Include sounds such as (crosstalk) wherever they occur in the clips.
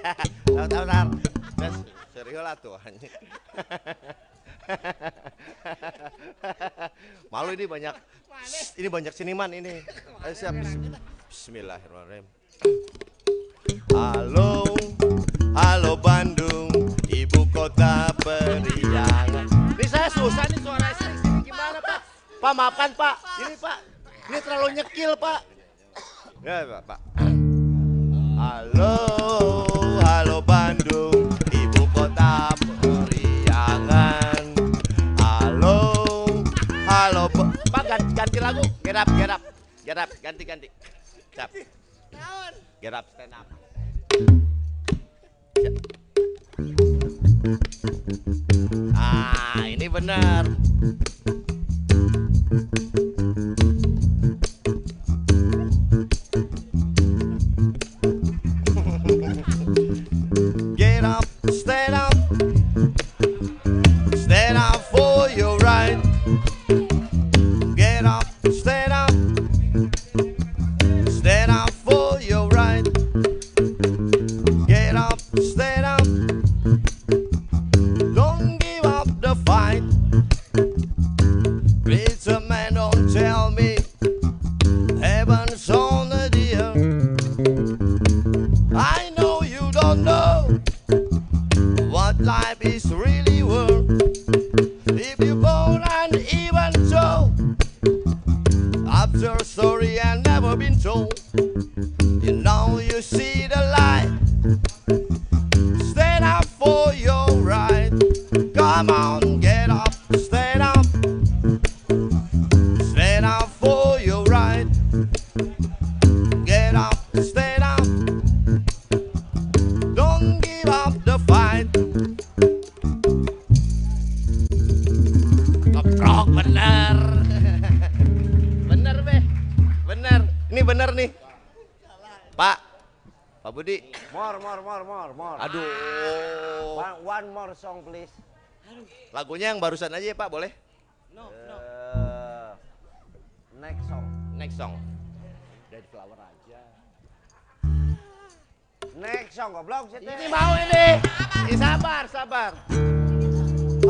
Tahu, tahu. Des, serius lah tuh. Malu ini banyak. Ini banyak seniman ini. Ayo siap. Bismillahirrahmanirrahim. Halo, halo Bandung, ibu kota periangan. Ini saya susah nih suara sini gimana Pak? Pak maafkan Pak, ini Pak, ini terlalu nyekil Pak. Ya Pak, Pak. Halo Bandung, ibu kota periangan. Halo, halo Ba- Pak ganti, ganti lagu, ganti ganti. Siap. Get up, stand up. Ah, ini benar. Lagunya yang barusan aja ya Pak, boleh? Eh, next song. Next song. Dead flower aja. Next song goblok situ. Ini mau ini. Ini sabar, sabar.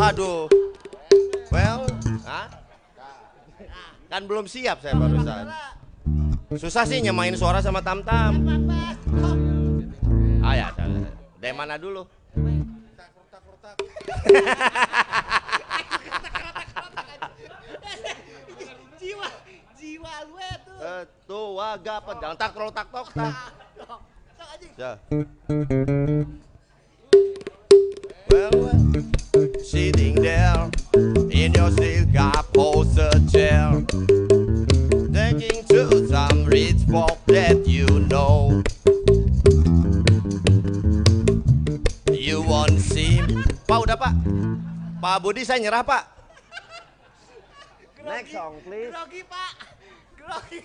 Aduh. Well, Hah? Kan belum siap saya barusan. Susah sih nyamain suara sama tam-tam. Ah ya, dari mana dulu? (laughs) jiwa jiwa lu itu Eh, tuh wagap, jangan tak tak tak tok tak. aja Ya. Well, well, sitting there in your silk upholstered chair, taking to some rich folk that you know. You won't see. Pak udah pak. Pak Budi saya nyerah pak. Next song please. grogi pak grogi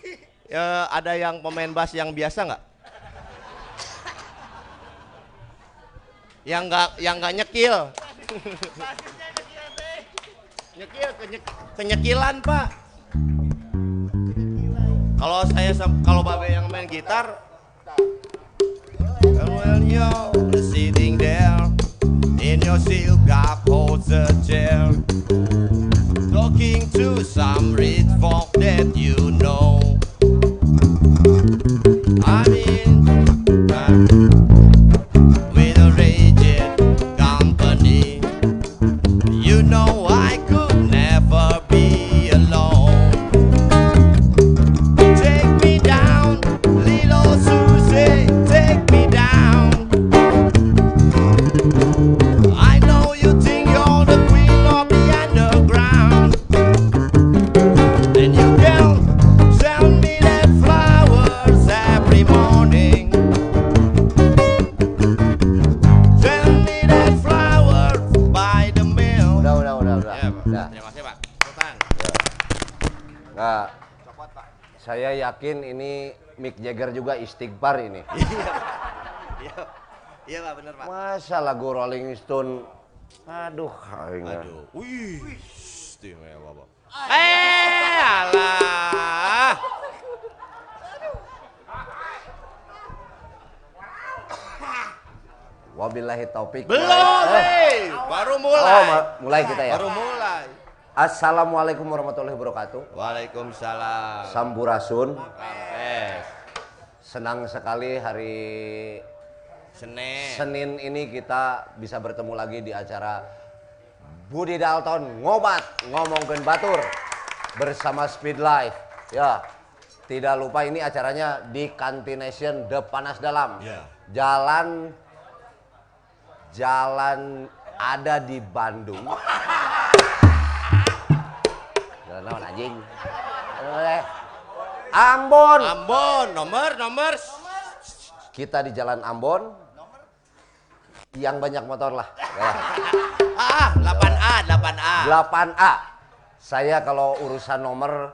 Ya, ada yang pemain bass yang biasa nggak? Yang nggak yang nggak nyekil. Nyekil kenyek, kenyekilan pak. Kalau saya kalau babe yang main gitar, well you're sitting there in your silk upholstered chair, talking to some rich folk that you know. I mean, uh, saya yakin ini Mick Jagger juga istighfar ini. (laughs) Iya. Iya, Pak, bener, Pak. Masa lagu Rolling Stone Aduh, aing. Aduh. Wih. istimewa, Pak. Eh, alah. Wabillahi taufik. Belum, Eh, eh. Baru Oh, mulai. ma- mulai kita ya. Baru mulai. Assalamualaikum warahmatullahi wabarakatuh. Waalaikumsalam. Sampurasun. Rampes. Senang sekali hari Senin. Senin ini kita bisa bertemu lagi di acara Budi Dalton ngobat ngomongin batur bersama Speed Life. Ya, tidak lupa ini acaranya di Kantination The Panas Dalam. Ya. Jalan Jalan ada di Bandung. Naon anjing? Ambon. Ambon, nomor, nomor. Kita di Jalan Ambon. Yang banyak motor lah. Ya. Ah, 8A, 8A. 8A. Saya kalau urusan nomor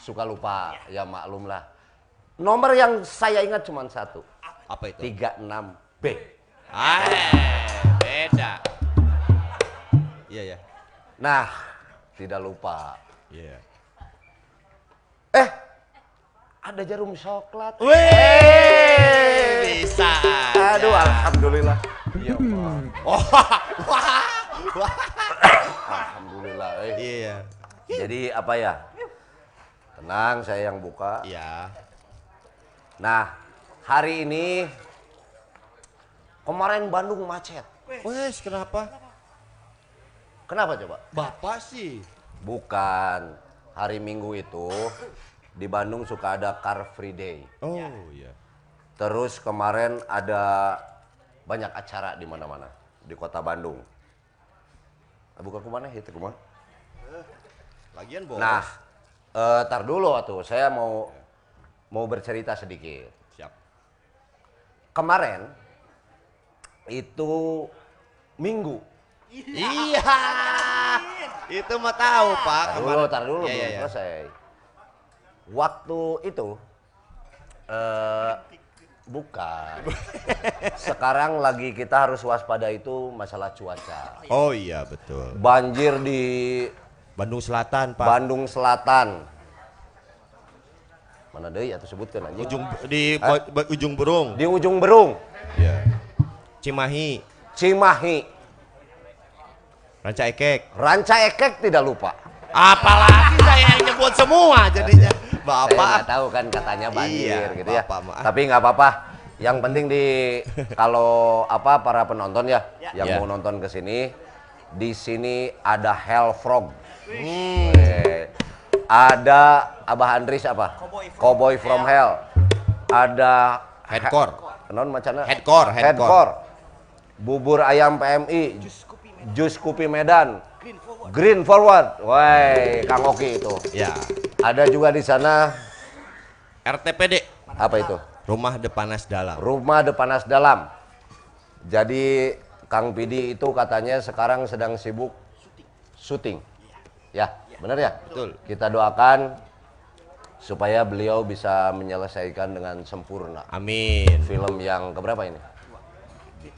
suka lupa, ya maklum lah. Nomor yang saya ingat cuma satu, Apa itu? 36B. Ah, beda. Iya, ya. Nah, tidak lupa. Iya. Eh, ada jarum coklat. Wih, bisa. aja. Aduh, alhamdulillah. Ya Allah. Wah, (laughs) wah, wah. Alhamdulillah. eh. Iya. Jadi apa ya? Tenang, saya yang buka. Iya. Nah, hari ini kemarin Bandung macet. Wes, kenapa? Kenapa coba? Bapak sih. Bukan. Hari Minggu itu di Bandung suka ada Car Free Day. Oh, iya. Terus kemarin ada banyak acara di mana-mana di kota Bandung. Ah, Bukan ke mana itu ke mana? Lagian bos. Nah, eh, tar dulu tuh. Saya mau mau bercerita sedikit. siap. Kemarin itu Minggu. Iya. Itu mah tahu, Pak. Tar dulu, tar dulu Iya, belum iya, iya. selesai. Waktu itu eh bukan. (laughs) Sekarang lagi kita harus waspada itu masalah cuaca. Oh iya, betul. Banjir di Bandung Selatan, Pak. Bandung Selatan. Mana deui atuh sebutkeun anjing? ujung di bo- ujung burung. Di ujung Berung, Iya. Cimahi, Cimahi, Ranca Ekek. Ranca Ekek tidak lupa. Apalagi saya yang nyebut semua jadinya. Saya Bapak. nggak tahu kan katanya banjir Iya, gitu ya. Bapak mah. Tapi nggak apa-apa. Yang penting di (laughs) kalau apa para penonton ya, yang Ya. mau nonton ke sini, di sini ada Hell Frog. Hmm. Ada Abah Andris apa? Cowboy from, Hell. Ada Headcore. Non macana? Headcore, headcore. Headcore. Bubur ayam PMI. Jus Kopi Medan. Green Forward. Woi, Kang Oki itu. Ya. Ada juga di sana RTPD. apa itu? Rumah Depanas Dalam. Rumah Depanas Dalam. Jadi Kang Pidi itu katanya sekarang sedang sibuk syuting. Ya, benar ya? Betul. Kita doakan supaya beliau bisa menyelesaikan dengan sempurna Amin. film yang keberapa ini?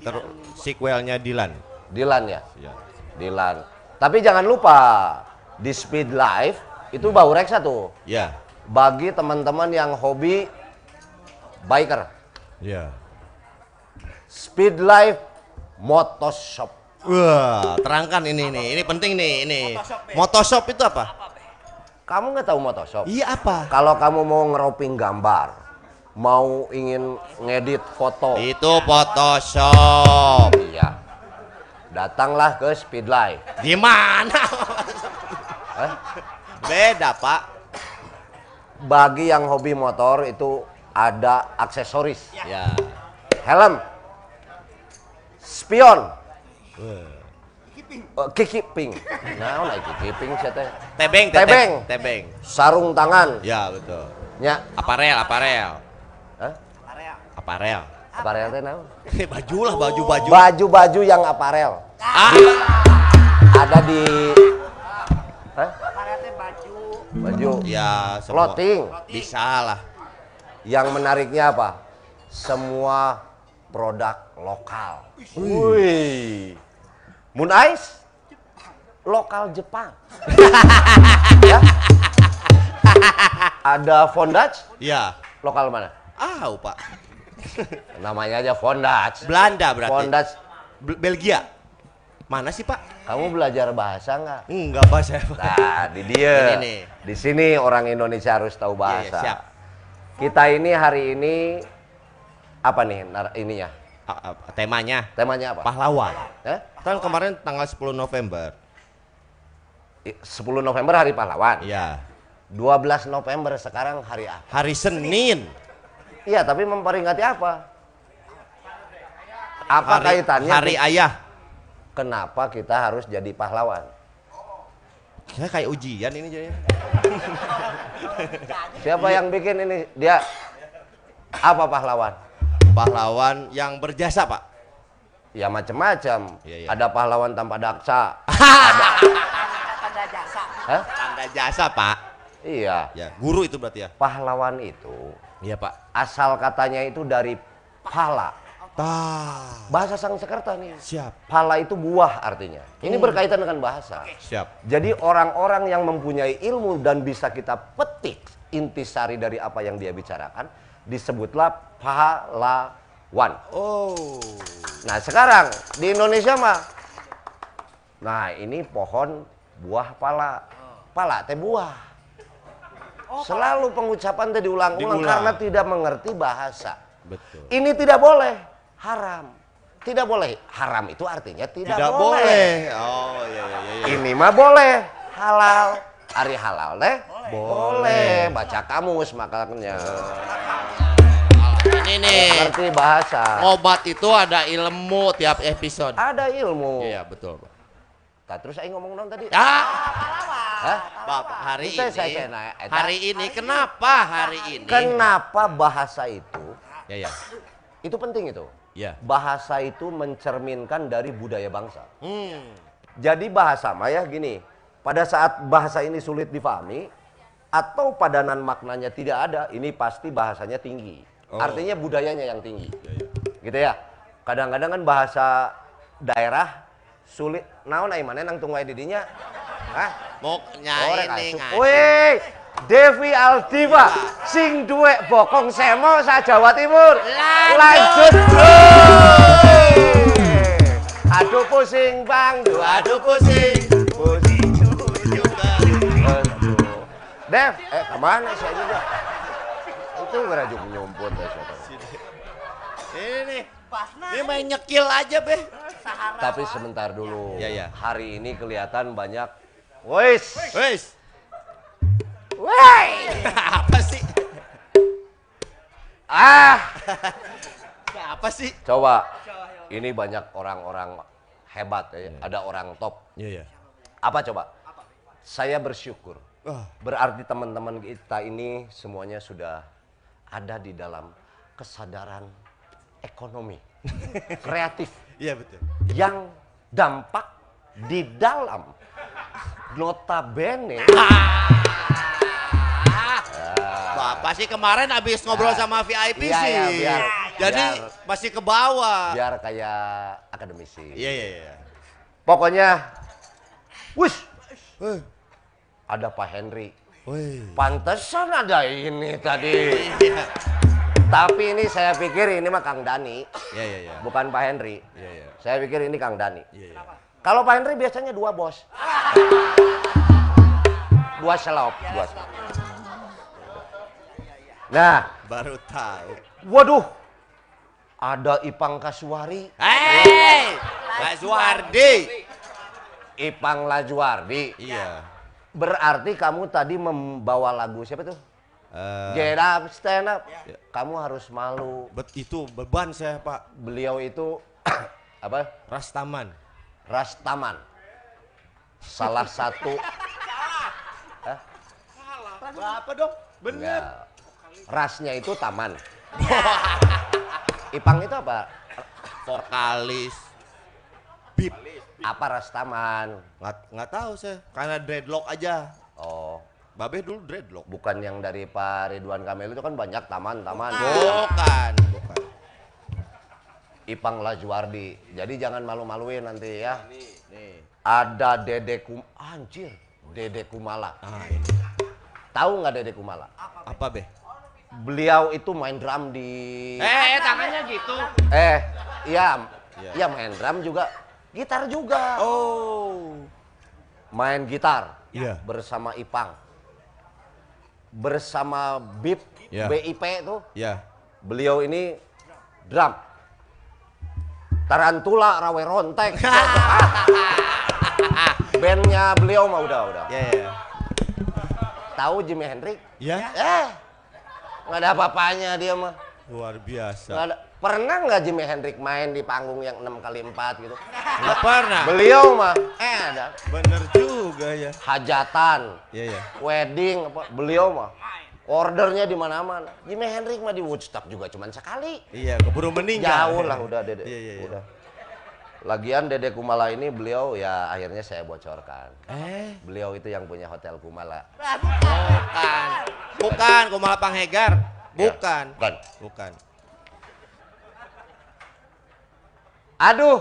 Ter sequelnya Dilan. Dilan ya? Ya. Dilan. Tapi jangan lupa di Speed Life itu bau reksa tuh. Ya. Bagi teman-teman yang hobi biker. Ya. Speed Life Motoshop. Wah, terangkan ini nih. Ini penting nih, ini. Motoshop itu apa? Kamu nggak tahu Motoshop? Iya apa? Kalau kamu mau ngeroping gambar, mau ingin ngedit foto, Itu Photoshop. iya. Datanglah ke Speed Life. Di mana? (laughs) Eh, Beda, Pak. Bagi yang hobi motor itu ada aksesoris, Ya. helm, spion, eh, kikiping. Nah, nah kikiping teh? Tebeng, Tebeng. Tebeng. Sarung tangan, Ya, betul. nya, Aparel, aparel. Hah? Aparel. Aparel teh naon? baju lah, baju-baju. Baju-baju yang aparel. Ah, Ada di Hah? Baju. Baju. ya, semua. Clothing. Bisa lah. Yang menariknya apa? Semua produk lokal. Wih. Moon Ice? lokal Jepang. (laughs) ya. Ada Fondage, Iya. lokal mana? Ah, Pak. (laughs) Namanya aja Fondage. Belanda berarti. Fondage. Bel- Belgia. Mana sih, Pak? Kamu belajar bahasa nggak? Saya. Pak. Nah, di dia. Ini nih. Di sini orang Indonesia harus tahu Iya, iya, bahasa. siap. Kita ini hari ini apa nih ininya? Ah, ah, temanya Temanya apa? pahlawan. Eh? Kan kemarin tanggal 10 November. I- 10 November hari pahlawan. Iya. 12 November sekarang hari apa? Hari Senin. Iya, tapi memperingati apa? Apa hari, kaitannya? Hari Ayah. Kenapa kita harus jadi pahlawan? Saya kayak ujian ini jadinya. (laughs) Siapa yang bikin ini? Dia apa pahlawan? Pahlawan yang berjasa, Pak. Ya macam-macam. Iya, iya. Ada pahlawan tanpa daksa. (laughs) Tanda jasa. Hah? Tanda jasa, Pak. Iya. Ya, guru itu berarti ya. Pahlawan itu Iya, Pak. asal katanya itu dari pala. Tah. Bahasa Sanskerta nih. Siap. Pala itu buah artinya. Ini berkaitan dengan bahasa. Siap. Jadi orang-orang yang mempunyai ilmu dan bisa kita petik intisari dari apa yang dia bicarakan disebutlah pahlawan. Oh. Nah sekarang di Indonesia mah, nah ini pohon buah pala, pala teh buah. Selalu pengucapan teh diulang-ulang Diulang. karena tidak mengerti bahasa. Betul. Ini tidak boleh, haram. Tidak boleh, haram itu artinya tidak, Tidak boleh. Oh, iya iya iya. iya. Ini mah boleh, halal. Hari halal deh, boleh. Baca kamus makanya. Ini nih. Ngerti bahasa. Obat itu ada ilmu tiap episode. Ada ilmu. Iya, betul, Pak. Nah, terus saya ngomong non tadi. Ah, Hah? Bapak, hari ini. Eta. Hari ini kenapa hari ini? Kenapa bahasa itu? Ya, ya. Itu penting itu. Ya. Bahasa itu mencerminkan dari budaya bangsa. Hmm. Jadi bahasa mah ya gini, pada saat bahasa ini sulit difahami atau padanan maknanya tidak ada, ini pasti bahasanya tinggi. Oh. Artinya budayanya yang tinggi. Ya, ya. Gitu ya. Kadang-kadang kan bahasa daerah sulit. Naon ai maneh nang tunggu didinya? Orek nyanyi asup. nih Wih, Devi Aldiva sing duwe bokong semo sa Jawa Timur. Lanjut. bro. Aduh pusing bang, duh, aduh pusing. pusing. Dev, eh ke mana sih juga? Itu ngerajuk nyumput ya siapa. Ini nih. Ini main nyekil aja, Beh. Sahara. Tapi sebentar dulu. Ya, ya. Hari ini kelihatan banyak. Wis. Wes. Woi. Apa sih? Ah. Apa sih? Coba. Ini banyak orang-orang hebat ya. Ada orang top. Iya, ya. Apa coba? Saya bersyukur. Wah. Berarti teman-teman kita ini semuanya sudah ada di dalam kesadaran ekonomi. Kreatif. Iya, betul. Yang dampak di dalam notabene Bapak sih kemarin habis ngobrol sama VIP Iya, sih. iya, biar- Jadi biar- masih ke bawah. biar kayak akademisi. Iya, iya, iya. Pokoknya, wush, Eh, ada Pak Henry. Woi. Pantesan ada ini tadi. Iya. Tapi ini saya pikir ini mah Kang Dani, Iya, iya, iya. bukan Pak Henry. Iya, iya. Saya pikir ini Kang Dani. Iya, iya. Kalau Pak Henry biasanya dua bos. Dua selop, dua selop. Nah, Baru tahu. waduh, ada Ipang Kasuari, Hei, Pak Suwardi. Ipang Lajuardi. Iya. Berarti kamu tadi membawa lagu siapa tuh? Eh, Get up, stand up. Kamu harus malu. bet itu beban saya, Pak. Beliau itu (coughs) apa? Rastaman. Rastaman. Salah satu Berapa dong? enggak, rasnya itu taman. (laughs) Ipang itu apa? Vokalis. Bip. Apa rastaman? Nggak, nggak tahu saya. Karena dreadlock aja. Oh, Babe dulu dreadlock. bukan yang dari Pak Ridwan Kamil itu kan banyak taman-taman. Bukan, bukan. Ipang Lajuardi. Jadi jangan malu-maluin nanti ya. Nih. ada Dede Kum anjir Dede Kumala Ah, ini. tahu nggak Dede Kumala Apa, Be? beliau itu main drum di Eh, tangannya gitu. eh iya Iya. iya main drum juga gitar juga Oh. main gitar Iya. bersama Ipang bersama BIP Iya. BIP tuh Ya. beliau ini drum Tarantula Rawe Rontek (laughs) bandnya beliau mah udah udah Ya, ya. tahu Jimi Hendrix Ya? eh nggak ada apa-apanya dia mah Luar biasa. ada. Pernah nggak Jimi Hendrix main di panggung yang 6 kali 4 gitu Nggak pernah. beliau mah eh ada Bener juga ya. hajatan Ya, ya. wedding apa beliau mah ordernya di mana-mana Jimi Hendrix mah di Woodstock juga cuman sekali Iya, keburu meninggal. jauh lah udah dede Iya, iya, iya. udah lagian dede Kumala ini beliau ya akhirnya saya bocorkan Eh, beliau itu yang punya hotel Kumala bukan. Bukan, Kumala Panghegar. Ya, Bukan. bukan. Bukan. Aduh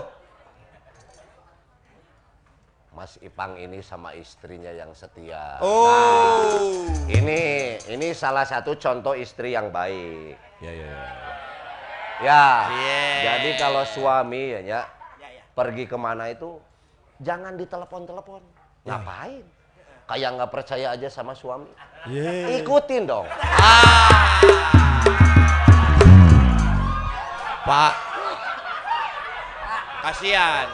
Mas Ipang ini sama istrinya yang setia Oh. ini ini salah satu contoh istri yang baik Ya, ya, ya. ya Iya. jadi kalau suami ya, ya pergi ke mana itu jangan ditelepon-telepon ngapain kayak nggak percaya aja sama suami Ye. ikutin dong Pak. Kasihan.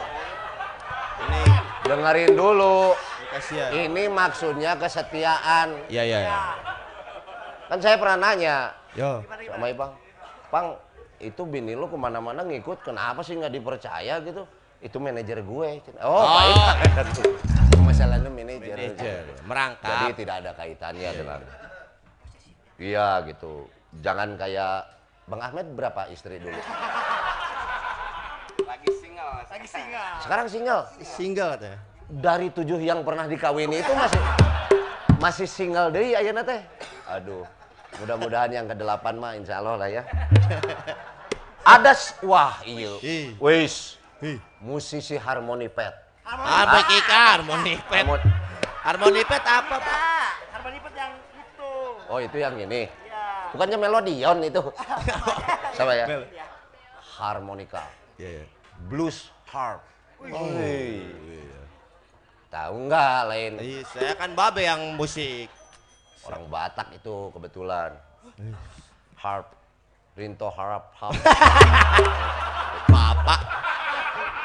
Ini dengerin dulu ini kasihan. ini maksudnya kesetiaan Iya, iya, iya. kan saya pernah nanya Yo. sama Ipang Pang itu bini lu ke mana-mana ngikut kenapa sih nggak dipercaya gitu itu manajer gue oh, Oh. baik (laughs) masalahnya manajer Manajer, jadi merangkap. tidak ada kaitannya dengan iya gitu jangan kayak Bang Ahmed berapa istri dulu. Lagi single. sekarang single Single katanya. dari tujuh yang pernah dikawini itu masih masih single deh ayeuna teh aduh mudah-mudahan yang ke delapan mah insya Allah lah ya ada wah iya Ih. wis musisi harmoni pet Apa Kika harmoni pet? Harmoni- Harmoni pet apa, Pak? Pak, harmoni pet yang itu. oh itu yang ini Ya. bukannya melodion itu (laughs) sama ya Mel. harmonika Iya, iya. blues harp Oh, iya. tahu nggak lain Iya, saya kan babe yang musik. orang Batak itu kebetulan harp Rinto harap harp (laughs) Bapak.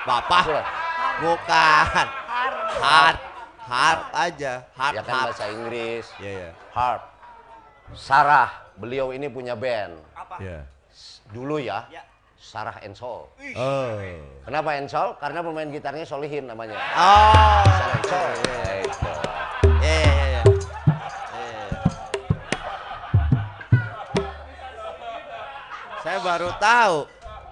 Bapak. Bukan. Hard. Hard aja. Hard ya kan hard. bahasa Inggris Iya, iya. harp Sarah beliau ini punya band Iya. dulu ya Ya. Sarah and Soul Oh. kenapa and Soul karena pemain gitarnya Solihin namanya Oh. Sarah and Soul Gitu. Iya, iya, iya. Iya. Saya baru tahu.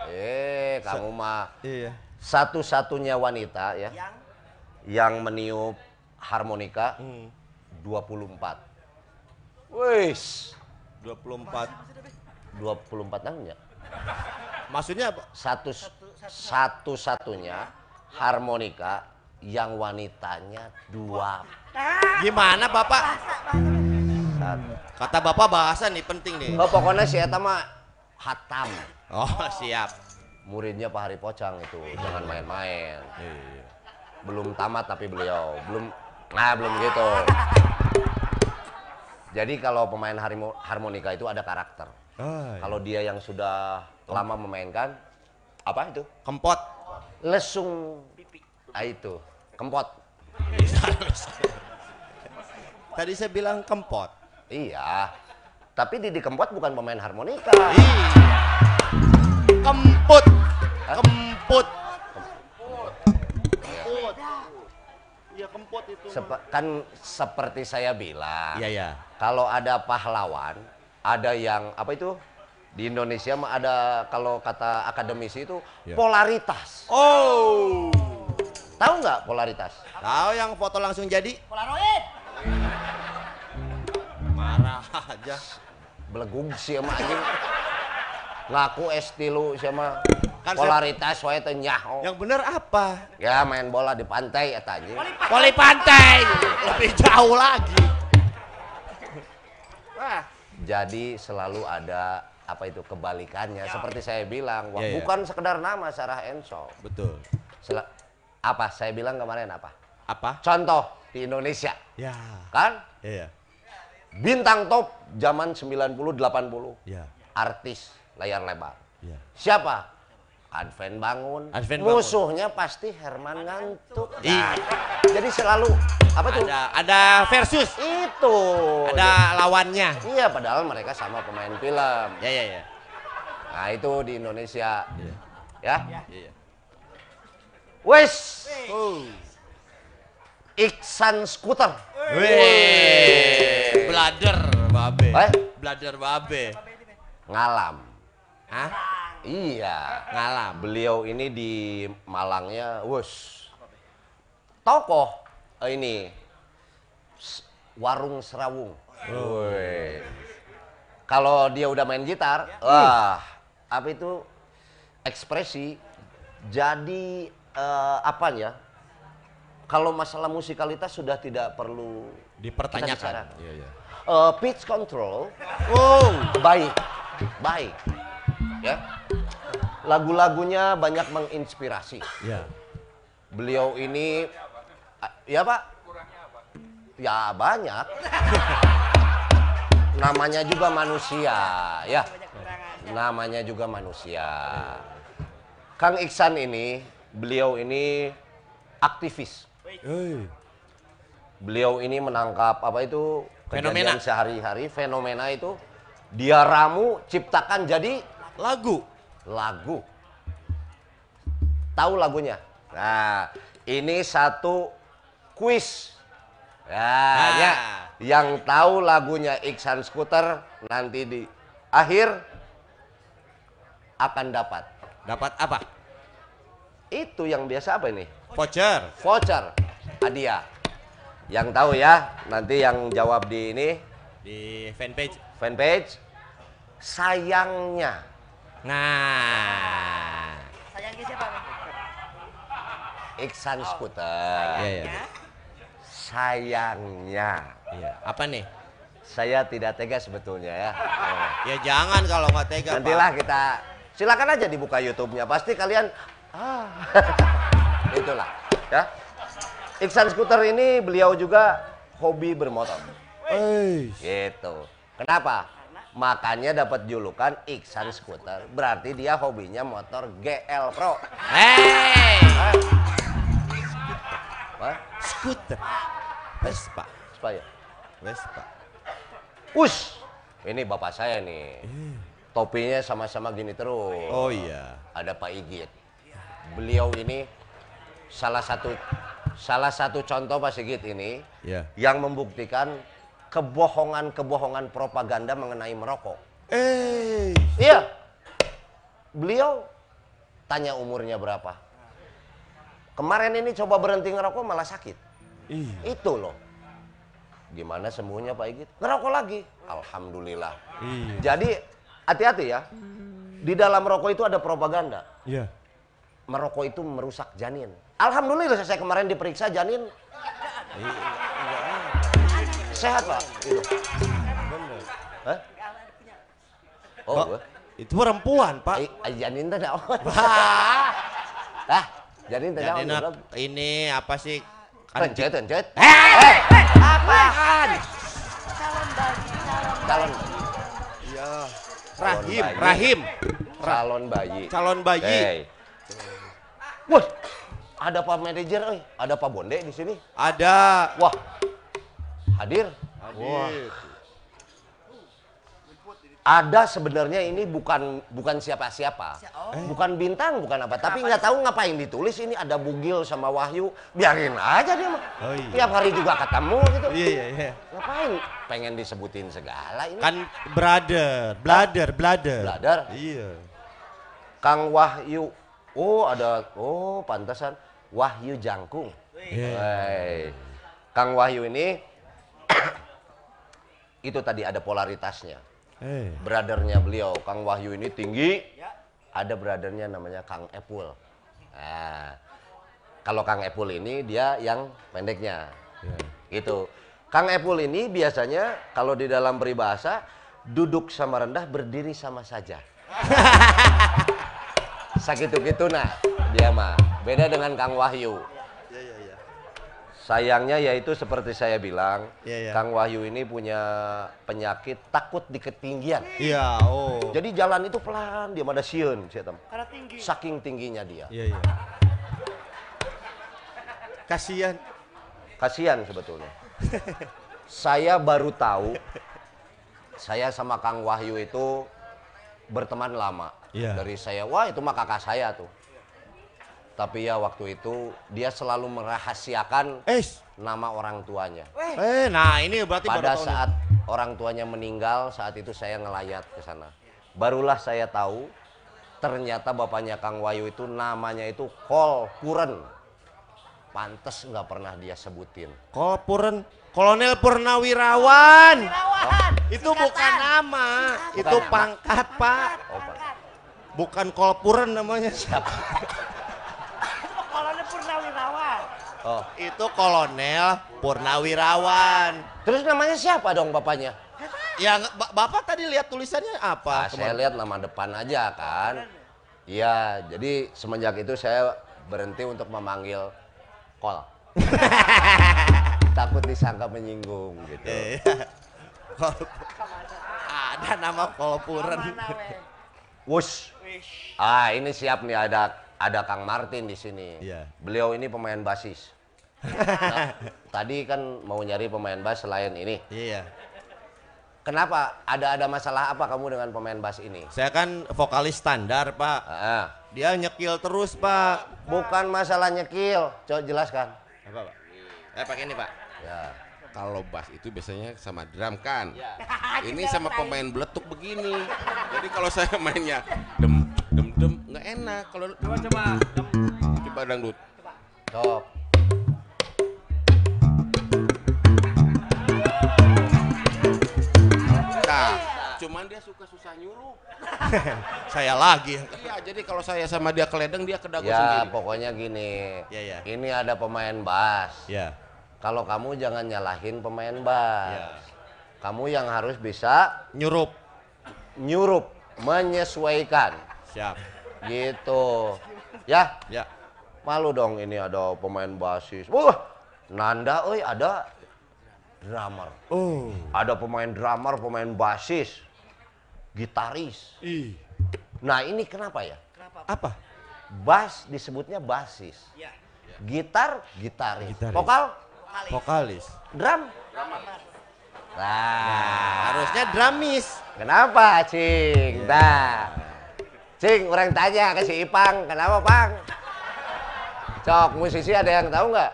eh kamu mah Iya. satu-satunya wanita ya Yang yang meniup harmonika Hmm. 24 wis 24. 24 tahun ya Maksudnya apa? satu satu-satunya harmonika yang wanitanya dua Gimana Bapak? satu. Kata Bapak bahasa nih penting nih. Oh, pokoknya si Eta mah hatam Oh, siap. muridnya Pak Hari Pocang itu jangan main-main Iya. belum tamat tapi beliau belum nah belum gitu jadi kalau pemain harmonika itu ada karakter Oh, kalau dia yang sudah lama memainkan apa itu Kempot. lesung ah itu kempot (laughs) Tadi saya bilang kempot. iya tapi Didi Kempot bukan pemain harmonika Iya. Kemput. Kemput. Iya kempot itu. Sepe- kan seperti saya bilang Iya ya. kalau ada pahlawan ada yang apa itu di Indonesia mah ada kalau kata akademisi itu Ya. polaritas Oh. tahu nggak polaritas Tahu yang foto langsung jadi? Polaroid. Marah aja. belegug sih sama anjing ngaku S tilu sama Kan saya- Polaritas wae teh nyaho. Yang bener apa? Ya main bola di pantai eta anjing. Voli pantai. Lebih jauh lagi. Wah. Jadi selalu ada apa itu kebalikannya seperti saya bilang wah, Ya, ya. bukan sekedar nama Sarah Enso. Betul. Sel- apa saya bilang kemarin apa? Apa? Contoh di Indonesia Ya. kan Iya. bintang top zaman 90 80 Ya. artis layar lebar. Ya. Siapa? Adven Bangun. Bangun. Musuhnya pasti Herman Ngantuk. Iya. Jadi selalu apa tuh? Ada ada versus. Itu. Ada lawannya. Iya, padahal mereka sama pemain film. Ya ya ya. Nah, itu di Indonesia. Iya. Ya. Iya. Wes, Oh. Iksan Scooter. Weh. Blader babe. Eh? Blader babe. Ngalam. Hah? Iya. Ngalam. Beliau ini di Malangnya, wes. Tokoh eh, ini warung serawung. Woi. Kalau dia udah main gitar, wah, apa itu ekspresi jadi eh, apanya? Kalau masalah musikalitas sudah tidak perlu. Dipertanyakan. Iya iya. Eh, pitch control Oh. baik, baik, ya. Lagu-lagunya banyak menginspirasi. Ya. Beliau ini, ya Pak? Ya banyak. (laughs) Namanya juga manusia, ya. Namanya juga manusia. Kang Iksan ini, beliau ini aktivis. Beliau ini menangkap apa itu Fenomena. kejadian sehari-hari, fenomena itu dia ramu ciptakan jadi Lagu. lagu. Tahu lagunya? Nah, ini satu kuis. Nah, Nah. ya. yang tahu lagunya Iksan Scooter nanti di akhir akan dapat. Dapat apa? Itu yang biasa apa ini? Voucher. Voucher hadiah. Yang tahu ya, nanti yang jawab di ini Di fanpage. fanpage. Sayangnya Nah. Sayangnya siapa? Iksan Scooter. Iya iya. Sayangnya Iya. Apa nih? saya tidak tega sebetulnya ya. Oh. Ya jangan kalau nggak tega. Nantilah kita silakan aja dibuka YouTube-nya. Pasti kalian ah (laughs) itulah ya. Iksan Scooter ini beliau juga hobi bermotor. Eh. Gitu. Kenapa? Makanya dapat julukan Iksan Scooter. Berarti dia hobinya motor GL Pro. Hey. Hah? Scooter. Vespa. supaya. Vespa. Us, ini bapak saya nih. Topinya sama-sama gini terus. Oh iya. Ada Pak Igit. Beliau ini salah satu salah satu contoh Pak Sigit ini Iya. yang membuktikan kebohongan-kebohongan propaganda mengenai merokok. Eh. Iya. Beliau tanya umurnya berapa. Kemarin ini coba berhenti ngerokok malah sakit. Iya. Itu loh. Gimana sembuhnya Pak Igit? Ngerokok lagi. Alhamdulillah. Iya. Jadi hati-hati ya. Di dalam rokok itu ada propaganda. Iya. Merokok itu merusak janin. Alhamdulillah saya kemarin diperiksa janin. Sehat Pak. Itu. Hah? Oh, gua. Itu perempuan, Pak. Ai- ai, janin naon? (laughs) Wah. Hah? Janin Bro? nap- ini apa sih? Kan Pencet, pencet. Eh, Apaan? Calon Iya. Rahim, bayi. Rahim. calon bayi. Calon bayi. Hey. Wah, ada Pak manajer, ada Pak Bonde di sini. Ada. Wah, hadir. Wah. Ada sebenarnya ini bukan bukan siapa-siapa, bukan bintang, bukan apa. Tapi nggak tahu ngapain ditulis ini ada Bugil sama Wahyu. Biarin aja dia mah. Oh, iya. Tiap hari juga ketemu gitu. Iya, iya, iya. Ngapain? Pengen disebutin segala ini. Kan brother, brother, brother. Brother? Iya. Kang Wahyu. Oh, ada oh pantasan Wahyu Jangkung. Iya. Wey. Kang Wahyu ini itu tadi ada polaritasnya. Eh. Brothernya beliau, Kang Wahyu ini tinggi, ada brothernya namanya Kang Epul. Nah, kalau Kang Epul ini dia yang pendeknya. Gitu. Kang Epul ini biasanya kalau di dalam peribahasa duduk sama rendah berdiri sama saja. (laughs) Sakitu gitu nah dia mah. Beda dengan Kang Wahyu. Sayangnya yaitu seperti saya bilang, Iya, iya. Kang Wahyu ini punya penyakit takut di ketinggian. Iya, oh. Jadi jalan itu pelan, dia ada sieun, saya tahu. Karena tinggi. Saking tingginya dia. Iya iya. Kasihan. Kasihan sebetulnya. (laughs) saya baru tahu, saya sama Kang Wahyu itu berteman lama. Iya. Dari saya, wah itu mah kakak saya tuh. Tapi ya waktu itu dia selalu merahasiakan Eh, nama orang tuanya. eh, nah ini berarti Pada saat orang tuanya meninggal, saat itu saya ngelayat ke sana. Barulah saya tahu ternyata bapaknya Kang Wayu itu namanya itu Kol Puren. Pantes nggak pernah dia sebutin. Kolpuren, Kolonel Purnawirawan. Itu bukan nama, itu nama. pangkat, Pak. Oh, Pak. Bukan Kolpuren namanya. Kolonel Purnawirawan. Oh, Itu Kolonel Purnawirawan. terus namanya siapa dong bapaknya? Ya, ba- Bapak tadi lihat tulisannya apa? Ah, saya lihat nama depan aja kan. Iya, jadi semenjak itu saya berhenti untuk memanggil Kol. (laughs) Takut disangka menyinggung gitu. Iya. Ada nama Kolpuren. Wush. Ah, ini siap nih ada ada Kang Martin di sini. Iya. Beliau ini pemain basis. Nah, tadi kan mau nyari pemain bass selain ini. Iya. Kenapa? Ada ada masalah apa kamu dengan pemain bass ini? Saya kan vokalis standar, Pak. Ah, Dia nyekil terus, Pak. bukan masalah nyekil. Coba jelaskan. Apa, Pak? Eh, pakai ini, Pak. Ya. Kalau bass itu biasanya sama drum kan. (laughs) Ini sama pemain beletuk begini. Jadi kalau saya (laughs) mainnya dem dem dem nggak enak. Kalau Coba coba. coba dangdut. Sok. Nah, cuman dia suka susah nyuruh. (laughs) Saya lagi. Iya, jadi kalau saya sama dia keledeng dia ke dagu Ya, sendiri. pokoknya gini. Ya, ya. Ini ada pemain bass. Ya. Kalau kamu jangan nyalahin pemain bass. Ya. Kamu yang harus bisa Nyurup. nyurup, menyesuaikan. Siap. Gitu. Ya, Ya. malu dong ini ada pemain basis. Wah, Nanda euy ada drummer. Oh. Ada pemain drummer, pemain basis, gitaris. Ih. Nah, ini kenapa ya? Apa? Bass disebutnya basis. Ya. Gitar, gitaris. Gitaris. Vokal, Vokalis. drum. Nah, Harusnya dramis. kenapa, Cing? Nah, Cing, orang tanya ke si Ipang, kenapa, Pang? Cok, musisi ada yang tahu nggak?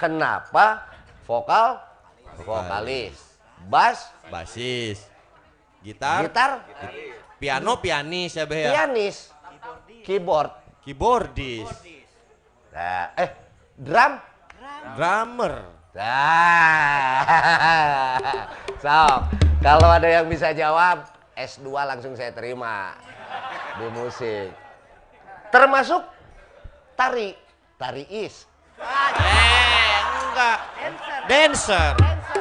Kenapa vokal vokalis, bass, Basis. Gitar. gitar, Piano pianis ya, Beh ya. pianis, keyboard, Keyboardis. nah, eh, drum, Drummer. Nah, (laughs) sok. Kalau ada yang bisa jawab, S2 langsung saya terima di musik. Termasuk tari, tari is. Eh, enggak. Dancer.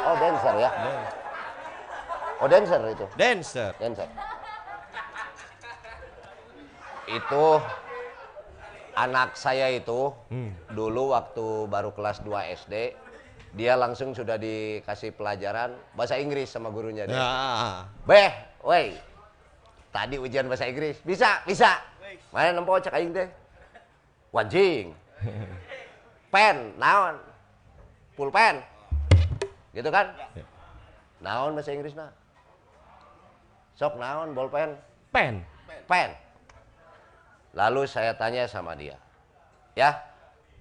Oh, dancer ya. Oh, dancer itu. Dancer. Dancer. Itu anak saya itu dulu waktu baru kelas 2 SD, dia langsung sudah dikasih pelajaran bahasa Inggris sama gurunya dia. Ya. Beh, woi. Tadi ujian bahasa Inggris. Bisa, bisa. Mana nempo cek aing teh? Wanjing. (laughs) Pen, naon? Pulpen. Gitu kan? Naon bahasa Inggris nah? Sok naon bolpen? Pen. Pen. Lalu saya tanya sama dia. Ya,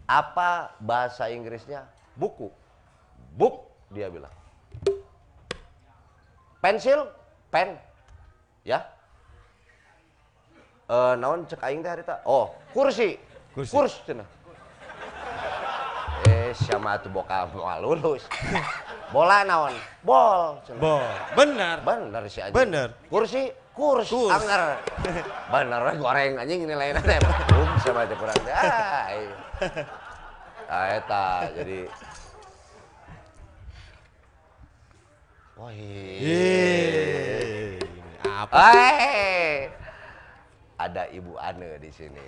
apa bahasa Inggrisnya? Buku. Book, dia bilang. Pensil, pen. Ya. Eh, naon cek aing teh harita? Oh, kursi. Kursi. Kurs cenah. Sama tuh boka moal lulus. Bola naon? Bol. Bol. Benar. Bener sih aja. Bener. Kursi kurs, Kurs. anggar. (laughs) Bener goreng anjing ini lain teh. Um sama teh kurang. Ah, iya. Ah, eta jadi Wah. Apa? Ada Ibu Ane di sini.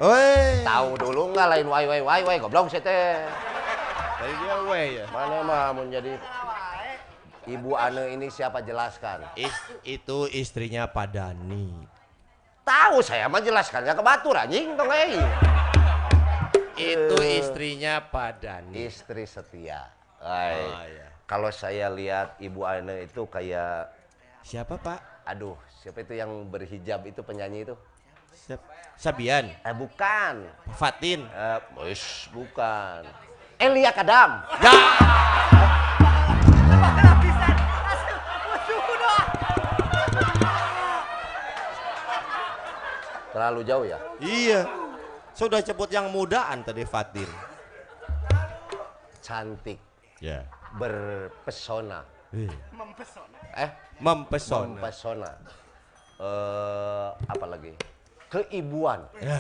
Tahu dulu nggak lain wai wai wai wai goblok saya teh. Tadi dia weh ya. Mana mah menjadi Ibu Ane ini siapa jelaskan? Is- itu istrinya Pak Dani. Tahu saya mah jelaskannya ke Batur anjing tong. Itu istrinya Pak Dani. Istri setia. Ay. Oh, iya. Kalau saya lihat Ibu Ane itu kayak Siapa Pak? aduh, siapa itu yang berhijab itu penyanyi itu? Siap. Sabian. Eh bukan. Fatin. Eh, wis, bukan. Elia Kadam. Ya. Terlalu jauh ya? Iya. Sudah sebut yang mudaan tadi Fatin. Cantik, Ya. berpesona. Mempesona. Eh, Mempesona. mempesona. Eh, apa lagi? Keibuan. Ya.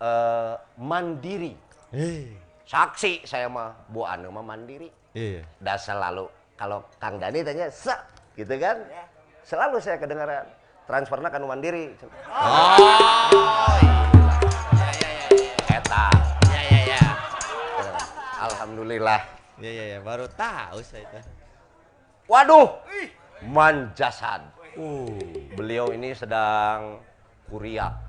Eh, mandiri. Eh. Saksi saya mah Bu Anu mah mandiri. Iya. Dan selalu kalau Kang Dani tanya se gitu kan. Selalu saya kedengaran transfernya kan mandiri. Oh. Eta. Ya ya ya. Eh, Alhamdulillah. Ya ya ya. Baru tahu saya itu. Waduh. Manjasan. Uh. Beliau ini sedang kuriak. (laughs)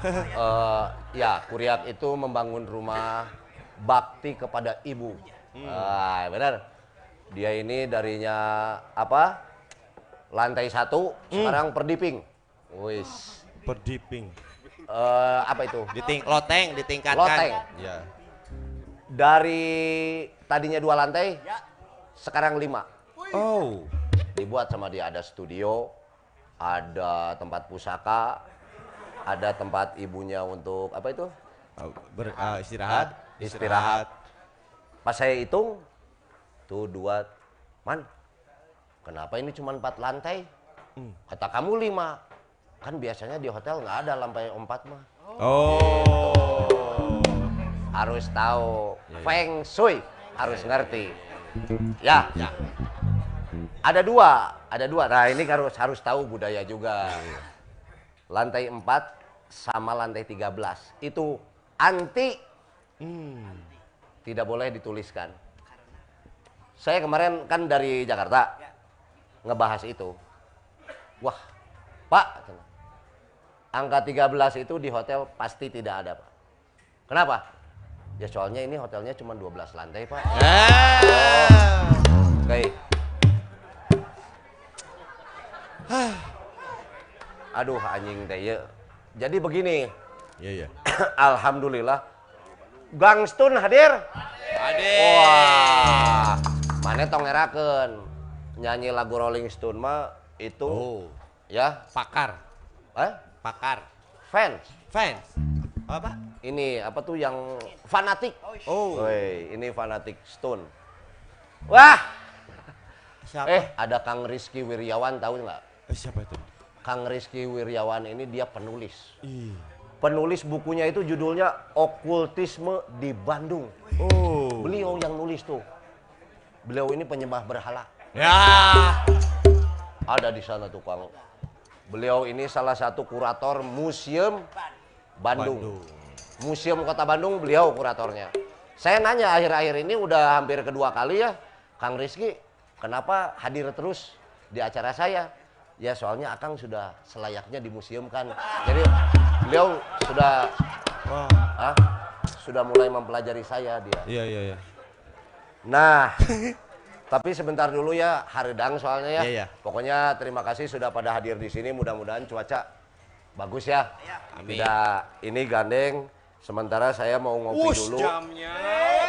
Eh, ya, kuriak itu membangun rumah bakti kepada ibu. Ah, benar. Dia ini darinya apa? Lantai satu, sekarang perdiping. Wis. Perdiping. Eh, apa itu? Diting loteng ditingkatkan. Loteng. Ya. Dari tadinya dua lantai, sekarang lima. Oh. Dibuat sama dia ada studio, ada tempat pusaka, ada tempat ibunya untuk apa itu? Ber, ah, istirahat. Istirahat. Pas saya hitung, tuh dua, man, kenapa ini cuma empat lantai? Kata kamu lima, kan biasanya di hotel nggak ada lantai empat mah. Oh. Harus tahu feng shui, harus ngerti. Ya, Ya. ada dua, ada dua. Nah ini harus harus tahu budaya juga. Lantai empat sama lantai 13 itu anti tidak boleh dituliskan. Saya kemarin kan dari Jakarta ngebahas itu. Wah, Pak, angka 13 itu di hotel pasti tidak ada, Pak. Kenapa? Ya soalnya ini hotelnya cuma 12 lantai, Pak. Eh. Oke. Aduh anjing teh ye. Jadi begini, Iya ya. (clears throat) alhamdulillah Gangstun hadir. Ade. Wah, mana tong ngerakeun nyanyi lagu Rolling Stone mah itu Oh. ya, Pakar. eh, Pakar. fans. Fans. Apa? Ini apa tuh yang fanatik? Oh. Woi, ini fanatik Stone. Wah, Siapa? eh ada Kang Rizky Wiryawan tahu nggak? Eh, siapa itu? Kang Rizky Wiryawan ini dia penulis. Ih. Penulis bukunya itu judulnya Okultisme di Bandung. Oh. Beliau yang nulis tuh. Beliau ini penyembah berhala. Ya. Ada di sana tuh Kang. Beliau ini salah satu kurator museum Bandung. Bandung. Museum Kota Bandung beliau kuratornya. Saya nanya akhir-akhir ini udah hampir kedua kali ya, Kang Rizky, kenapa hadir terus di acara saya? Ya soalnya Akang sudah selayaknya di museum kan. Jadi beliau sudah Wah. ah, sudah mulai mempelajari saya dia. Iya iya iya. Nah, (laughs) tapi sebentar dulu ya, haredang soalnya ya. Iya, iya. Pokoknya terima kasih sudah pada hadir di sini. Mudah-mudahan cuaca bagus ya. Amin. Tidak ini gandeng. Sementara saya mau ngopi Wush, dulu. jamnya. Eh.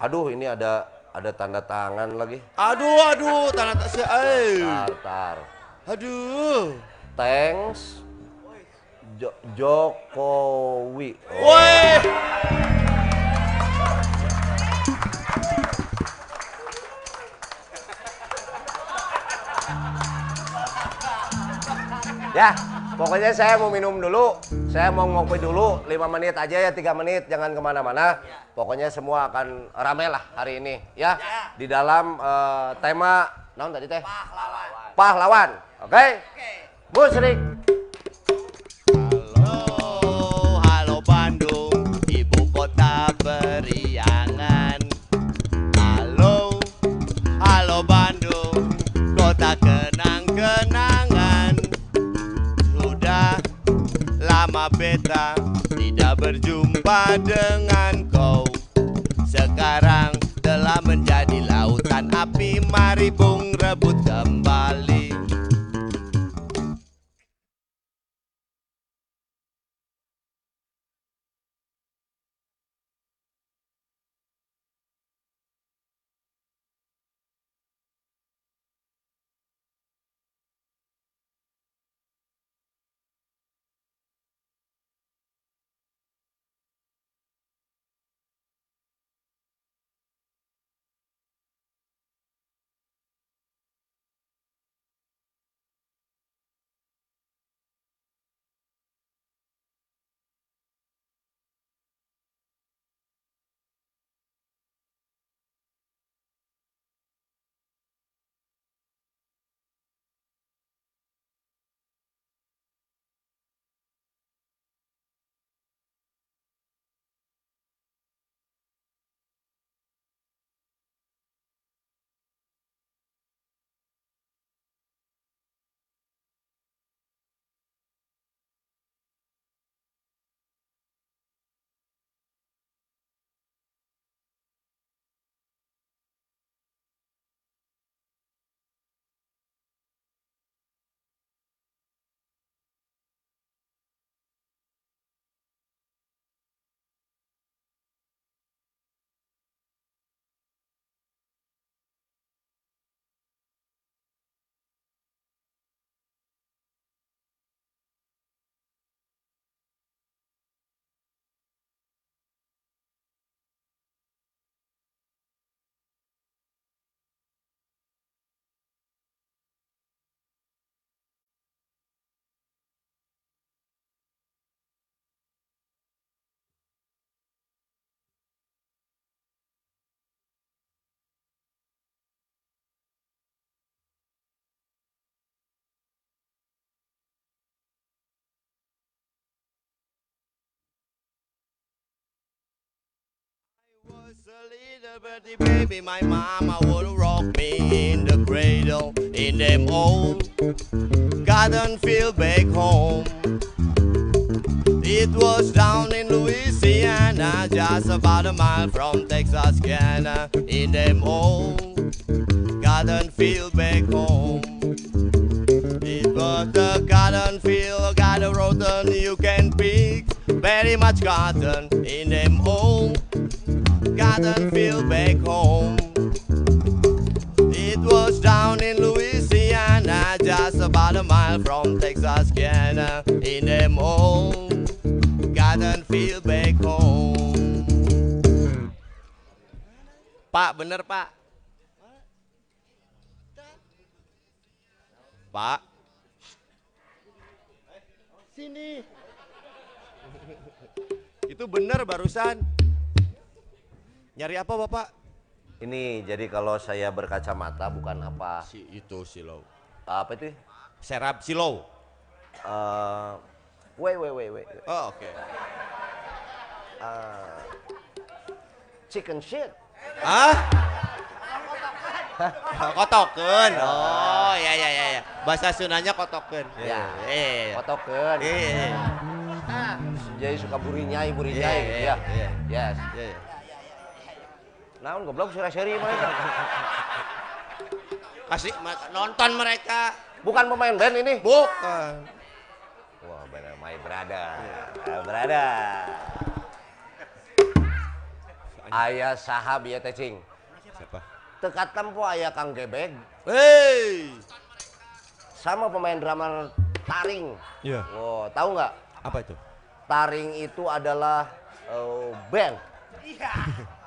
Aduh, ini ada ada tanda tangan lagi. Aduh, aduh, tanda tangan. Tar, tar. Aduh. Thanks. Jo Jokowi. Oh. Woi. Ya pokoknya saya mau minum dulu. Saya mau ngopi dulu, 5 menit aja ya, 3 menit. Jangan ke mana-mana. Pokoknya semua akan rame lah hari ini. Ya, di dalam eh, tema, naon tadi teh? Pahlawan. Pahlawan, oke? Musrik. Beta tidak berjumpa dengan kau. Sekarang telah menjadi lautan api, mari bung rebut a little birdie baby, my mama would rock me in the cradle in them old garden field back home. It was down in Louisiana, just about a mile from Texas, Texarkana, in them old garden field back home. It was the garden field, got a rotten you can pick, very much cotton in them old garden field back home. It was down in Louisiana, just about a mile from Texarkana, in them old garden field back home. Pak, bener pak? Pak? Sini. Itu bener barusan. Nyari apa bapak? Ini jadi kalau saya berkacamata bukan apa Si itu silau. apa itu? Serap silau. Eh, wait, wait, wait, wait. Oh oke. Chicken shit. Ah? kotoken. Oh ya ya ya ya. Bahasa Sundanya kotoken. Ya. Iya. iya. Kotokeun. Iya. iya. Jadi suka burinyai, burinyai Iya, gitu iya, ya. iya. Yes. Iya, iya. Naon goblok seri-seri mah (laughs) itu. Kasih nonton mereka. Bukan pemain band ini. Bukan. Wah, bener my brother. My brother. Ayah sahab ya teh cing. Siapa? Tekat tempo ayah Kang Gebeg Hei. sama pemain drama taring. Iya. Oh, tahu nggak? Apa itu? Taring itu adalah eh, band (laughs)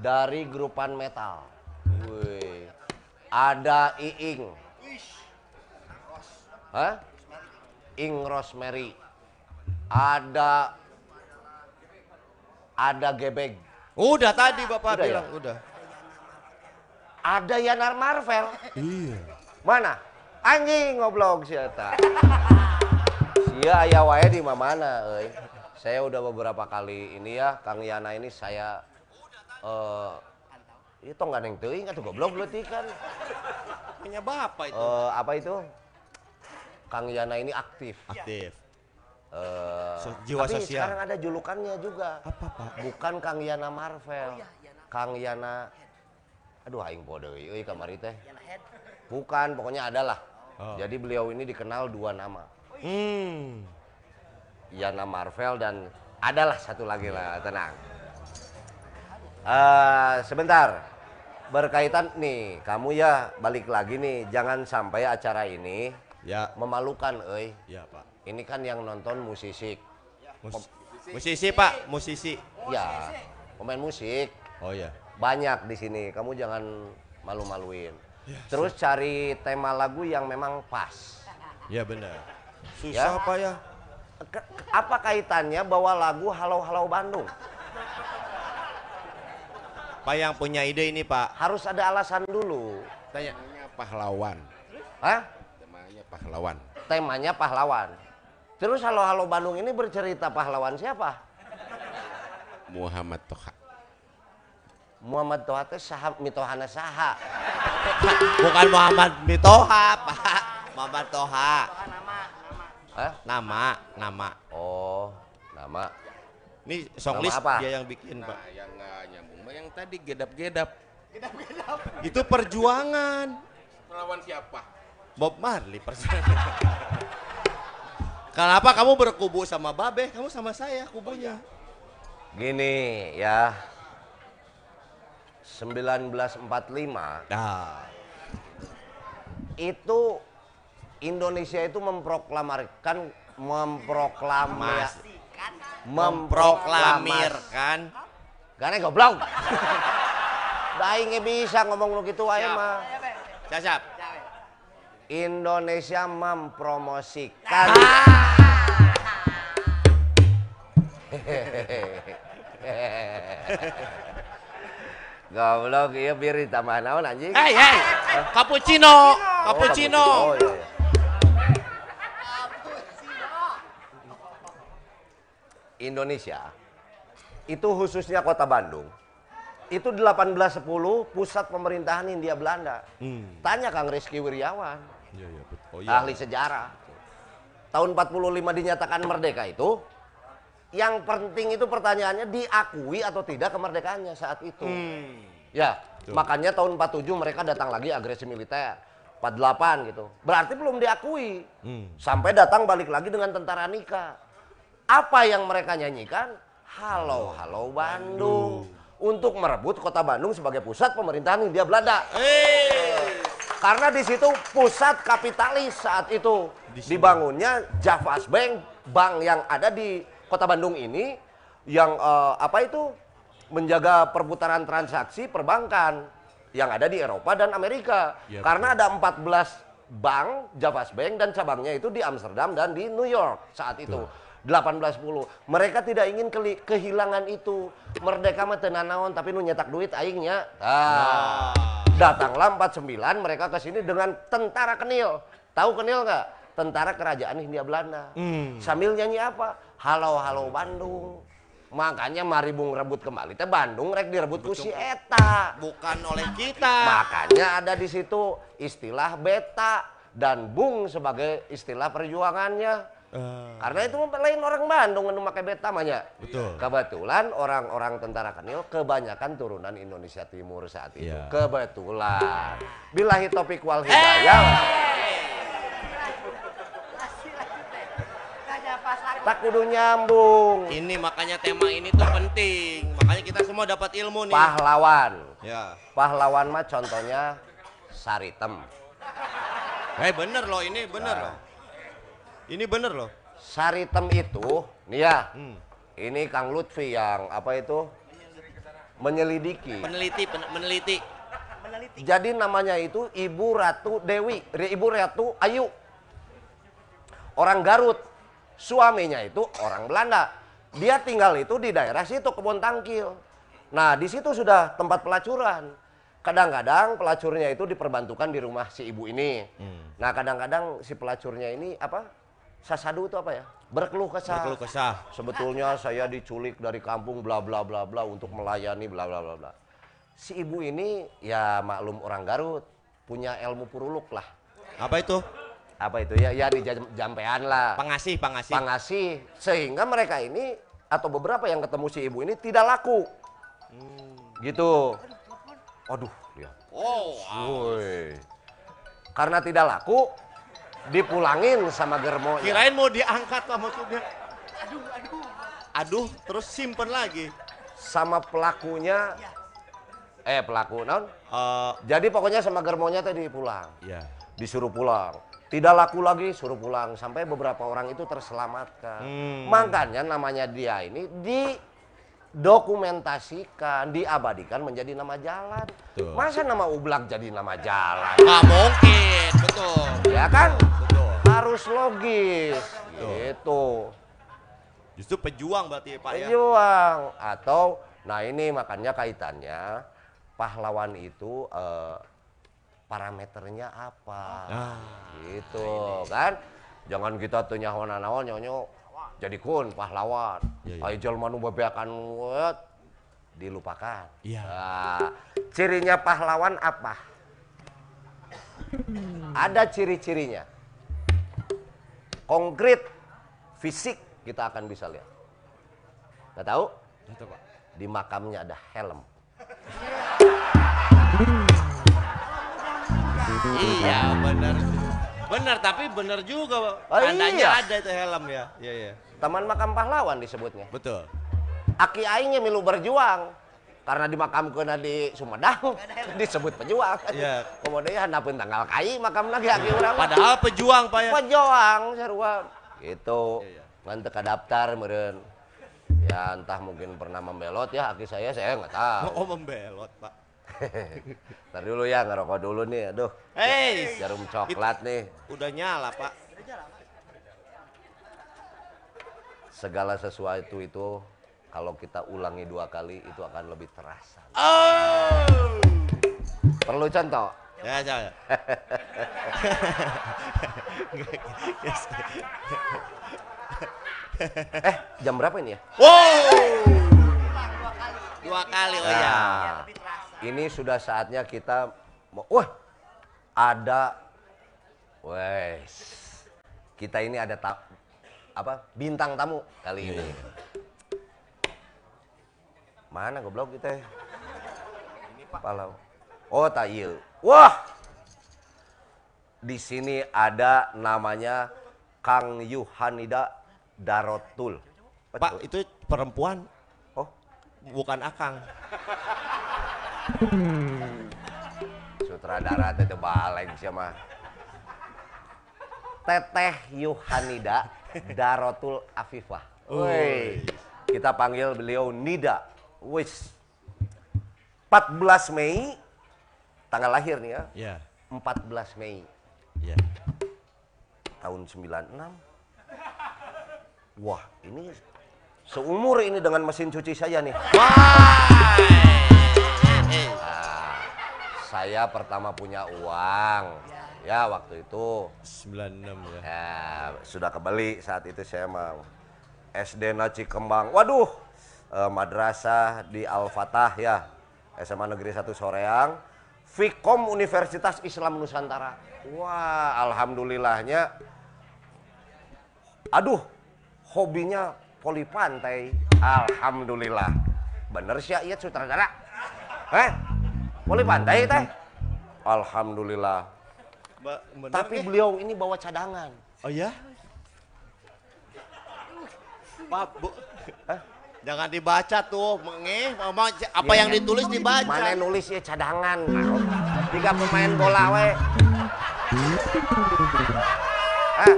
dari grupan metal. Wih. Ada Iing. Hah? Ing Rosemary, ada ada Gebeg, Udah tadi Bapak Udah ya? bilang, udah. ada Yanar Marvel. Iya. Mana? Anjing ngoblok si eta. Sia aya wae di mana euy. Saya udah beberapa kali ini ya Kang Yana ini saya eh itu nggak neng teuing atuh goblok leutik kan. Punya Bapak itu. Eh apa itu? Kang Yana ini aktif. Aktif. Eh, So- jiwa tapi sosial. sekarang ada julukannya juga. Apa Pak? Bukan Kang Yana Marvel. Kang Yana Aduh aing podo euy kamari teh. Bukan, pokoknya ada lah. Oh. Jadi beliau ini dikenal dua nama. Hmm. Yana Marvel dan adalah satu lagi lah, tenang. Eh sebentar, berkaitan nih, kamu ya balik lagi nih, jangan sampai acara ini Ya, memalukan, euy. ya Pak. Ini kan yang nonton musisi, Mus- musisi Pak, musisi. ya, pemain musik Oh ya. banyak di sini. Kamu jangan malu-maluin. Terus cari tema lagu yang memang pas. Ya benar. Ya. Susah ya. Ke- apa kaitannya bawa lagu Halo Halo Bandung? Pak yang punya ide ini Pak. Harus ada alasan dulu. Tanya. Temanya pahlawan. Hah? Temanya pahlawan. temanya pahlawan. Terus Halo Halo Bandung ini bercerita pahlawan siapa? Muhammad Toha. Muhammad Toha teh saha mitohana saha. Bukan Muhammad Mitoha Pak. Muhammad Toha. Nama, nama. Oh, nama. Ini song Nama list apa? dia yang bikin Pak. Nah, yang nggak nyambung yang tadi gedap-gedap. Itu perjuangan. Melawan siapa? Bob Marley perjuangan. (laughs) Kenapa kamu berkubu sama Babe? Kamu sama saya kubunya. Gini ya. 1945 Nah, itu Indonesia itu memproklamirkan memproklamir Mas. memproklamirkan Gane goblok. (laughs) Daing ge bisa ngomong lu gitu wae mah. siap, siap. Indonesia mempromosikan (laughs) Goblok iya biar ditambah naon anjing. Hei, hei, cappuccino, Oh, cappuccino. Oh, iya, iya. Indonesia itu khususnya kota Bandung itu 1810 pusat pemerintahan Hindia Belanda. Hmm. Tanya Kang Rizky Wiryawan, Iya, iya, betul. Oh, ahli sejarah. Tahun 45 dinyatakan merdeka itu yang penting itu pertanyaannya diakui atau tidak kemerdekaannya saat itu. Hmm. Ya, makanya tahun 47 mereka datang lagi agresi militer. 48 gitu. Berarti belum diakui. Hmm. Sampai datang balik lagi dengan tentara Nika. Apa yang mereka nyanyikan? Halo, halo Bandung. Untuk merebut kota Bandung sebagai pusat pemerintahan Hindia Belanda. Hei. Karena di situ pusat kapitalis saat itu. Dibangunnya Javas Bank, bank yang ada di kota Bandung ini yang eh, apa itu menjaga perputaran transaksi perbankan yang ada di Eropa dan Amerika. Ya, Karena ada 14 bank Javas Bank dan cabangnya itu di Amsterdam dan di New York saat itu. 1810. Mereka tidak ingin keli- kehilangan itu. Merdeka mah tapi nu nyetak duit aingnya. Nah. Datanglah 49 mereka ke sini dengan tentara Kenil. Tahu Kenil nggak? Tentara kerajaan Hindia Belanda. Hmm. Sambil nyanyi apa? Halo halo Bandung. Makanya mari bung rebut kembali teh Bandung rek direbut ku si eta. Bukan oleh kita. Makanya ada di situ istilah beta dan bung sebagai istilah perjuangannya. Eh, Karena itu lain orang Bandung anu make beta mah nya. Betul. Kebetulan orang-orang tentara Kenil kebanyakan turunan Indonesia Timur saat itu. Iya. Kebetulan. Bilahi topik wal hidayah. Tak kudu nyambung. ini makanya tema ini tuh penting. Makanya kita semua dapat ilmu nih. Pahlawan. Ya. Pahlawan mah contohnya Saritem. Hei bener loh ini bener Nah. loh. Ini bener loh. Saritem itu, nih ya, Hmm. ini Kang Lutfi yang apa itu menyelidiki. Peneliti, pen- meneliti. Jadi namanya itu Ibu Ratu Dewi, Ri- Ibu Ratu Ayu. orang Garut. Suaminya itu orang Belanda. Dia tinggal itu di daerah situ Kebon Tangkil. Nah, di situ sudah tempat pelacuran. Kadang-kadang pelacurnya itu diperbantukan di rumah si ibu ini. Nah, kadang-kadang si pelacurnya ini apa? Sasadu itu apa ya? Berkeluh kesah. Berkeluh kesah. Sebetulnya saya diculik dari kampung bla bla bla bla untuk melayani bla bla bla bla. Si ibu ini ya maklum orang Garut, punya ilmu puruluk lah. Apa itu? Apa itu ya? Ya di jam- jampean lah. Pangasih, pangasih. Pangasih sehingga mereka ini atau beberapa yang ketemu si ibu ini tidak laku. Gitu. Aduh, lihat. Oh, Woi. Karena tidak laku dipulangin sama germonya. Kirain mau diangkat Pak maksudnya. Aduh, aduh. Aduh, terus simpen lagi. sama pelakunya eh pelaku non Eh, jadi pokoknya sama germonya tadi pulang ya. disuruh pulang tidak laku lagi suruh pulang sampai beberapa orang itu terselamatkan Hmm. makanya namanya dia ini didokumentasikan diabadikan menjadi nama jalan. Betul. masa nama ublak jadi nama jalan? Nggak mungkin, betul. ya kan? Betul. harus logis. Gitu. Justru pejuang berarti Pak ya. Pejuang. Atau nah ini makanya kaitannya pahlawan itu eh, parameternya apa? Ah, gitu kan? Jangan kita tuh nyawa naon nyonyo jadi kun pahlawan Iya, iya. ayo jelma nu bebeakan wet dilupakan Iya. Nah, cirinya pahlawan apa ada ciri-cirinya konkret fisik kita akan bisa lihat nggak tahu Pak. di makamnya ada helm Iya, benar. Benar, tapi benar juga, Pak. Oh, Tandanya iya. ada itu helm ya. Iya, iya. Taman makam pahlawan disebutnya Betul. aki aingnya milu berjuang karena dimakamkeun di Sumedang (laughs) disebut pejuang Iya. kemudian handapeun tanggal kai makam lagi aki urang mah. Padahal pejuang, Pak ya. pejuang sarua gitu Iya, iya. ngan teu daftar meureun ya entah mungkin pernah membelot ya aki saya saya nggak tahu Oh, membelot, Pak. (laughs) Ntar dulu ya ngerokok dulu nih aduh Hei, jarum coklat nih udah nyala, Pak. Segala sesuatu itu kalau kita ulangi dua kali itu akan lebih terasa Oh. perlu contoh Ya, ya. (laughs) eh jam berapa ini ya Wow. Dua kali, oh ya. Nah, ini sudah saatnya kita mau wah ada wes kita ini ada ta, apa bintang tamu kali ini. mana goblok kita? Ini palau. Oh tak iya wah! Di sini ada namanya Kang Yuhanida Darotul. Pak, itu perempuan, oh. Bukan akang. sutradara teh baleng sia mah Teteh Yuhanida Darotul Afifah. Woi. Kita panggil beliau Nida. Wis. 14 Mei tanggal lahir nih ya. Ya, 14 Mei ya. tahun 96. Wah, ini seumur ini dengan mesin cuci saya nih. Eh, Saya pertama punya uang. Ya, waktu itu 96 ya. Ya, sudah kebeli saat itu saya mau. SD Naci Kembang. Waduh, eh, madrasah di Al-Fatah ya. SMA Negeri 1 Soreang. Fikom Universitas Islam Nusantara. Wah, alhamdulillahnya. Aduh, hobinya voli pantai. Alhamdulillah. Bener sih iya sutradara. Eh, voli pantai teh. Alhamdulillah. Ba- bener Tapi ke? beliau ini bawa cadangan. Oh ya? Pak, Bu. Jangan dibaca tuh, menge, mama, apa yang ditulis dibaca. Mana nulis ya cadangan. Tiga pemain bola we. Ah.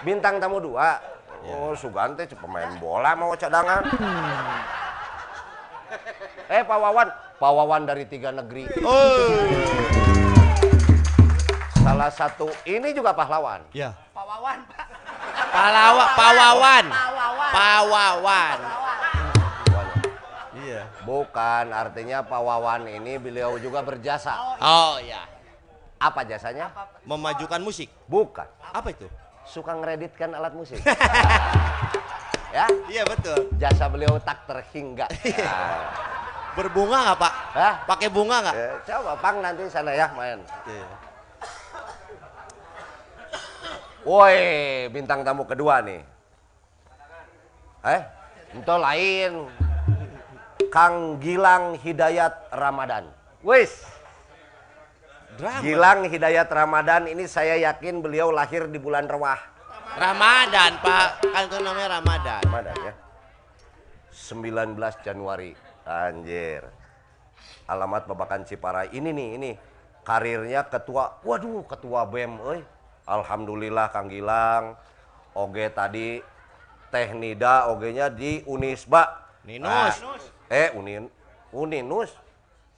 Bintang tamu dua. Oh, Sugante cuma pemain bola mau cadangan. Eh, Pak Wawan, Pak Wawan dari tiga negeri. Oh, salah satu ini juga pahlawan. Ya. Pawawan, Pak. Pahlawan, pawawan. Pawawan. Pawawan. Iya. Bukan, artinya pawawan ini beliau juga berjasa. Oh ya. Apa jasanya? Memajukan musik. Bukan. Apa itu? Suka ngereditkan alat musik. (laughs) ya, Iya betul. jasa beliau tak terhingga. Nah, (laughs) Berbunga nggak Pak? Hah? Pakai bunga nggak? eh, coba Pang nanti sana ya main. Iya. Woi, bintang tamu kedua nih. Eh, itu lain. Kang Gilang Hidayat Ramadan. Wis, Drama. Gilang Hidayat Ramadan ini saya yakin beliau lahir di bulan Rewah. Ramadan Pak. Kan itu namanya Ramadan. Ramadan ya. 19 Januari. Anjir. Alamat Babakan Ciparai. Ini nih, ini. Karirnya ketua, waduh ketua BEM, euy. Alhamdulillah Kang Gilang. Oge tadi Teh Nida, ogenya di Unisba. Ninus. Ah, eh, Unin, Uninus.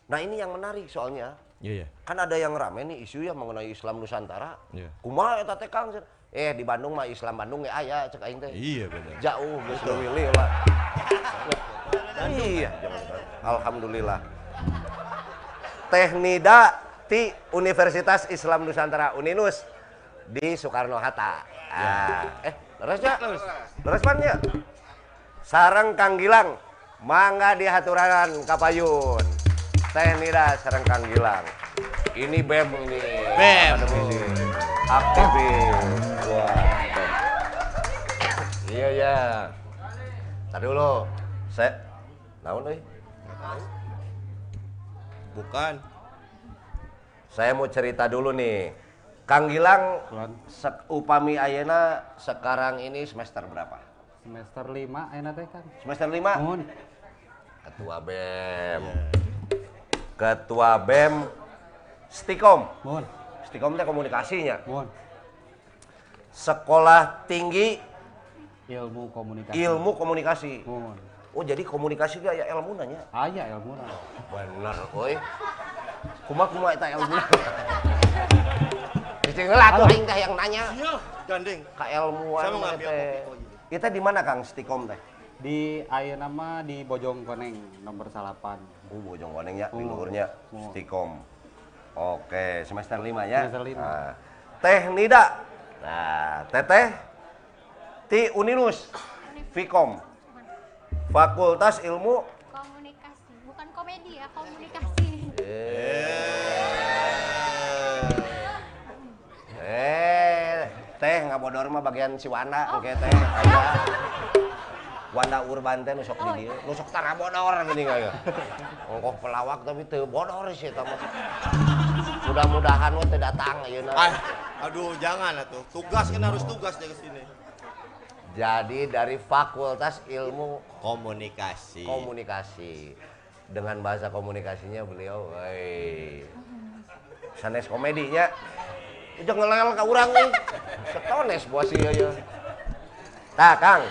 Nah ini yang menarik soalnya. Iya, iya. Kan ada yang rame nih isu ya mengenai Islam Nusantara. Iya. Kumaha eta teh Kang? Eh di Bandung mah Islam Bandung ya aya cek aing teh. Iya benar. Jauh geus wilih lah. Iya. Alhamdulillah. Teknida ti Universitas Islam Nusantara Uninus di Soekarno Hatta. Ah, eh, leres ya? Leres pan ya? Sarang Kang Gilang, mangga di haturan kapayun. Teknida sarang Kang Gilang. Ini BEM ini. BEM. Aktivis. Wah. Iya ya. Tadi dulu. Saya naon euy? Bukan. Saya mau cerita dulu nih. Kang Gilang sek, upami ayeuna sekarang ini semester berapa? semester 5 enak teh kan Semester 5? mohon Ketua BEM. Ketua BEM Stikom. mohon Stikom teh komunikasinya. mohon Sekolah Tinggi ilmu komunikasi Ilmu Komunikasi. mohon Oh, jadi komunikasi gak ya ilmu nanya? aya ilmu nah. Bener, oi. Kuma kuma eta ilmu. (laughs) Lah tuh aing teh yang nanya Iya, gandeng. ka ilmuwan Saya mau mah ngambil kopi, kopi. Kita di mana Kang Stikom teh? di aya nama di Bojong Koneng nomor salapan Oh, Bojong Koneng ya, di luhurnya. Stikom. Oke, semester 5 ya. Semester lima. Nah, Teh Nida. Nah, Teteh Ti Uninus. Fikom. Fakultas Ilmu komunikasi bukan komedi ya komunikasi Eh, teh nggak bodor mah bagian si Wanda, oke teh. Aya. (laughs) Wanda Urban teh nusok di dieu, nusok tara bodor gini ya. Ongkoh pelawak tapi teu bodor sih eta mah. Mudah-mudahan we teu datang ayeuna. Ah, aduh jangan atuh. Tugas kan harus tugas dari sini. Jadi dari Fakultas Ilmu Komunikasi. Komunikasi. Dengan bahasa komunikasinya beliau, woi. Sanes komedinya. Udah ngelel ka urang nih. Setones buat si ya. Nah, Kang.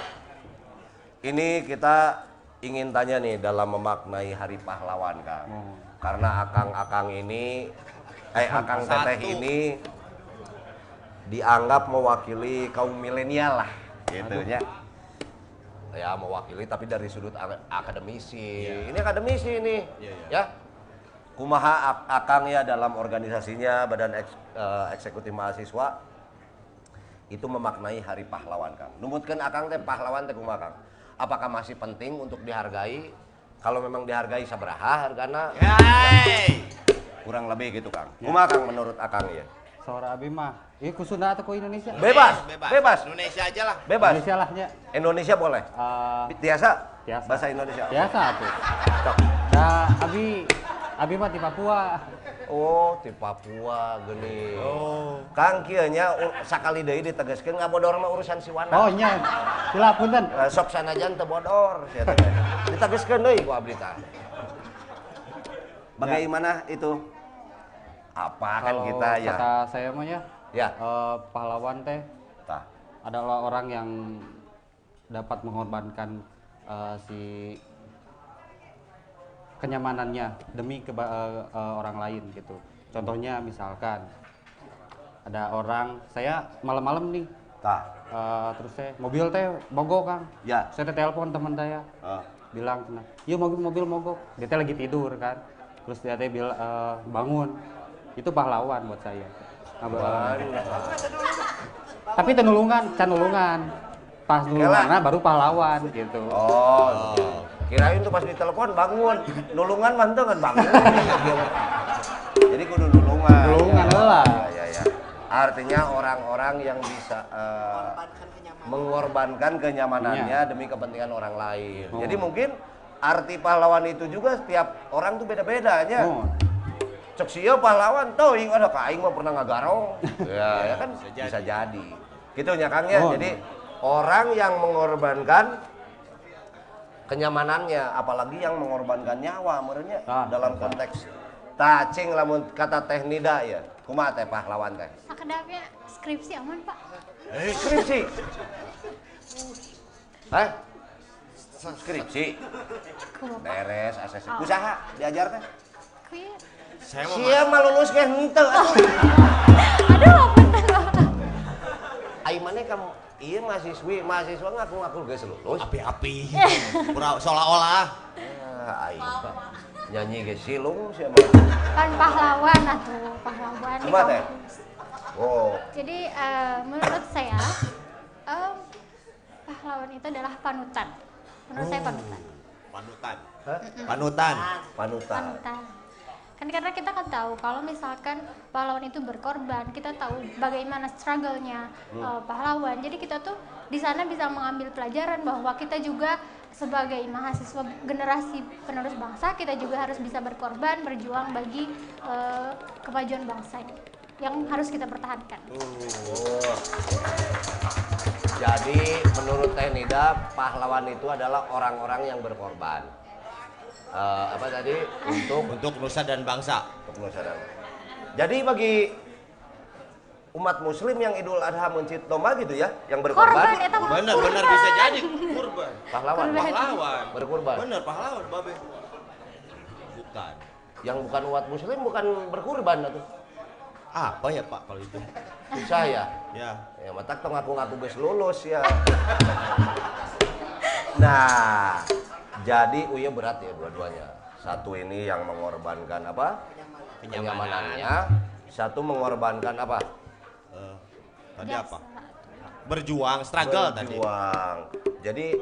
Ini kita ingin tanya nih dalam memaknai Hari Pahlawan, Kang. Oh. Karena akang-akang ini eh akang teteh Satu. ini dianggap mewakili kaum milenial lah gitu ya. Ya mewakili tapi dari sudut ak- akademisi. Ini akademisi ini. Iya, iya. Ya. Kumaha ak- akang ya dalam organisasinya Badan Eks- eh, Eksekutif Mahasiswa itu memaknai Hari Pahlawan Kang. Numutkeun akang teh pahlawan teh kumaha Kang? Apakah masih penting untuk dihargai? Kalau memang dihargai sabaraha hargana? Hai. Kurang lebih gitu Kang. Kumaha Kang menurut akang ya? Saudara Abi mah ieu ku Sunda atau ku Indonesia Bebas, bebas. bebas. Indonesia aja lah. Bebas. Indonesia lah nya Indonesia boleh. Eh, Biasa? Biasa. Bahasa Indonesia. biasa tuh nah Abi Abi mah di Papua Oh, di Papua gini. Oh. Kang kieu nya sakali deui ditegaskeun ngabodor mah urusan si Wana. oh nya sila punten Eh, sok sanajan teu bodor sia teh. Ditegaskeun deui ku abdi tah. Bagaimana itu? Apa kan kita ya? kata saya mah ya Ya, eh, pahlawan teh tah. adalah orang yang dapat mengorbankan eh, si kenyamanannya demi keba- eh, eh, orang lain gitu. Contohnya misalkan ada orang saya malam-malam nih. Tah. eh, terus saya mobil teh mogok kang. Ya. saya telepon teman saya. Ah. bilang nah, iya mobil mobil mogok. Dia teh lagi tidur kan. Terus dia teh bilang eh, bangun. Itu pahlawan buat saya. Nah, tapi tenulungan tenulungan pas nulungan baru pahlawan gitu. Oh, kirain tuh pas ditelepon bangun, nulungan mantu kan bangun. Jadi kudu nulungan. Nulungan ya. lah. Ya, ya, ya. Artinya orang-orang yang bisa eh, mengorbankan kenyamanannya demi kepentingan orang lain. Oh. Jadi mungkin arti pahlawan itu juga setiap orang tuh beda-beda ya. oh Cek sia pahlawan tuh ing ada kaing mah pernah ngagarong. (laughs) ya, ya kan bisa jadi. Gitu nya Kang ya. Oh. Jadi orang yang mengorbankan kenyamanannya, apalagi yang mengorbankan nyawa menurutnya Ah, dalam konteks tacing lamun kata teh nida ya. Kumaha teh pahlawan teh? Akedapnya skripsi aman pak. Skripsi. Hah? Skripsi. Kumaha pak? Beres, ACC. Usaha diajar teh. Saya mau Sia mah lulus ge henteu atuh. (laughs) Aduh apa? Aing maneh kamu iya mahasiswi, mahasiswa ngaku-ngaku geus lulus. api-api. (laughs) Pura seolah-olah. Ah, aing Pak. nyanyi ge silung sia mah. Kan pahlawan atuh pahlawan di Kumaha teh? Oh, Jadi eh, menurut saya em, pahlawan itu adalah panutan. Menurut saya panutan. Panutan. Hah? Panutan. panutan. Panutan. Kan karena kita kan tahu kalau misalkan pahlawan itu berkorban, kita tahu bagaimana struggle-nya eh, pahlawan. Jadi kita tuh di sana bisa mengambil pelajaran bahwa kita juga sebagai mahasiswa generasi penerus bangsa, kita juga harus bisa berkorban, berjuang bagi eh, kemajuan bangsa ini yang harus kita pertahankan. Oh. Jadi menurut Teh Nida, pahlawan itu adalah orang-orang yang berkorban. Eh, apa tadi? Untuk Untuk nusa dan bangsa. untuk Nusa dan- Jadi bagi umat muslim yang Idul Adha mencit domba gitu ya, yang Korban berkorban, eta Bener, bener kurban. bisa jadi kurban. pahlawan, Korban. Pahlawan. berkorban. Bener, pahlawan, babe. Bukan. Yang bukan umat muslim bukan berkorban atau Apa ya Pak kalau itu? susah ya. Ya. Ya mata tong ngaku-ngaku geus lulus ya. (laughs) Nah, jadi Uya berat ya dua-duanya. Satu ini yang mengorbankan apa? Kenyamanannya. Satu mengorbankan apa? Eh, tadi apa? Berjuang, struggle tadi. Berjuang. Jadi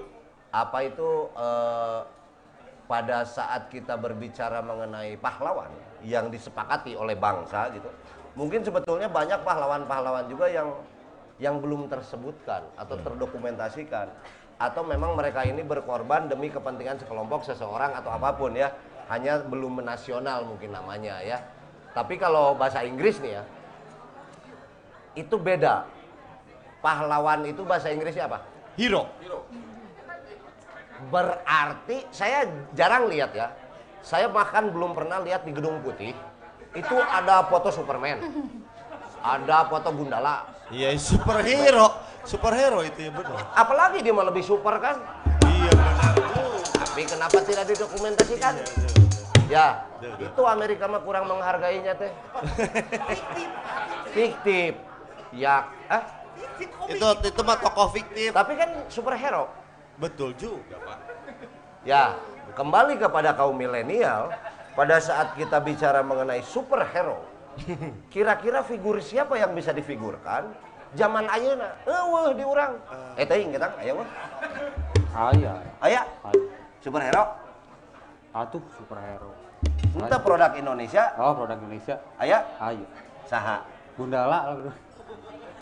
apa itu eh, pada saat kita berbicara mengenai pahlawan yang disepakati oleh bangsa gitu. Mungkin sebetulnya banyak pahlawan-pahlawan juga yang yang belum tersebutkan atau terdokumentasikan. Atau memang mereka ini berkorban demi kepentingan sekelompok seseorang atau apa pun ya. Hanya belum menasional mungkin namanya ya. Tapi kalau bahasa Inggris nih ya itu beda. Pahlawan itu bahasa Inggrisnya apa? Hero. berarti saya jarang lihat ya. Saya bahkan belum pernah lihat di gedung putih itu ada foto Superman ada foto Gundala Iya, superhero. Superhero itu ya benar. apalagi dia mah lebih super kan Iya benar. tapi kenapa tidak didokumentasikan ya itu Amerika mah kurang menghargainya teh fiktif ya eh Itu itu mah tokoh fiktif. tapi kan superhero Betul juga, Pak. ya kembali kepada kaum milenial pada saat kita bicara mengenai superhero (laughs) kira-kira figur siapa yang bisa difigurkan? Zaman ayeuna eueuh di urang. Eh. Teuing kita aya mah aya aya superhero? Atuh superhero. Entah produk Indonesia? Oh produk Indonesia. Aya ayo saha? Gundala.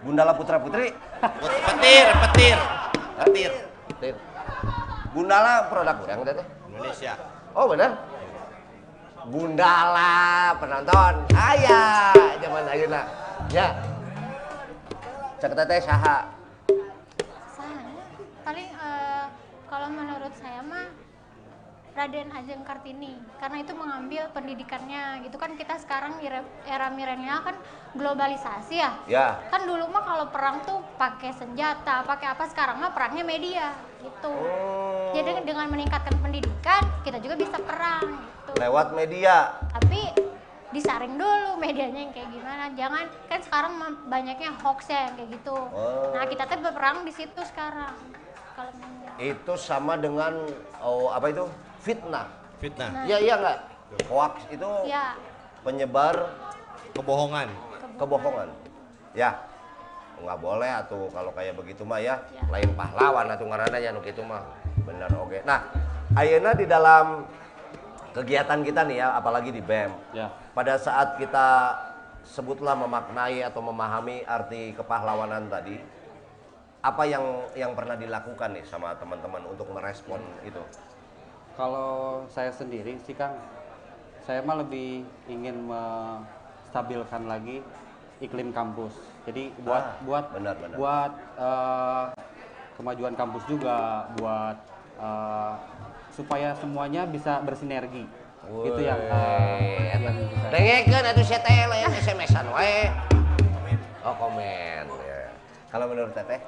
Gundala Putra Putri? Put- Petir, petir. Petir. Tin. Gundala produk urang teh. Indonesia. Oh benar. Gundala penonton. Aya zaman ayeuna. Ya. Cek teteh saha? Sana. Paling eh, kalau menurut saya mah Raden Ajeng Kartini karena itu mengambil pendidikannya gitu kan kita sekarang era, era milenial kan globalisasi ya Ya. kan dulu mah kalau perang tuh pakai senjata pakai apa sekarang mah perangnya media gitu Oh. jadi dengan meningkatkan pendidikan kita juga bisa perang gitu Lewat media. tapi disaring dulu medianya yang kayak gimana jangan kan sekarang banyaknya hoax ya yang kayak gitu Oh. nah kita tuh berperang di situ sekarang kalau Itu sama dengan oh apa itu? Fitnah. Fitnah, Nah. Iya iya nggak? Hoax itu ya penyebar kebohongan. kebohongan. Ya. Nggak boleh atuh kalau kayak begitu mah ya. Ya. Lain pahlawan atuh ngarananya nu kitu mah. Bener oke. Nah, ayeuna di dalam kegiatan kita nih ya, apalagi di BEM. Ya. Pada saat kita sebutlah memaknai atau memahami arti kepahlawanan tadi, apa yang yang pernah dilakukan nih sama teman-teman untuk merespon itu? Kalau saya sendiri sih Kang, saya mah lebih ingin menstabilkan lagi iklim kampus. Jadi buat Ah, buat benar, benar. buat eh, kemajuan kampus juga, buat eh, supaya semuanya bisa bersinergi. Itu yang eh, yang bisa. Dengekeun atuh saya teh layan SMS-an wae. Oh, komen. Ya. Kalau menurut Teteh?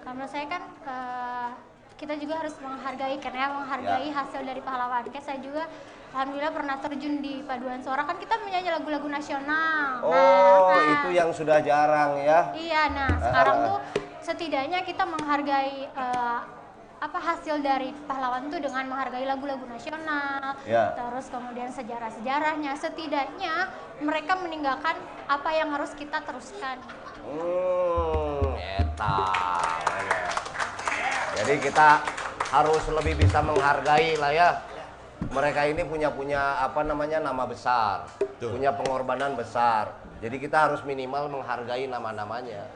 karena saya kan eh, kita juga harus menghargai kan ya menghargai Ya. hasil dari pahlawan kayak saya juga alhamdulillah pernah terjun di paduan suara kan kita menyanyi lagu-lagu nasional Oh, Nah, nah, itu yang sudah jarang ya. iya nah sekarang tuh setidaknya kita menghargai eh, apa hasil dari pahlawan tuh dengan menghargai lagu-lagu nasional Ya. terus kemudian sejarah-sejarahnya setidaknya mereka meninggalkan apa yang harus kita teruskan Hmm, eta. bener. Jadi kita harus lebih bisa menghargai lah ya. Mereka ini punya punya apa namanya nama besar, punya pengorbanan besar. Jadi kita harus minimal menghargai nama-namanya.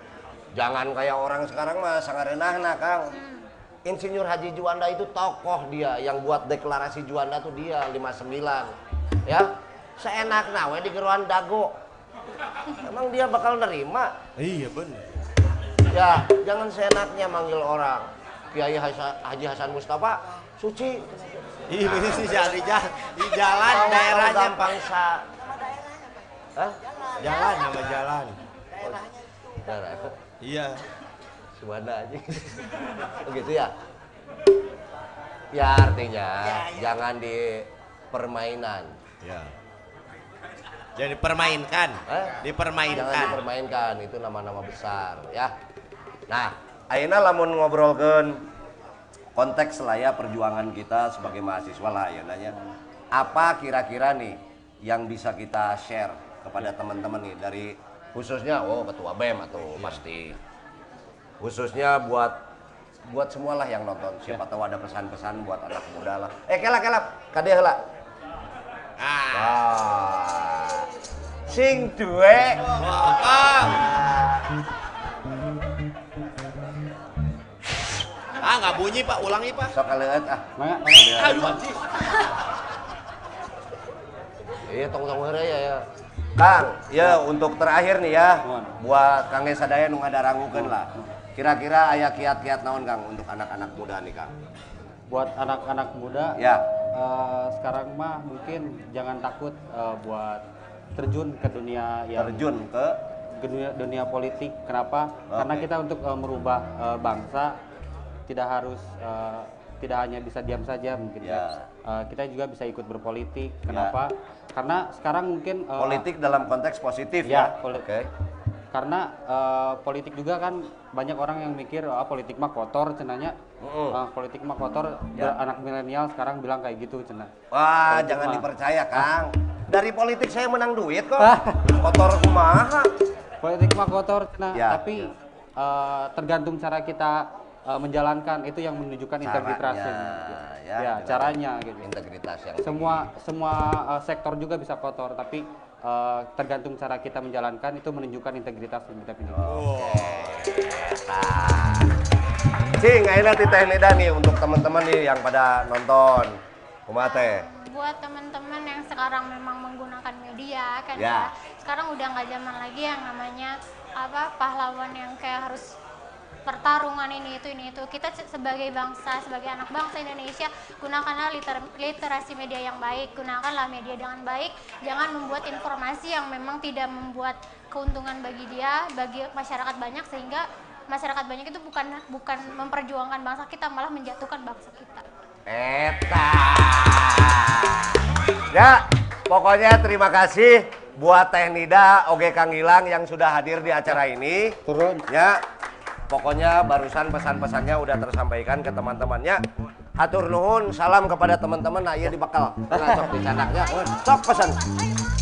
Jangan kayak orang sekarang mah sangareunahna, Kang. Insinyur Haji Juanda itu tokoh dia yang buat deklarasi Juanda tuh dia 59. Ya. Seenakna we di geruan dago. Emang dia bakal nerima? Iya bener. Ya, jangan seenaknya manggil orang. Kiai Haji Hasan Mustafa, suci. Iya sih di jalan, di jalan daerahnya Pak. gampang sa. Hah? Jalan nama jalan. Daerah. Iya. Subhana aja. Begitu (laughs) ya? Ya artinya jangan di permainan. Ya. Jadi dipermainkan. Eh? Jangan Dipermainkan. dipermainkan itu nama-nama besar ya. Nah, ayeuna lamun ngobrolkeun konteks lah ya perjuangan kita sebagai mahasiswa lah ya nanya. Apa kira-kira nih yang bisa kita share kepada teman-teman nih dari khususnya oh ketua BEM atau pasti khususnya buat buat semualah yang nonton siapa tahu ada pesan-pesan buat anak muda lah eh kelak kelak kade heula Ah. ah sing duwe Ah nggak bunyi Pak, ulangi Pak. sok kaleut ah mangga. Aduh anjing. Iya, tong tong heureuy ya, ya. Kang, ya untuk terakhir nih ya, buat Kang Sadaya nu ngadarangukeun lah. Kira-kira aya kiat-kiat naon Kang untuk anak-anak muda nih Kang? Buat anak-anak muda, Ya. eh, sekarang mah mungkin jangan takut eh, buat terjun ke dunia yang Terjun ke ke dunia, dunia politik. Kenapa? Karena Oke. kita untuk eh, merubah eh, bangsa tidak harus eh, tidak hanya bisa diam saja mungkin ya. Ya. Eh, kita juga bisa ikut berpolitik. Kenapa? Karena sekarang mungkin eh, politik dalam konteks positif Ya, ya. Oke. Karena eh, politik juga kan banyak orang yang mikir ah politik mah kotor cenanya Mm-mm. Ah, politik mah kotor Ya. anak milenial sekarang bilang kayak gitu cenah Wah, Politik jangan mah. dipercaya Kang. Dari politik saya menang duit kok. Ah. Kotor kumaha. politik mah kotor cenah Ya, tapi eh, tergantung cara kita eh, menjalankan itu yang menunjukkan integritasnya ya. ya caranya gitu Integritas yang semua semua eh, sektor juga bisa kotor tapi eh, tergantung cara kita menjalankan itu menunjukkan integritas kita miliki Nah, Cing, ayeuna ti teh Nida nih untuk teman-teman nih yang pada nonton. Kumaha teh? buat teman-teman yang sekarang memang menggunakan media kan Ya. ya sekarang udah nggak zaman lagi yang namanya apa pahlawan yang kayak harus pertarungan ini itu ini itu kita se- sebagai bangsa sebagai anak bangsa Indonesia gunakanlah liter- literasi media yang baik gunakanlah media dengan baik jangan membuat informasi yang memang tidak membuat keuntungan bagi dia bagi masyarakat banyak sehingga masyarakat banyak itu bukan bukan memperjuangkan bangsa kita malah menjatuhkan bangsa kita Eta. Ya, pokoknya terima kasih buat Teh Nida, oge Kang Gilang yang sudah hadir di acara ini. Turun. Ya, pokoknya barusan pesan-pesannya udah tersampaikan ke teman-temannya. Hatur nuhun, salam kepada teman-teman. Nah, iya dibakal ngacok di canaknya. Sok pesan.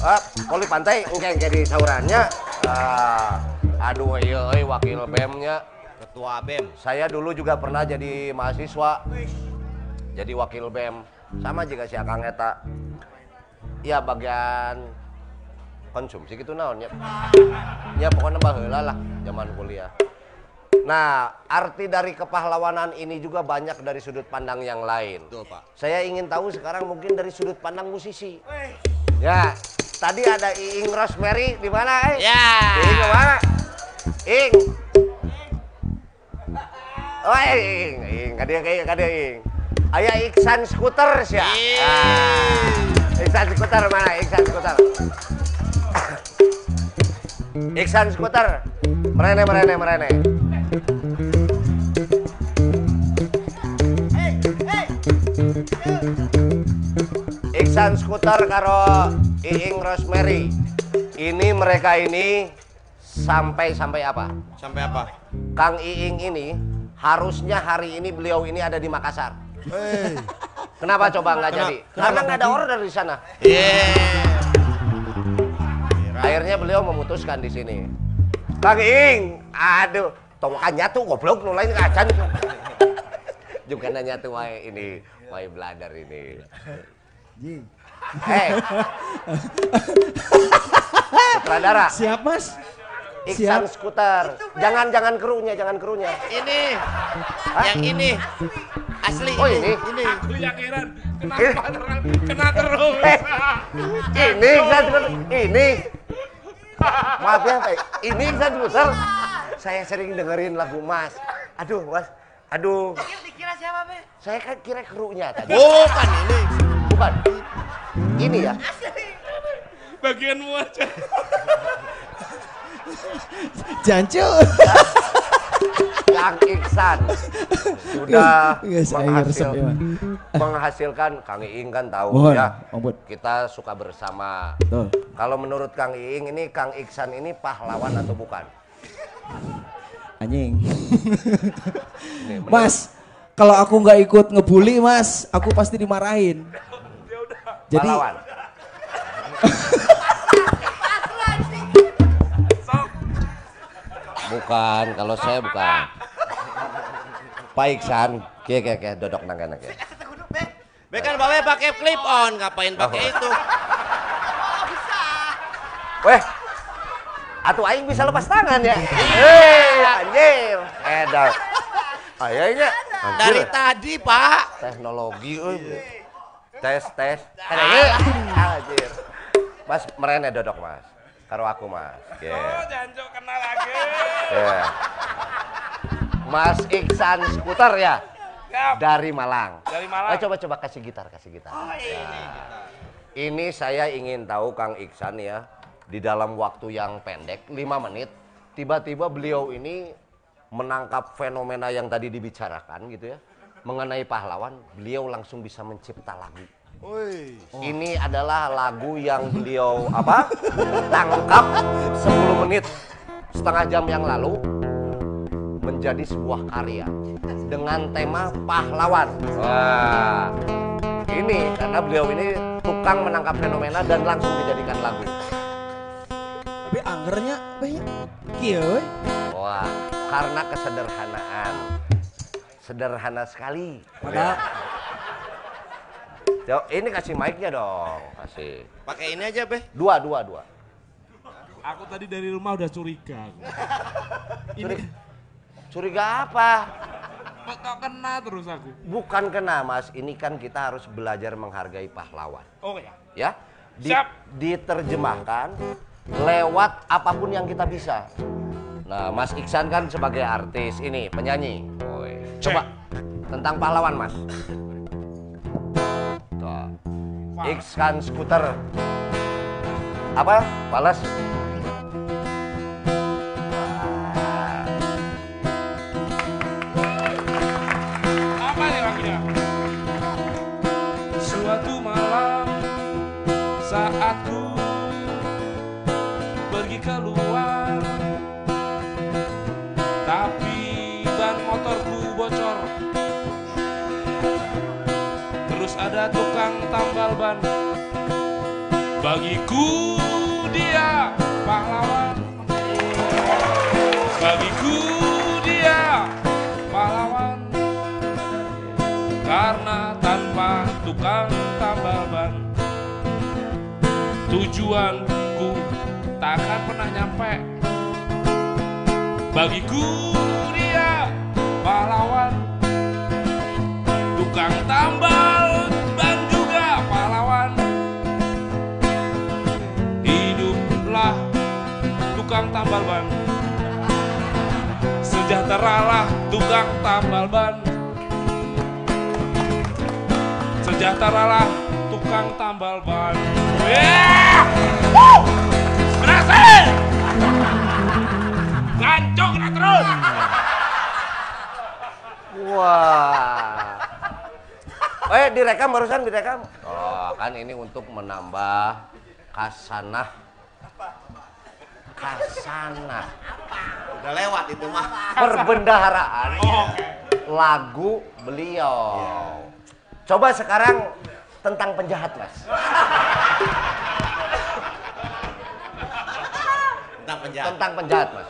Ah, poli pantai engke engke di saurannya. Ah, aduh, iya, euy, wakil BEM-nya. Ketua BEM. Saya dulu juga pernah jadi mahasiswa. Jadi wakil BEM. Sama juga si Akang Eta. Ya bagian konsumsi gitu naon ya. Ya pokoknya baheula lah zaman kuliah. Nah, arti dari kepahlawanan ini juga banyak dari sudut pandang yang lain. Betul, Pak. Saya ingin tahu sekarang mungkin dari sudut pandang musisi. Ya, tadi ada Iing Rosemary di mana, eh? Ya. Iing ke mana? Ing. (laughs) Oh, Ing, Ing, kadia kayak kadia Ing. Aya Iksan Scooter sih. Ing. Ah. Iksan Scooter mana? Iksan Scooter. Iksan Scooter. Merene, merene, merene. Iksan Scooter karo Iing Rosemary. Ini mereka ini sampai sampai apa? Sampai apa? Kang Iing ini harusnya hari ini beliau ini ada di Makassar. Kenapa coba nggak jadi? Karena nggak ada order di sana. Iya. Akhirnya beliau memutuskan di sini. Kang Iing, aduh, tomokannya tuh goblok nulain kacan. (laughs) Juga nanya tuh wae ini, wae belajar ini. Hei. (laughs) Sutradara, Siap mas? Iksan Skuter. Jangan jangan krunya, jangan krunya. Ini. Yang ini. Asli Oh, ini? Ini. Aku yang heran, kenapa terang, kena terus. Eh, ini Iksan Skuter, ini. Maaf ya, Pak. ini Iksan Skuter. Saya sering dengerin lagu Mas. Aduh, Mas. Aduh. Dikira siapa, Be? Saya kan kira krunya tadi. Bukan ini. Bukan. Ini ya. Bagianmu aja. (laughs) Jancu. Kang Iksan sudah air resep menghasil- ya. menghasilkan Kang Iing kan tahu Mohon, ya. Kita suka bersama. Betul. Kalau menurut Kang Iing ini Kang Iksan ini pahlawan atau bukan? Anjing. Mas, kalau aku nggak ikut ngebully mas, aku pasti dimarahin. Jadi pahlawan. (laughs) Bukan, kalau saya bukan. Pak Iksan, kia kia kia dodok nangga nangga. Be kan bawe pakai clip on, ngapain pakai Oh. itu? Weh, atuh aing bisa lepas tangan ya. Hei, anjir. Edan. Ayahnya. Dari tadi, Pak. teknologi euy. Tes tes. Anjir. Mas merene dodok, Mas. Karo aku, Mas. Yeah. Janjo kena lagi. Yeah. Mas Iksan Skuter ya? Siap. Dari Malang. Dari Malang. Ayo coba coba kasih gitar, kasih gitar. Nah, Ini saya ingin tahu Kang Iksan ya, di dalam waktu yang pendek, 5 menit, tiba-tiba beliau ini menangkap fenomena yang tadi dibicarakan gitu ya, mengenai pahlawan, beliau langsung bisa mencipta lagu. Ini adalah lagu yang beliau apa? Tangkap 10 menit setengah jam yang lalu menjadi sebuah karya dengan tema pahlawan. Wah, ini karena beliau ini tukang menangkap fenomena dan langsung dijadikan lagu. tapi anggernya banyak. Kieu. Wah, karena kesederhanaan. Sederhana sekali. Padahal Yo, ini kasih mic-nya dong, kasih. Pakai ini aja, Be. Dua, dua, dua. Aku tadi dari rumah udah curiga. (laughs) aku. Curi- Curiga apa? Kok kena terus aku? Bukan kena, Mas. Ini kan kita harus belajar menghargai pahlawan. Oh ya. Ya, Di- Siap. diterjemahkan lewat apa pun yang kita bisa. Nah, Mas Iksan kan sebagai artis ini penyanyi. Woi, coba tentang pahlawan, Mas. Iksan skuter. Apa? Balas. Ban Bagiku dia pahlawan. Bagiku dia pahlawan. Karena tanpa tukang tambal ban Tujuanku takkan pernah nyampe. Bagiku dia pahlawan. Tukang tambal tambal ban Sejahteralah tukang tambal ban Sejahteralah tukang tambal ban Yeah! Woo! Berhasil! Gancung dah terus! Wah. Eh, direkam barusan direkam. Oh, kan ini untuk menambah kasanah. Kasanah. Udah lewat itu mah. Perbendaharaan lagu beliau. Coba sekarang tentang penjahat, Mas. Tentang penjahat. Tentang penjahat, Mas.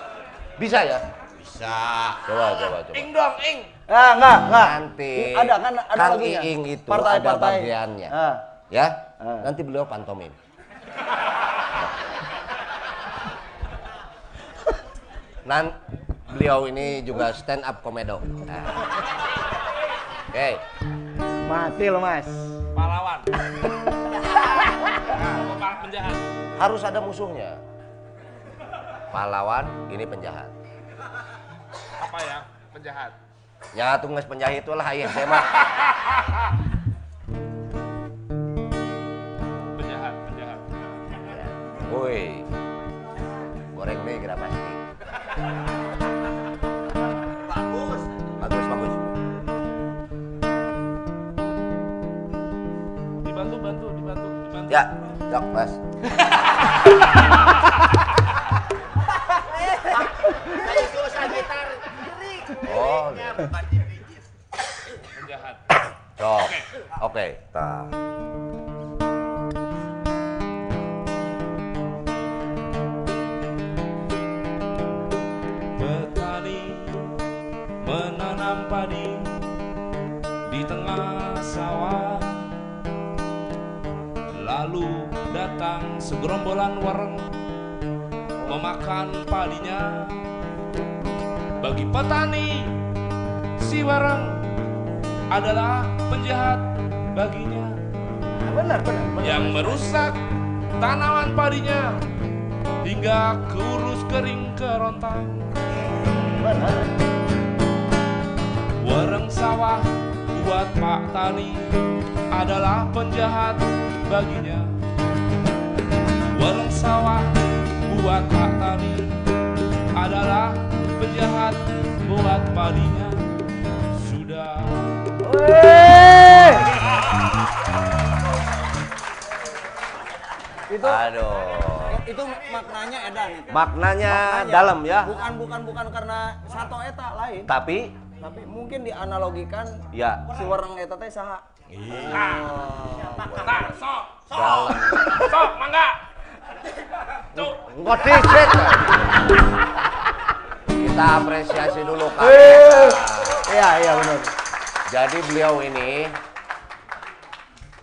Bisa ya? Bisa. Coba, coba, coba. Ing dong, ing! Ah, enggak, enggak. Nanti Ada kan ada Kang lagunya. Iing itu Partai, ada partai. bagiannya. Ah. Ya? Ah. Nanti beliau pantomim. (laughs) Nan beliau ini juga stand up komedo. Nah. Oke. Mati lo, Mas. Pahlawan. Nah, (laughs) penjahat. Harus ada musuhnya. Pahlawan, ini penjahat. Apa ya? Penjahat. Ya tunggas penjahit itu lah ayah saya mah. Penjahat, penjahat. Woi. Goreng deh kira pasti. Ya, sok mas. Oh. Penjahat. Oke. Tah. Petani menanam padi di tengah sawah Lalu datang segerombolan wareng memakan padinya Bagi petani si wareng adalah penjahat baginya Benar, benar, benar. yang merusak tanaman padinya hingga keurus kering kerontang. Benar. Wareng sawah buat Pak Tani adalah penjahat baginya. Wareng sawah buat Pak Tani adalah penjahat buat padinya. Sudah. Itu Aduh. itu maknanya edan itu. Maknanya Maknanya. dalam ya. Bukan bukan bukan karena satu eta lain, Tapi tapi mungkin dianalogikan ya si wareng eta teh saha. Nah, sok, sok, sok, mangga. Tuh, Enggak dicek. Kita apresiasi dulu Kang. Eh. Iya, iya benar. Jadi beliau ini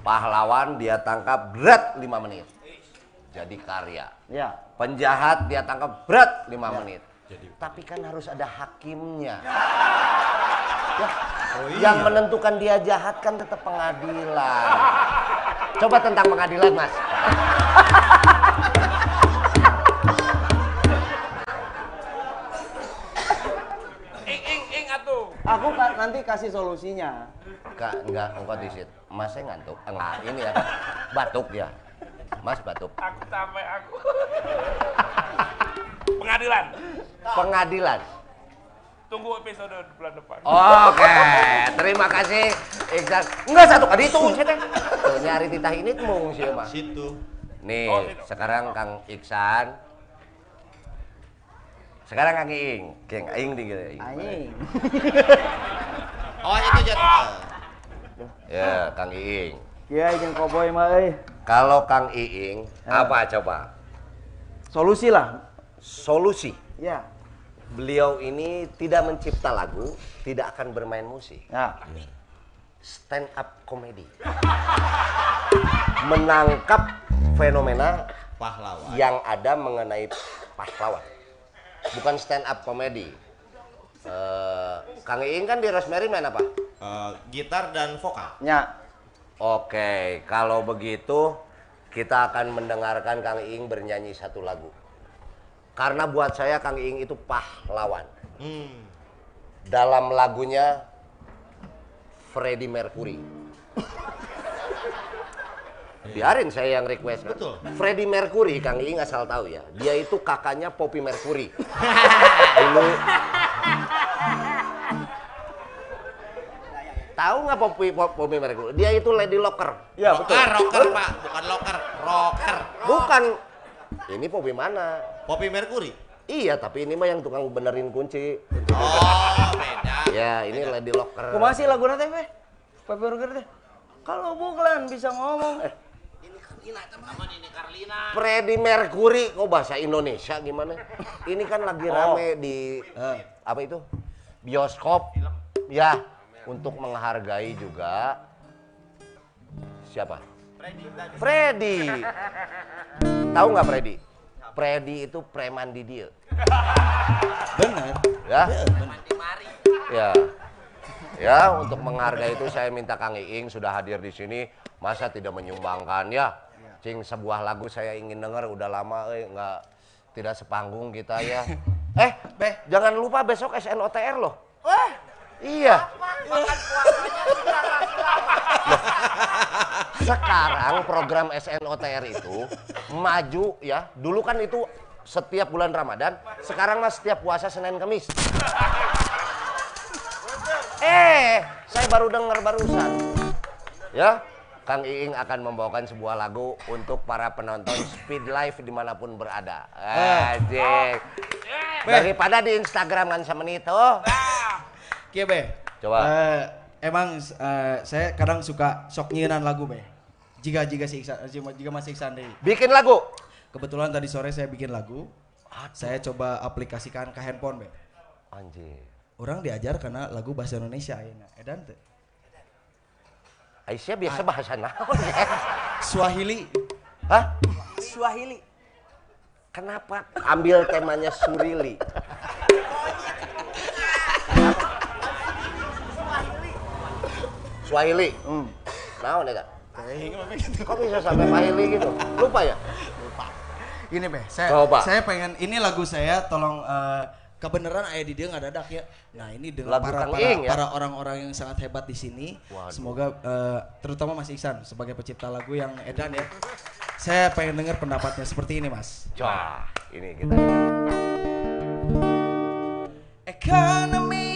pahlawan dia tangkap berat 5 menit. Jadi karya. Ya. Penjahat dia tangkap berat 5 menit. Tapi kan harus ada hakimnya. Ya, Yang menentukan dia jahat kan tetap pengadilan. Coba tentang pengadilan, Mas. ing, ing, ing atuh. Aku ka- nanti kasih solusinya. Kak, enggak, engkau disit. Mas saya ngantuk. Enggak, ini ya. Batuk dia. Mas batuk. Aku capek aku. (laughs) Pengadilan. Pengadilan. Tunggu episode bulan depan. Oke, terima kasih Iksan. Enggak satu kali itu teh. Nyari titah ini mung sih mah. Situ. Nih, Oh, situ. sekarang Kang Iksan. Sekarang Kang Iing. Kang Iing di gitu. Iing. Anjing. (laughs) Oh itu jat. Ya, Kang Iing. Kiai jeung Koboy mah euy. Kalau Kang Iing, Ya. apa coba? Solusi lah. Solusi. Ya. Beliau ini tidak mencipta lagu, tidak akan bermain musik. Ya. Stand up comedy. Menangkap fenomena Pahlawan. yang ada mengenai pahlawan. Bukan stand up comedy. Eh, Kang Iing kan di Rosemary main apa? Eh, gitar dan vokal. Ya. Oke, kalau begitu kita akan mendengarkan Kang Iing bernyanyi satu lagu. Karena buat saya Kang Iing itu pahlawan. Hmm. Dalam lagunya Freddie Mercury. Biarin saya yang request. Betul. Freddie Mercury, Kang Iing asal tahu ya. Dia itu kakaknya Poppy Mercury. Dulu (laughs) Tahu nggak Poppy, Pop- Poppy Mercury? Dia itu Lady Locker. Ya betul. Ah, rocker pak, bukan locker, rocker. Bukan. Ini Poppy mana? Poppy Mercury. Iya, tapi ini mah yang tukang benerin kunci. Oh, beda. Ya, ini Lady Locker. Kumaha sih lagu teh, Be? Pepe Burger teh. Kalau Buklan bisa ngomong. Eh, Freddie Mercury, kok bahasa Indonesia gimana? Ini kan lagi rame di eh, apa itu? Bioskop. Ya, untuk menghargai juga siapa? Freddy. Tahu nggak Freddy? Freddy itu preman di dia. Benar. Ya. Ya. Ya, untuk menghargai itu saya minta Kang Iing sudah hadir di sini, masa tidak menyumbangkan ya? Cing sebuah lagu saya ingin dengar udah lama eh nggak tidak sepanggung kita ya. (laughs) eh, Beh, jangan lupa besok SNOTR loh. Wah, iya. (laughs) Sekarang program SNOTR itu maju ya. Dulu kan itu setiap bulan Ramadan, sekarang mas setiap puasa Senin Kamis. Eh, saya baru dengar barusan. Ya, Kang Iing akan membawakan sebuah lagu untuk para penonton Speed Live di mana pun berada. Ajik. Daripada di Instagram kan semenit tuh. Kieu be. Coba. Eh, emang eh, saya kadang suka sok nyieun lagu be. Jika jika si Iksan, jika, masih Iksan deui. Bikin lagu. Kebetulan tadi sore saya bikin lagu. Saya coba aplikasikan ke handphone be. Anjir. Orang diajar karena lagu bahasa Indonesia ayeuna. Edan teu? Aisyah biasa bahasa naon ya? Swahili. Hah? Swahili. Kenapa ambil temanya Surili? Swahili. Hmm. Naon ya, Kak? Kok bisa sampai Swahili gitu? Lupa ya? Ini be, saya Coba. saya pengen ini lagu saya tolong eh, kebenaran ayah di dia nggak dadak ya. Nah ini dengan Lagu para Kang para, Ing, ya? para orang-orang yang sangat hebat di sini. Waduh. Semoga eh, terutama Mas Iksan sebagai pencipta lagu yang edan ya. Saya pengen dengar pendapatnya seperti ini Mas. Wah, ini kita. Ekonomi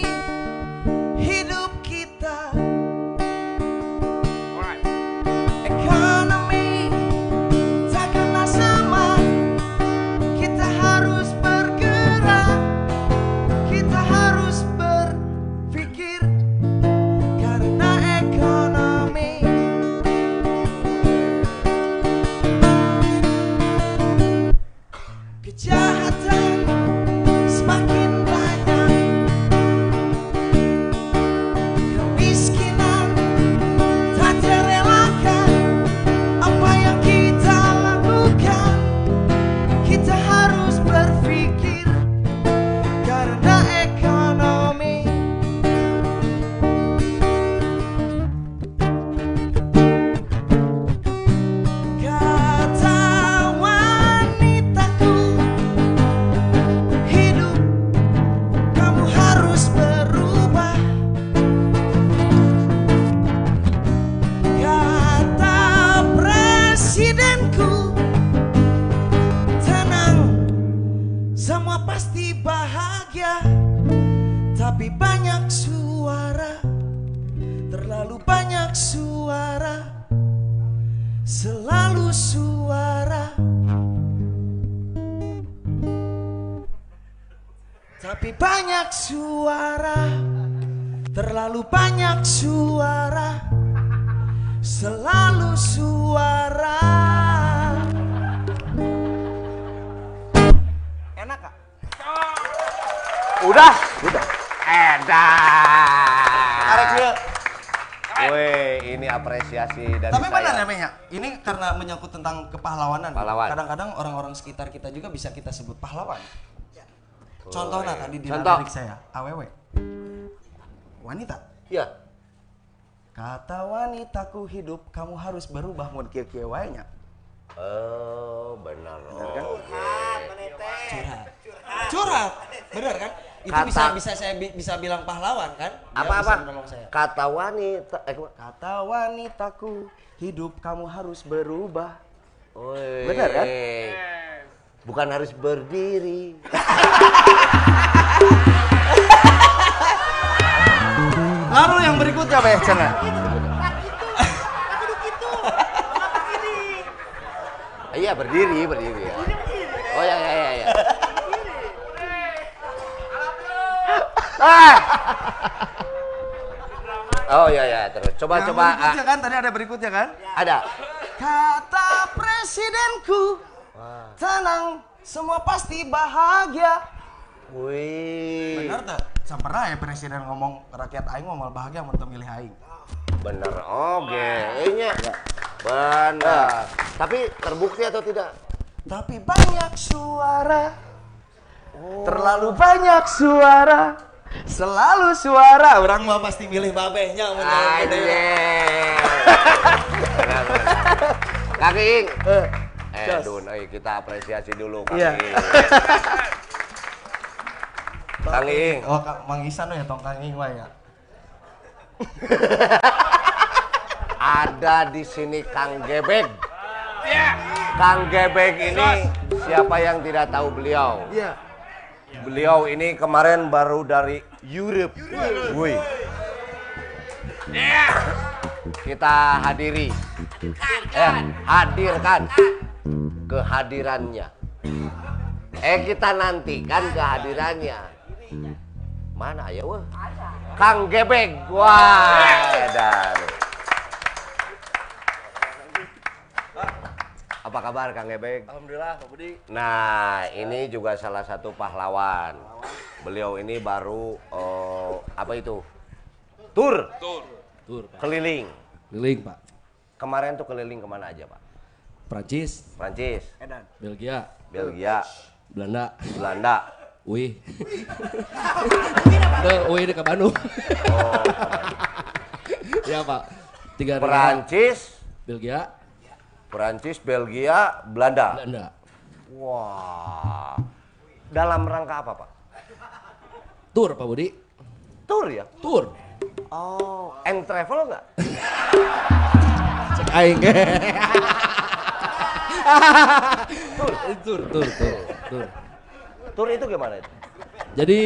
sekitar kita juga bisa kita sebut pahlawan. Contohnya tadi di Contoh. lirik saya, AWW. Wanita. Ya. Kata wanitaku hidup, kamu harus berubah wae nya. Oh, benar. kan? Oke. Curhat. Curhat. Benar kan? Itu Kata- bisa bisa saya bi- bisa bilang pahlawan kan? Dia Apa-apa? Kata wanita. Eh? Kata wanitaku, hidup kamu harus berubah. Woi. Benar kan? Bukan harus berdiri. Lalu yang berikutnya Beh, jangan. Iya berdiri, berdiri ya. Oh ya ya ya ya. Ah. Oh ya ya terus. Coba Yang coba. berikutnya ah, kan tadi ada berikutnya kan? ada. Kata presidenku, tenang, semua pasti bahagia. Wih. Benar tak? Sampernah ya presiden ngomong rakyat aing ngomong bahagia mau milih aing. Bener. Oke. Iya. Benar. Tapi terbukti atau tidak? Tapi banyak suara. Terlalu banyak suara. Selalu suara. Orang mah pasti milih babehnya Ah, iya. (laughs) Benar, benar. Kaki Ing. Eh, Dun, ayo kita apresiasi dulu Kang Iya. Ing. (laughs) Kang Ing. Oh, Kak Mang Isan ya tong Kang Ing wae ya. (laughs) Ada di sini Kang Gebek. Kang Gebek ini siapa yang tidak tahu beliau? Iya. Beliau ini kemarin baru dari Europe. Woi. Kita hadiri. Eh, hadirkan kehadirannya. Eh, kita nantikan kehadirannya. Mana ya, wah? Kang Gebek. Wah, edan. Apa kabar Kang Gebek? Alhamdulillah, Pak Budi. Nah, ini juga salah satu pahlawan. Beliau ini baru eh, apa itu? Tur. Tur, Pak. Keliling. Keliling, Pak. Kemarin tuh keliling ke mana aja, Pak? Prancis, Prancis, Belgia, Belgia, Belanda, Belanda. Wih. (laughs) Tuh, wih ke Bandung. Oh, ya, Pak. Tiga negara. Prancis, Belgia, Prancis, Belgia, Belanda. Belanda. Wah. Dalam rangka apa, Pak? Tur, Pak Budi. Tur ya? Tur. Oh, and travel nggak? Cek (laughs) aing. tur, (laughs) tur, tur, tur, tur. Tur itu gimana itu? Jadi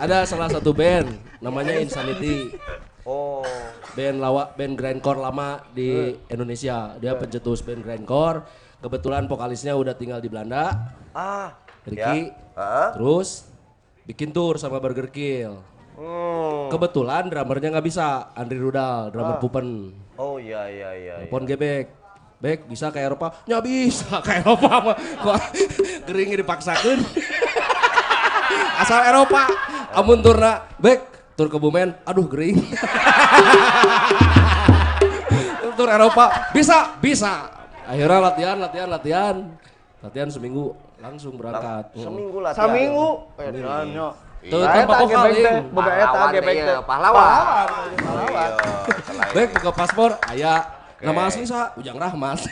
ada salah satu band namanya Insanity. Oh, Band lawa, band grindcore lama di Indonesia. Dia pencetus band grindcore. Kebetulan vokalisnya udah tinggal di Belanda. ah, Ricky. ya. Ah. Terus bikin tour sama Burger Kill. Hmm. Kebetulan drummernya nggak bisa, Andri Rudal, drummer Pupen. Oh iya iya iya. iya. Telepon gebek. Bek bisa ke Eropa? Ya bisa (laughs) ke Eropa mah. Kok gering dipaksakan. (laughs) Asal Eropa. Amun turna, bek tur ke Bumen, aduh gering. (laughs) tur Eropa, bisa, bisa. Akhirnya latihan, latihan, latihan. Latihan seminggu langsung berangkat. Seminggu. Saminggu. Edan nya. Tuh, Nah, tanpa eta vokal, gebek teh, Ing. boga eta Pahlawan gebek iya, teh. pahlawan. Pahlawan. Bek buka paspor, aya. Nama asli sa Ujang Rahmat. (laughs)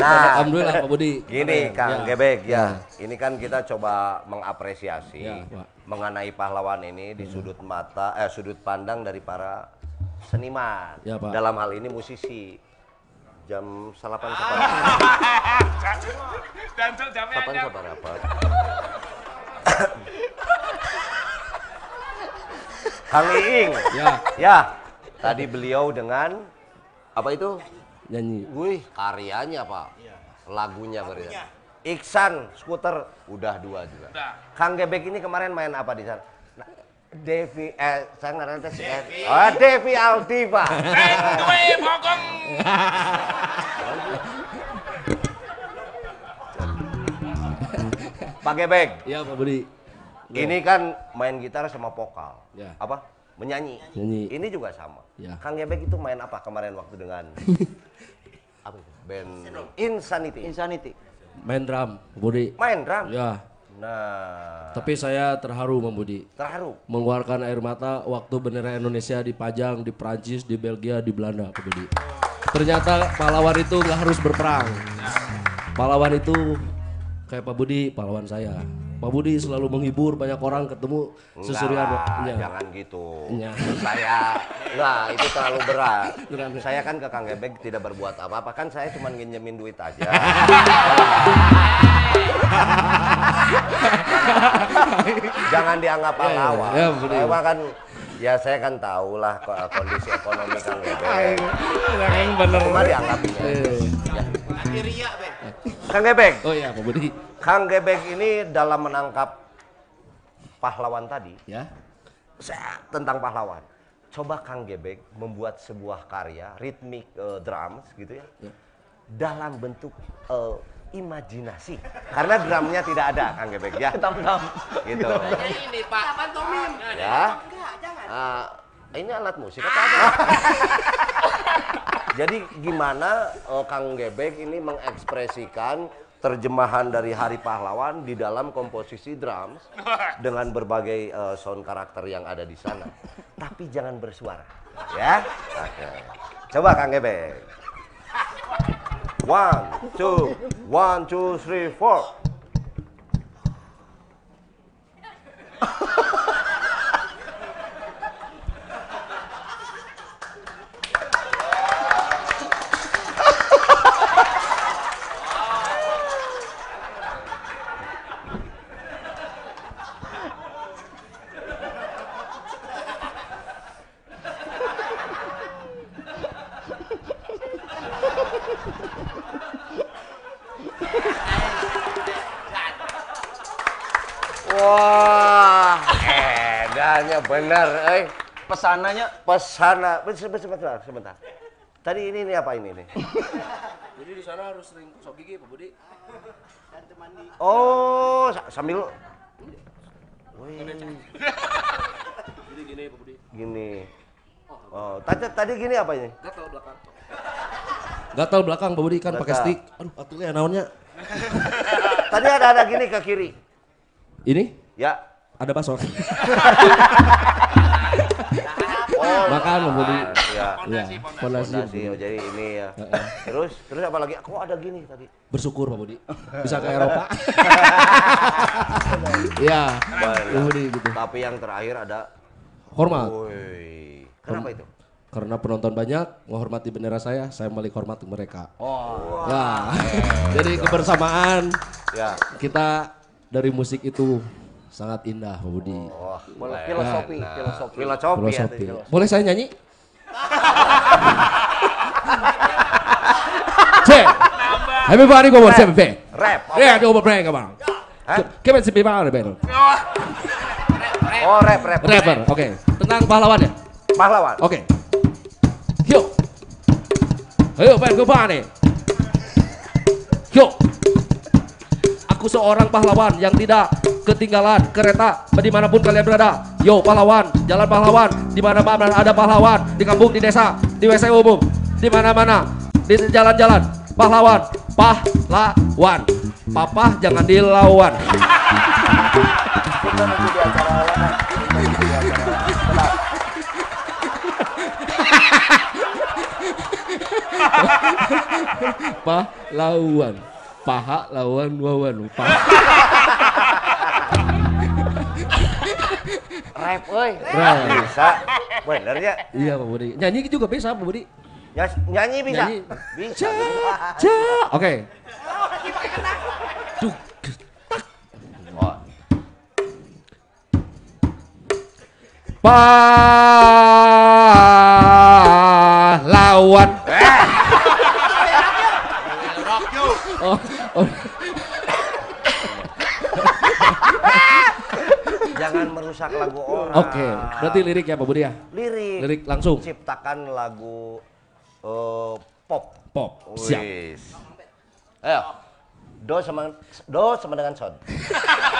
Nah, Alhamdulillah Pak Budi. Gini. Kang Ya. Gebek ya. Ini kan kita coba mengapresiasi Ya, mengenai pahlawan ini di sudut mata eh sudut pandang dari para seniman. Ya, Pak. Dalam hal ini musisi. Jam salapan (laughs) seberapa? Dan tuh jamnya Salapan seberapa? Kang Iing. Ya, Ya, tadi beliau dengan apa itu? nyanyi. Wih, karyanya Pak. Lagunya berarti. Iksan, skuter, udah dua juga. Kang Gebek ini kemarin main apa di sana? Nah, Devi, eh, saya ngarang teh si Et- Oh, Devi Aldiva. Gue bogong. Pak Gebek, Iya Pak Budi. Ini kan main gitar sama vokal. Ya. Apa? Menyanyi. Nyanyi. Ini juga sama. Ya. Kang Gebek itu main apa kemarin waktu dengan (laughs) apa itu? Band Insanity. Insanity. Main drum Budi. Main drum. Ya. Nah, Tapi saya terharu Bang Budi. terharu. Mengeluarkan air mata waktu bendera Indonesia dipajang di Prancis, di Belgia, di Belanda Pak Budi. Ternyata pahlawan itu nggak harus berperang. Pahlawan itu kayak Pak Budi, pahlawan saya. Pak Budi selalu menghibur banyak orang ketemu lah, Ya. jangan gitu. Iya. Saya, nah itu terlalu berat. Saya kan ke Kang Gebek tidak berbuat apa-apa, kan saya cuma nginjemin duit aja. jangan dianggap Ya, ya, pahlawan. ya, saya mah kan, ya saya kan tahu lah ko- kondisi ekonomi Kang Gebek. Yang bener. Cuma dianggap ini. Eh. Nanti ria. Kang Gebek, Oh iya Pak Budi. Kang Gebek ini dalam menangkap pahlawan tadi, Ya. saya tentang pahlawan. Coba Kang Gebek membuat sebuah karya ritmik eh, drums gitu ya, dalam bentuk eh, imajinasi. Karena drumnya tidak ada Kang Gebek ya. Tam-tam. Gitu. Ini, Pak. Ya. Ah, ini alat musik apa apa? (laughs) Jadi gimana eh, Kang Gebek ini mengekspresikan terjemahan dari Hari Pahlawan di dalam komposisi drums dengan berbagai eh, sound karakter yang ada di sana. Tapi jangan bersuara, ya. Oke. Coba Kang Gebek. One, two, one, two, three, four. Wah, bener, eh. Pesanannya Pesana, sebentar, sebentar, sebentar. Tadi ini, ini apa ini nih? (laughs) Jadi di sana harus sering sok gigi Pak Budi. Oh, sa- sambil Wih, (laughs) Jadi gini Pak Budi. gini. Oh, tadi tadi gini apa ini? Gatal belakang. Gatal belakang Pak Budi kan pakai stick. Aduh, atuhnya naonnya. (laughs) Tadi ada ada gini ke kiri. Ini Ya. Ada bakso. Oh, (laughs) Makan Pak Budi. Ya. Iya, fondasi. Pak Fondasi, Budi. oh, jadi ini ya. Terus terus apa lagi? Kok ada gini tadi? Bersyukur Pak Budi. Bisa ke Eropa. (laughs) Iya. Pak Budi gitu. Tapi yang terakhir ada Hormat. Woi. Kenapa itu? Karena penonton banyak menghormati bendera saya, saya balik hormati mereka. Oh. Ya. (laughs) Jadi kebersamaan Ya. kita dari musik itu sangat indah, Pak Budi. Wah, boleh filosofi, Nah, filosofi. Filosofi. ya, Filosofi. tadi. Boleh saya nyanyi? Cek. Everybody go on seven feet. Rap. Yeah, do a break bang. Hah? Come on, sepi banget, Ben. Oh, rap, rap. Rapper, oke. Tentang pahlawan ya? Pahlawan. Oke. Yuk. Ayo, Ben, ke nih. Yuk. Aku seorang pahlawan yang tidak ketinggalan kereta di mana pun kalian berada. Yo pahlawan, jalan pahlawan, di mana mana ada pahlawan, di kampung, di desa, di WC umum, di mana-mana, di jalan-jalan, pahlawan, pahlawan, papa jangan dilawan. (laughs) pahlawan, paha lawan wawan, paha. Rap, oi. Rap. Bisa. Bener ya? Iya Pak Budi. Nyanyi juga bisa Pak Budi. Nyas- Nyanyi bisa? Nyanyi. Bisa. Ja, oke. Duh, Oh. pahlawan. You. Oh, oh. Jangan merusak lagu orang. Oke, berarti lirik ya Pak Budi ya? Lirik. Lirik langsung. Ciptakan lagu eh, pop. Pop, siap. Wis. Ayo. Do sama do sama dengan son.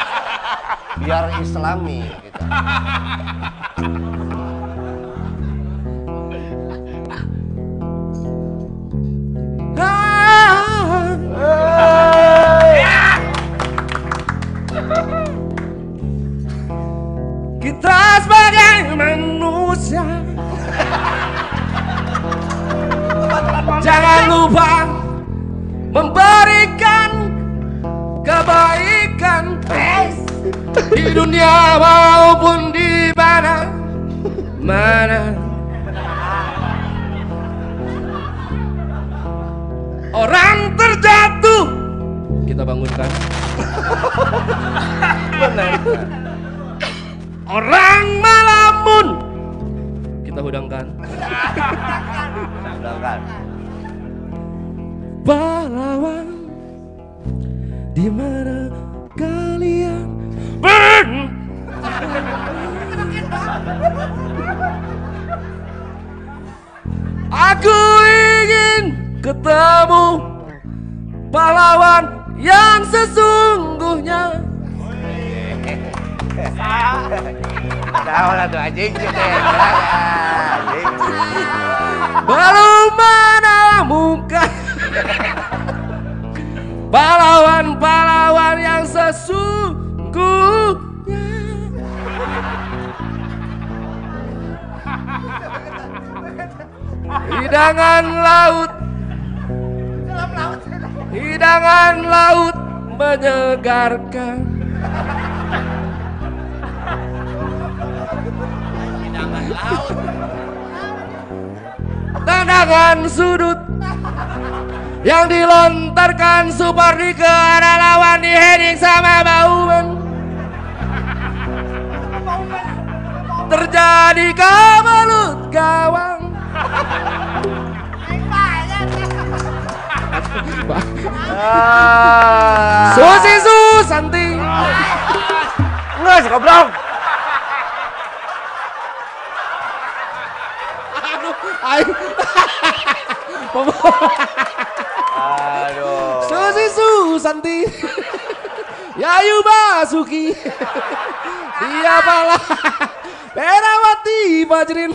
(laughs) Biar islami kita. Kita sebagai manusia. Jangan lupa memberikan kebaikan di dunia maupun di mana. Mana? Orang kita bangunkan. Orang malamun! Kita hudangkan. Sedangkan pahlawan di mana kalian ber Aku ingin ketemu pahlawan yang sesungguhnya. Tahu lah tuh anjing. (laughs) Baru menemukan pahlawan-pahlawan yang sesungguhnya. Hidangan laut, hidangan laut menyegarkan. Tendangan sudut yang dilontarkan Supardi ke arah lawan di heading sama Bauman. Terjadi kemelut gawang. Ah. Susi Susanti. Nges goblok. Aduh. Aduh. Susi Susanti. Yayu Basuki. Dia pala. Perawati Fajrin.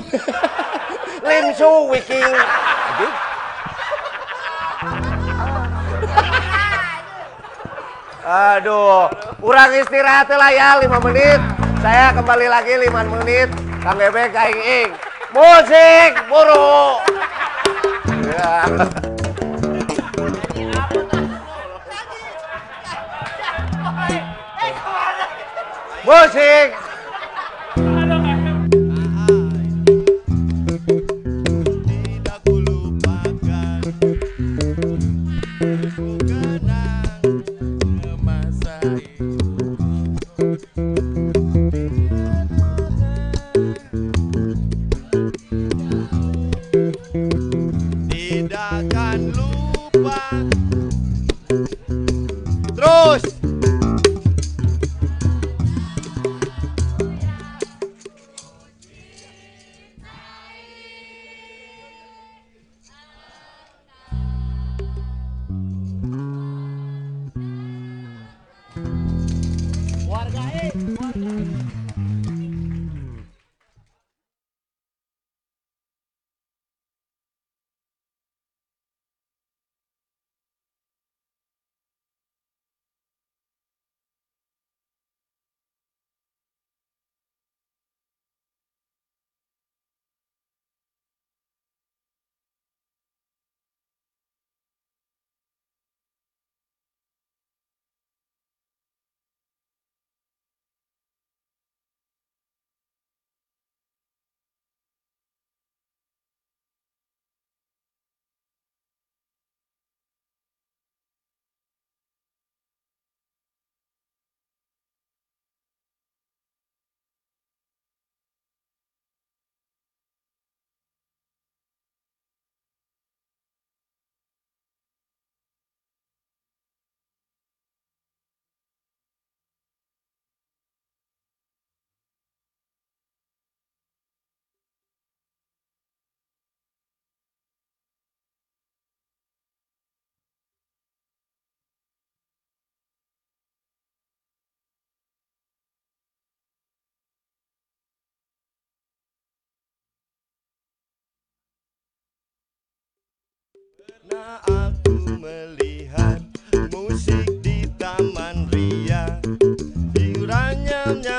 Lim Su Wiki. Aduh. Kurang istirahat lah ya 5 menit. Saya kembali lagi 5 menit. Kang Bebek, Kang Ing. Musik, buru. Ya. Musik.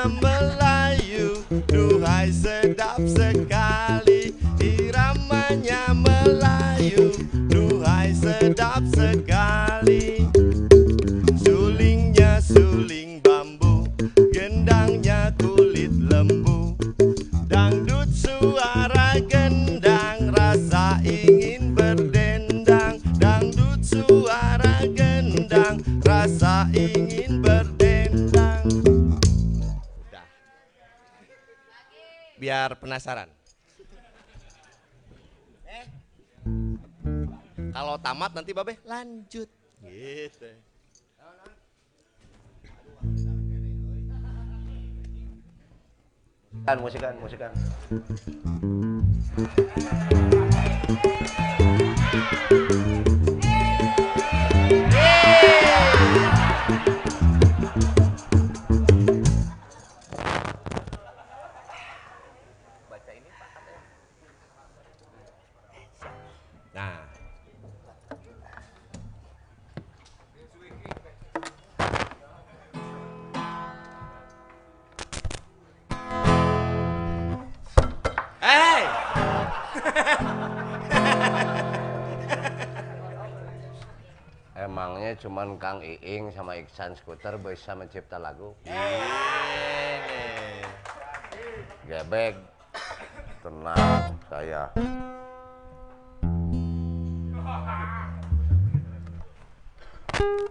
Melayu Duhai sedap sekali Biar penasaran. Eh? Kalau tamat nanti babe? Lanjut. Gitu. Kan musikan, musikan. Emangnya cuman Kang Iing sama Iksan Skuter bisa mencipta lagu? Gebek. Tenang, saya. Kela tuh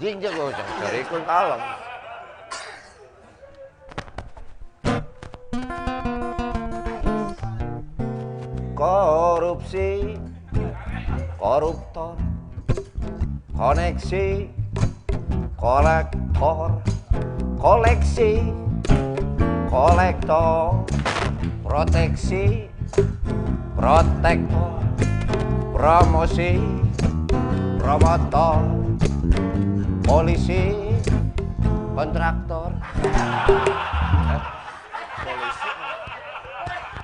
anjing jago, cari kun kalem. Korupsi, koruptor, koneksi, kolektor, koleksi, kolektor, proteksi, protektor, promosi, promotor, polisi, kontraktor. Polisi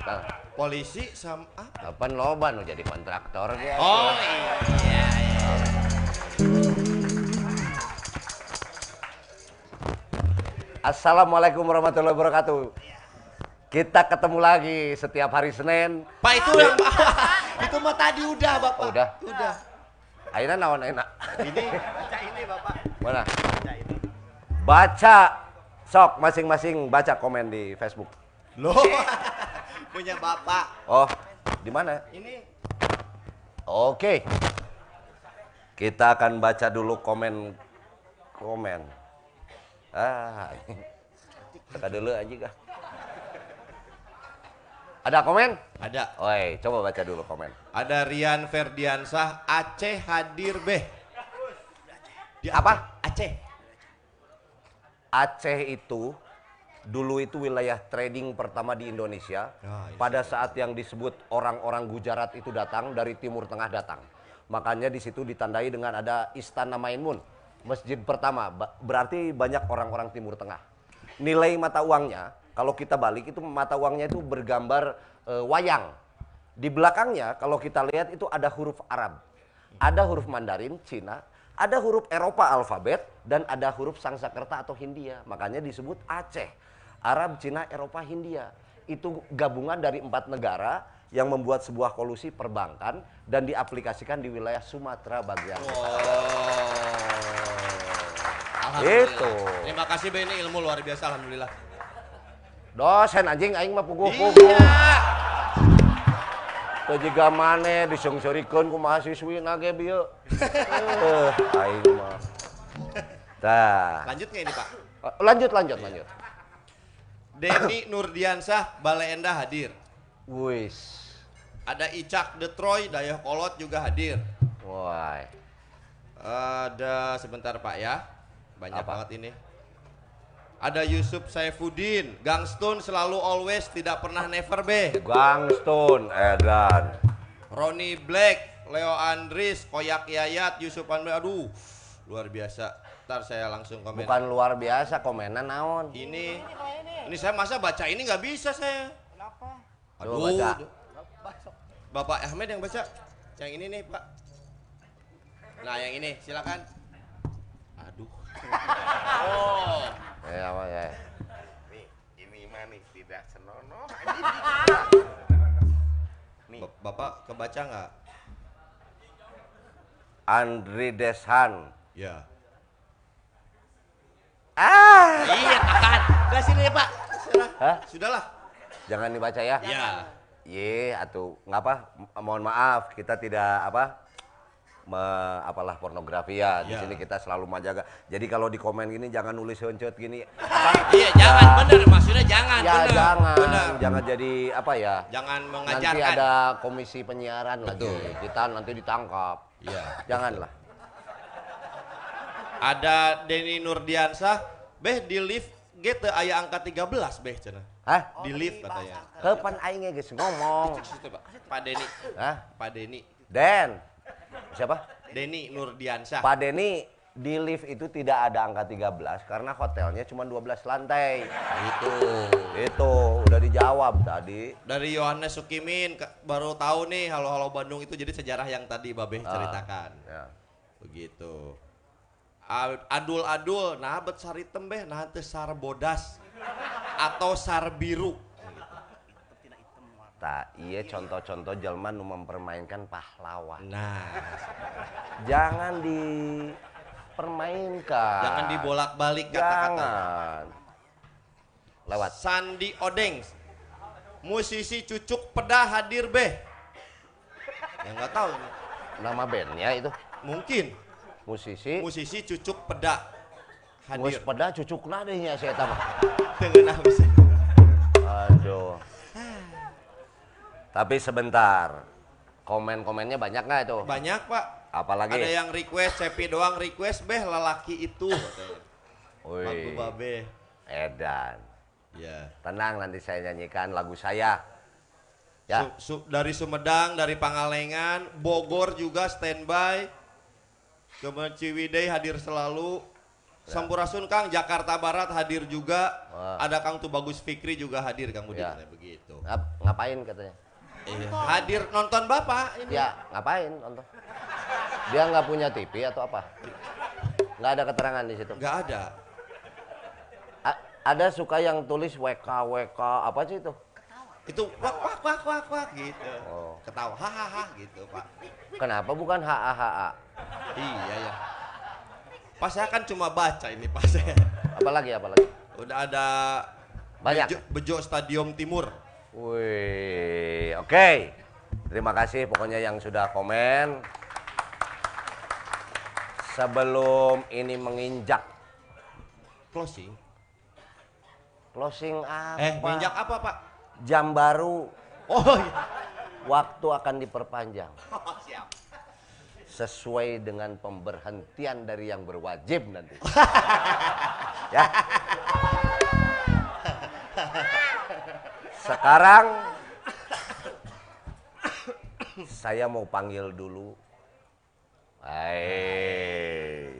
Nah, Polisi sama apa? Kapan loba nu jadi kontraktor dia? Oh iya iya Assalamualaikum warahmatullahi wabarakatuh. Kita ketemu lagi setiap hari Senin. Pak itu yang (laughs) itu mah tadi udah Bapak udah. Udah Aina naon aina? Ini (laughs) Mana? Baca sok masing-masing baca komen di Facebook. Loh (laughs) Punya Bapak Oh, di mana? Ini Oke. Kita akan baca dulu komen komen. Ah. (laughs) Teka dulu aja kah? Ada komen? Ada Oi, coba baca dulu komen. Ada Rian Ferdiansah Aceh hadir beh Di Apa? Aceh Aceh itu dulu itu wilayah trading pertama di Indonesia. Ah, iya. Pada saat yang disebut orang-orang Gujarat itu datang dari Timur Tengah datang. Makanya di situ ditandai dengan ada Istana Mainmun, masjid pertama. Berarti banyak orang-orang Timur Tengah. Nilai mata uangnya, kalau kita balik itu mata uangnya itu bergambar eh, wayang. Di belakangnya kalau kita lihat itu ada huruf Arab. Ada huruf Mandarin, Cina, ada huruf Eropa alfabet dan ada huruf Sanskerta atau Hindia. Makanya disebut Aceh. Arab, Cina, Eropa, Hindia. Itu gabungan dari empat negara yang membuat sebuah kolusi perbankan dan diaplikasikan di wilayah Sumatera bagian Alhamdulillah. Itu. Terima kasih Be ini ilmu luar biasa Alhamdulillah Dosen anjing aing mah puguh-puguh. Iya Teu jiga maneh disungsurikeun ku mahasiswi nage bieu. Eh, aing mah. Tah. Lanjut nggak ini Pak? Lanjut lanjut lanjut. Denny Nurdiansah Baleenda hadir Wis. Ada Icak Detroy Dayakolot juga hadir Wah. Ada sebentar Pak ya Banyak Apa? banget ini Ada Yusuf Saifuddin, Gangstun selalu always tidak pernah never be. Gangstun, Edan. Ronnie Black, Leo Andris, Koyak Yayat, Yusuf Andri, aduh luar biasa. Ntar saya langsung komen. Bukan luar biasa komenan naon. Ini, ini saya masa baca ini nggak bisa saya. Kenapa? Coba Aduh. baca. Bapak Ahmed yang baca. Yang ini nih Pak. Nah yang ini silakan. Aduh. (laughs) Oh. Ya, apa ya. Nih, ini mah nih tidak senonoh. Ba- Bapak kebaca nggak? Andri Deshan. Ya. Ah. Iya, tahan. Udah sini ya Pak. Sudah. Hah? Sudahlah. Jangan dibaca ya. Ya. Ye, atuh ngapa? Mohon maaf, kita tidak apa? Me, apalah pornografi ya. Di Ya. sini kita selalu menjaga. Jadi kalau di komen gini jangan nulis hencet gini. (laughs) Iya, jangan bener maksudnya jangan Ya bener. jangan, Bener. jangan jadi apa ya? Jangan Nanti mengajarkan. ada komisi penyiaran lagi. Kita nanti ditangkap. Iya. Janganlah. Ada Denny Nurdiansah, beh di lift gitu aya angka 13 beh cenah. Hah? Di lift katanya. Kapan aing geus ngomong? Pak. Denny. Hah? Pak Denny. Den. Siapa? Denny Nurdiansah. Pak Denny di lift itu tidak ada angka 13 karena hotelnya cuma 12 lantai. Itu. Itu udah dijawab tadi. Dari Yohanes Sukimin baru tahu nih Halo Halo Bandung itu jadi sejarah yang tadi Babeh Ah, ceritakan. Ya. Begitu. Adul-adul, nah bet sari tembeh, nah sar bodas atau sar biru. Tak, iya contoh-contoh jelma nu mempermainkan pahlawan. Nah, Jangan dipermainkan. jangan dibolak-balik kata-kata. Lewat. Sandi Odeng, musisi cucuk pedah hadir beh. Ya nggak tahu, ini. Nama bandnya itu. mungkin Musisi. musisi cucuk pedah Mus hadir. pada cucukna deh ya saya tahu. Tengenah bisa. Tapi sebentar. Komen-komennya banyak nggak itu? Banyak pak. Apalagi? Ada yang request, Cepi doang request beh lelaki itu. katanya. Wih. Babe. Edan. Ya. Tenang nanti saya nyanyikan lagu saya. Ya. Su- su- dari Sumedang, dari Pangalengan, Bogor juga standby. Kemudian Ciwidey hadir selalu. Sampurasun Kang, Jakarta Barat hadir juga. Wah. Ada Kang Tubagus Fikri juga hadir Kang Budi Ya. begitu. Ngap- ngapain katanya? Iya. Hadir nonton Bapak ini. Ya, ngapain nonton? Dia nggak punya TV atau apa? Nggak ada keterangan di situ. Nggak ada. A- ada suka yang tulis WK WK apa sih itu? Itu wak wak wak wak wak gitu. Oh. Ketawa hahaha gitu, Pak. Kenapa bukan HA HA? Iya ya. Pas saya kan cuma baca ini pas (laughs) saya. Apalagi apalagi? Udah ada Banyak. Bejo, Bejo Stadium Timur. Wih, oke. Terima kasih pokoknya yang sudah komen. Sebelum ini menginjak Closing. closing apa? Eh, menginjak apa, Pak? Jam baru. Oh, iya. Waktu akan diperpanjang. (laughs) Oh, siap. sesuai dengan pemberhentian dari yang berwajib nanti. (laughs) ya. (laughs) Sekarang saya mau panggil dulu. Hai.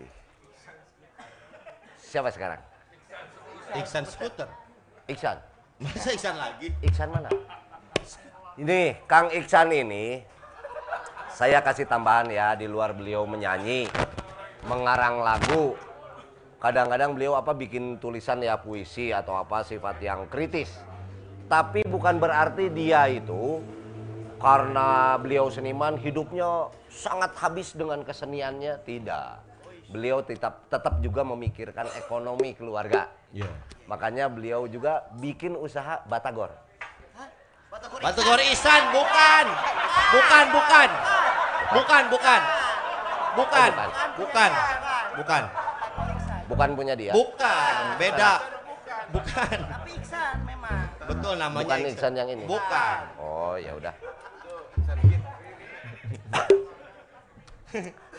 Siapa sekarang? Iksan Scooter. Iksan. Masa Iksan lagi? Iksan mana? Ini Kang Iksan ini saya kasih tambahan ya di luar beliau menyanyi, mengarang lagu. Kadang-kadang beliau apa bikin tulisan ya puisi atau apa sifat yang kritis. Tapi bukan berarti dia itu karena beliau seniman hidupnya sangat habis dengan keseniannya, tidak. Beliau tetap tetap juga memikirkan ekonomi keluarga. Iya. Makanya beliau juga bikin usaha Batagor. Batu Gori Ihsan, bukan. Bukan, bukan. Bukan, bukan. Bukan. Bukan. Bukan. Bukan punya dia. Bukan, beda. Bukan. Tapi Iksan memang. Betul namanya Bukan Iksan yang ini. Bukan. Oh, ya udah. (laughs)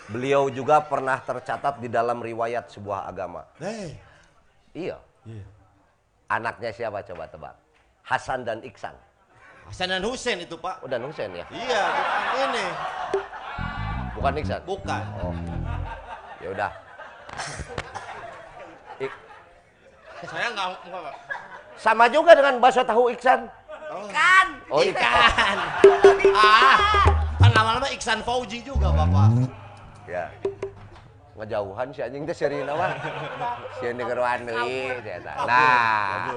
Beliau juga pernah tercatat di dalam riwayat sebuah agama. Eh, Iya. Anaknya siapa coba tebak? Hasan dan Iksan. Hasan dan Husein itu pak. Oh, dan Husein ya? Iya, bukan ini. Bukan Iksan? Bukan. Oh. Ya udah. Ik- Saya nggak nggak. Sama juga dengan bakso tahu Iksan. Ikan. Oh, ikan. (laughs) Ah, kan lama-lama Iksan Fauji juga bapak. Ya. Ngejauhan si anjing teh Sherina mah. Si Negeruan deui. Nah.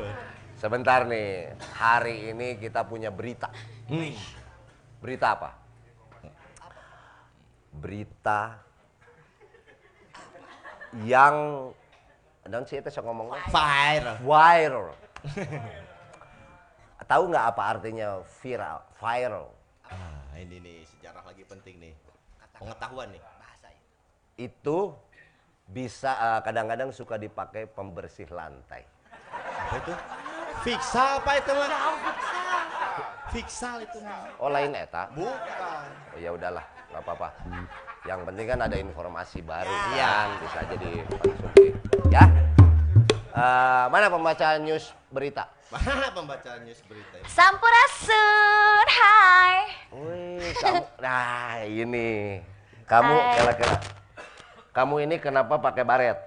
Sebentar nih. Hari ini kita punya berita. Berita apa? Berita yang dan saya ngomong Viral. viral. (laughs) Tahu nggak apa artinya viral? Viral. Ah, ini nih sejarah lagi penting nih. Pengetahuan nih. Itu bisa eh, kadang-kadang suka dipakai pembersih lantai. Apa itu? Fiksal apa itu mah? Fiksal itu mah. Oh lain eta? Bukan. Oh, ya udahlah, nggak apa-apa. Yang penting kan ada informasi baru Iya. kan, bisa jadi konsumsi. Ya. Eh, mana pembacaan news berita? Mana pembacaan news berita ini? Sampurasun, hai. Wih, kamu, nah ini, kamu kira-kira, kamu ini kenapa pakai baret?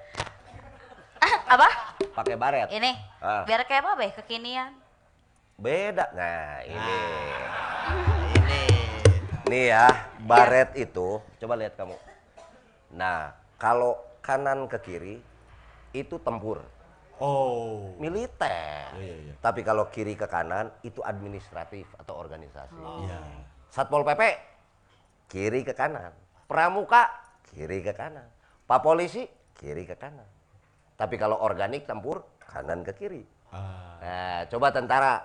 Apa? Pakai baret? Ini, Ah. biar kayak apa, Beh? Kekinian. Beda. Nah ini, Ini. nih ya, baret itu, coba lihat kamu. Nah, kalau kanan ke kiri itu tempur, Oh. militer. Iya, iya. Tapi kalau kiri ke kanan itu administratif atau organisasi. Iya. Satpol PP kiri ke kanan. Pramuka kiri ke kanan. Pak polisi kiri ke kanan. Tapi kalau organik tempur kanan ke kiri. Ah. Nah, coba tentara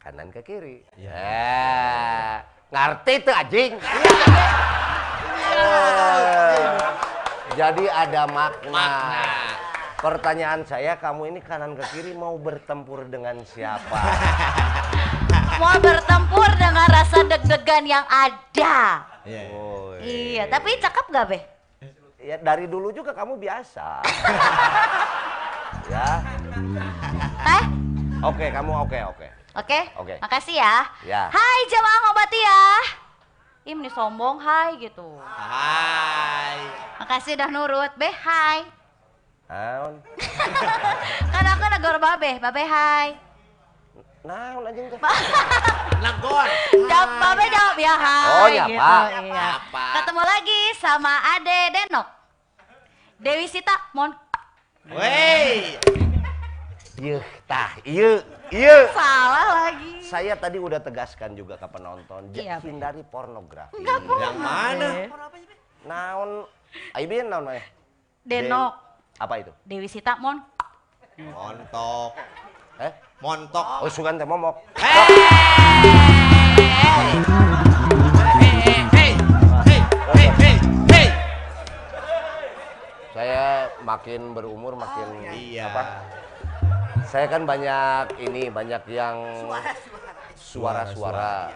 kanan ke kiri. Iya. Eh, ngerti tuh anjing. Eh, (laughs) Jadi ada makna. Pertanyaan saya, kamu ini kanan ke kiri mau bertempur dengan siapa? (laughs) Mau bertempur dengan rasa deg-degan yang ada. Oh, Iya, tapi cakep gak, Beh? Ya dari dulu juga kamu biasa. (laughs) ya. Eh, Oke, kamu oke oke. oke. Oke. Makasih ya. Ya. Hai jamaah ngobati ya. Im nih sombong, hai gitu. Hai. Makasih udah nurut, Beh, hai. Naon? (laughs) Kan aku negor babe, babe hai. Naon anjing teh? (laughs) Nagor. Jawab, babe jawab ya hai. Oh, ya, gitu, Pak. Iya. Apa? Ketemu lagi sama Ade Denok. Dewi Sita, mon. Wey. Iya, tah, iya, iya. Salah lagi. Saya tadi udah tegaskan juga ke penonton, Iya, jangan hindari pornografi. Enggak. Yang mana? Naon? Aibin naon eh? Denok. Apa itu? Dewi Sita, mon. Montok. Eh? Montok. Oh, sugan teh momok. Hey, hey, hey, hey, hey, hey. Saya makin berumur makin Iya. apa? Saya kan banyak ini, banyak yang suara-suara.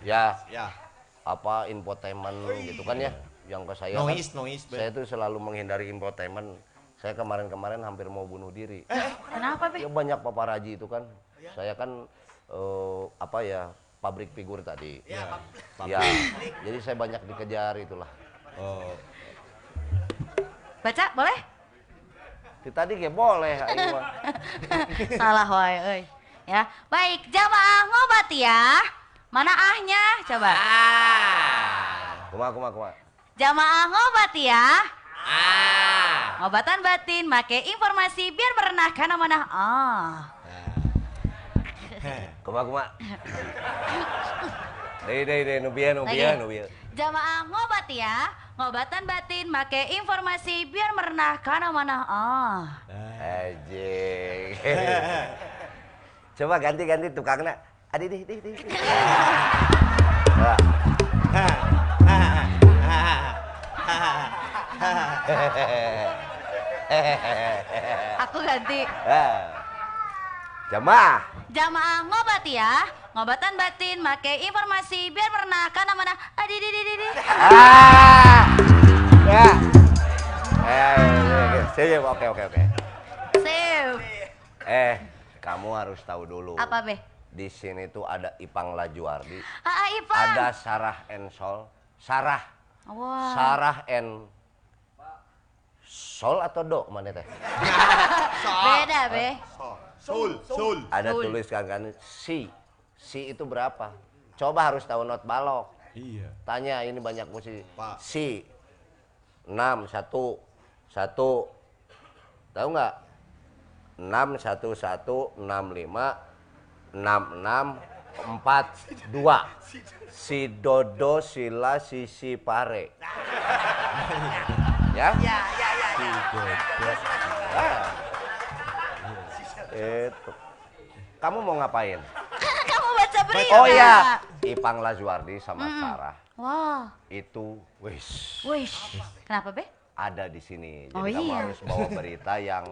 Ya, Ya. apa infotainment gitu kan ya yang ke saya kan, Noise, noise, Be. saya tuh selalu menghindari infotainment saya kemarin-kemarin hampir mau bunuh diri Kenapa, Beh? ya banyak paparazi itu kan saya kan eh, apa ya pabrik figur tadi ya jadi saya banyak dikejar itulah Oh. Baca, boleh? Tadi kayak boleh aing. (laughs) Salah wae euy. Ya. Baik, jamaah ngobati ya. Mana ahnya? Coba. kumaha kumaha kumaha Jamaah ngobati ya. Ah. Ngobatan batin make informasi biar merenah kana mana ah. kumaha kumaha Dei dei dei nu bieu nu bieu Lagi. nu bieu. Jamaah ngobati ya. Ngobatan batin make informasi biar merenah kana mana ah. Anjing. Coba ganti-ganti tukangnya. Adi deh, deh, deh. Nah. (laughs) Aku ganti. Ah. Jamaah. Jamaah ngobati ya. Ngobatan batin make informasi biar merenah kana mana adi di di di di. Ah. Ya. Eh, eh, eh, eh. Sip, oke oke oke. Sip. Eh, kamu harus tahu dulu. Apa be? Di sini tuh ada Ipang Lajuardi, Ah, ah, Ipang. ada Sarah Ensol, Sarah, Wah. Sarah en Sol atau Do mana teh? (laughs) Beda be. Sul, sul. Ada Sul. tuliskan kan si. Si itu berapa? Coba harus tahu not balok. Iya. Tanya ini banyak musisi. Pak. Si. 6 satu satu. Tahu nggak? 6 satu satu 6 5 6 6 4 2. Si Dodo Sila Sisi Pare. (laughs) ya? Ya, ya, ya, ya. Ah. Itu. Kamu mau ngapain? (laughs) Kamu baca berita. Oh iya, Ipang Lajuardi sama Mm-mm. Sarah Wah. itu wis Wih. Kenapa be? ada di sini. Jadi Oh, kamu iya. harus bawa berita yang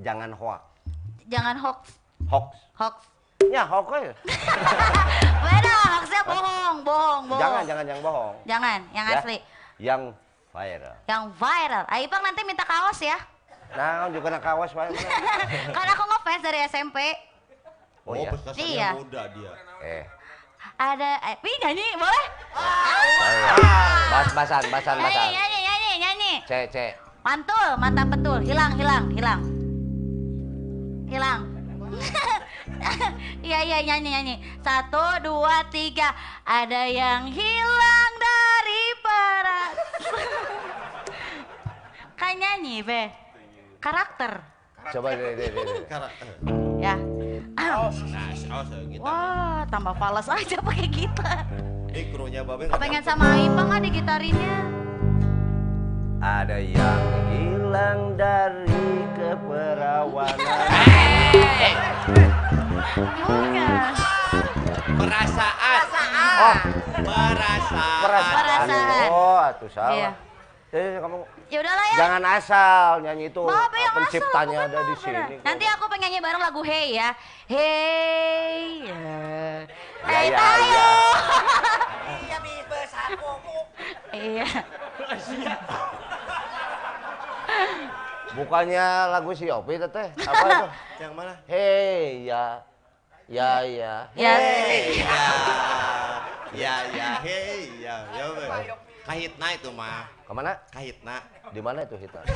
jangan hoax. Jangan hoax. Hoax. Hoax. Ya hoax aja. (laughs) Beda, hoaxnya bohong, bohong, bohong. Jangan, jangan yang bohong. Jangan, yang Ya. asli. Yang viral. Yang viral. Ah, Ipang nanti minta kaos ya. Nah, juga nak kawas Pak. (laughs) Kan aku ngefans dari SMP. Oh, iya. pesertanya Iya. muda dia. Eh, Ada, eh, Pi nyanyi boleh? ayo. Bas basan, basan, Nyanyi, basan. nyanyi, nyanyi, nyanyi. Cek, cek. Mantul, mantap betul. Hilang, hilang, hilang. Hilang. (laughs) Iya, iya, nyanyi, nyanyi. Satu, dua, tiga. Ada yang hilang dari peran. kan nyanyi, Be. Karakter. Coba deh, deh, deh. deh. Karakter. Ya. Nah, oh, gitu. Wah, tambah falas aja pakai gitar. Ini krunya Babe Pengen sama Ipang nggak di gitarinnya? Ada yang hilang dari keperawanan. Bukan. Perasaan. Oh, Perasaan. Perasaan. Perasaan. Oh, atuh salah. Iya. Jadi kamu Ya udahlah ya. jangan asal nyanyi itu Babe yang penciptanya asal, ada di sini. Nanti aku pengen nyanyi bareng lagu Hey ya. Hey. ya. Ya, Hey ya, tayo. ya. (laughs) Iya, aku. Iya. Bukannya lagu si Opi teteh? Apa itu? (laughs) Yang mana? Hei ya. Ya ya. Ya. Hey. Ya, ya, ya, hei, ya, ya, Be. Kahitna itu mah, Ke mana? kahitna. Di mana itu kita?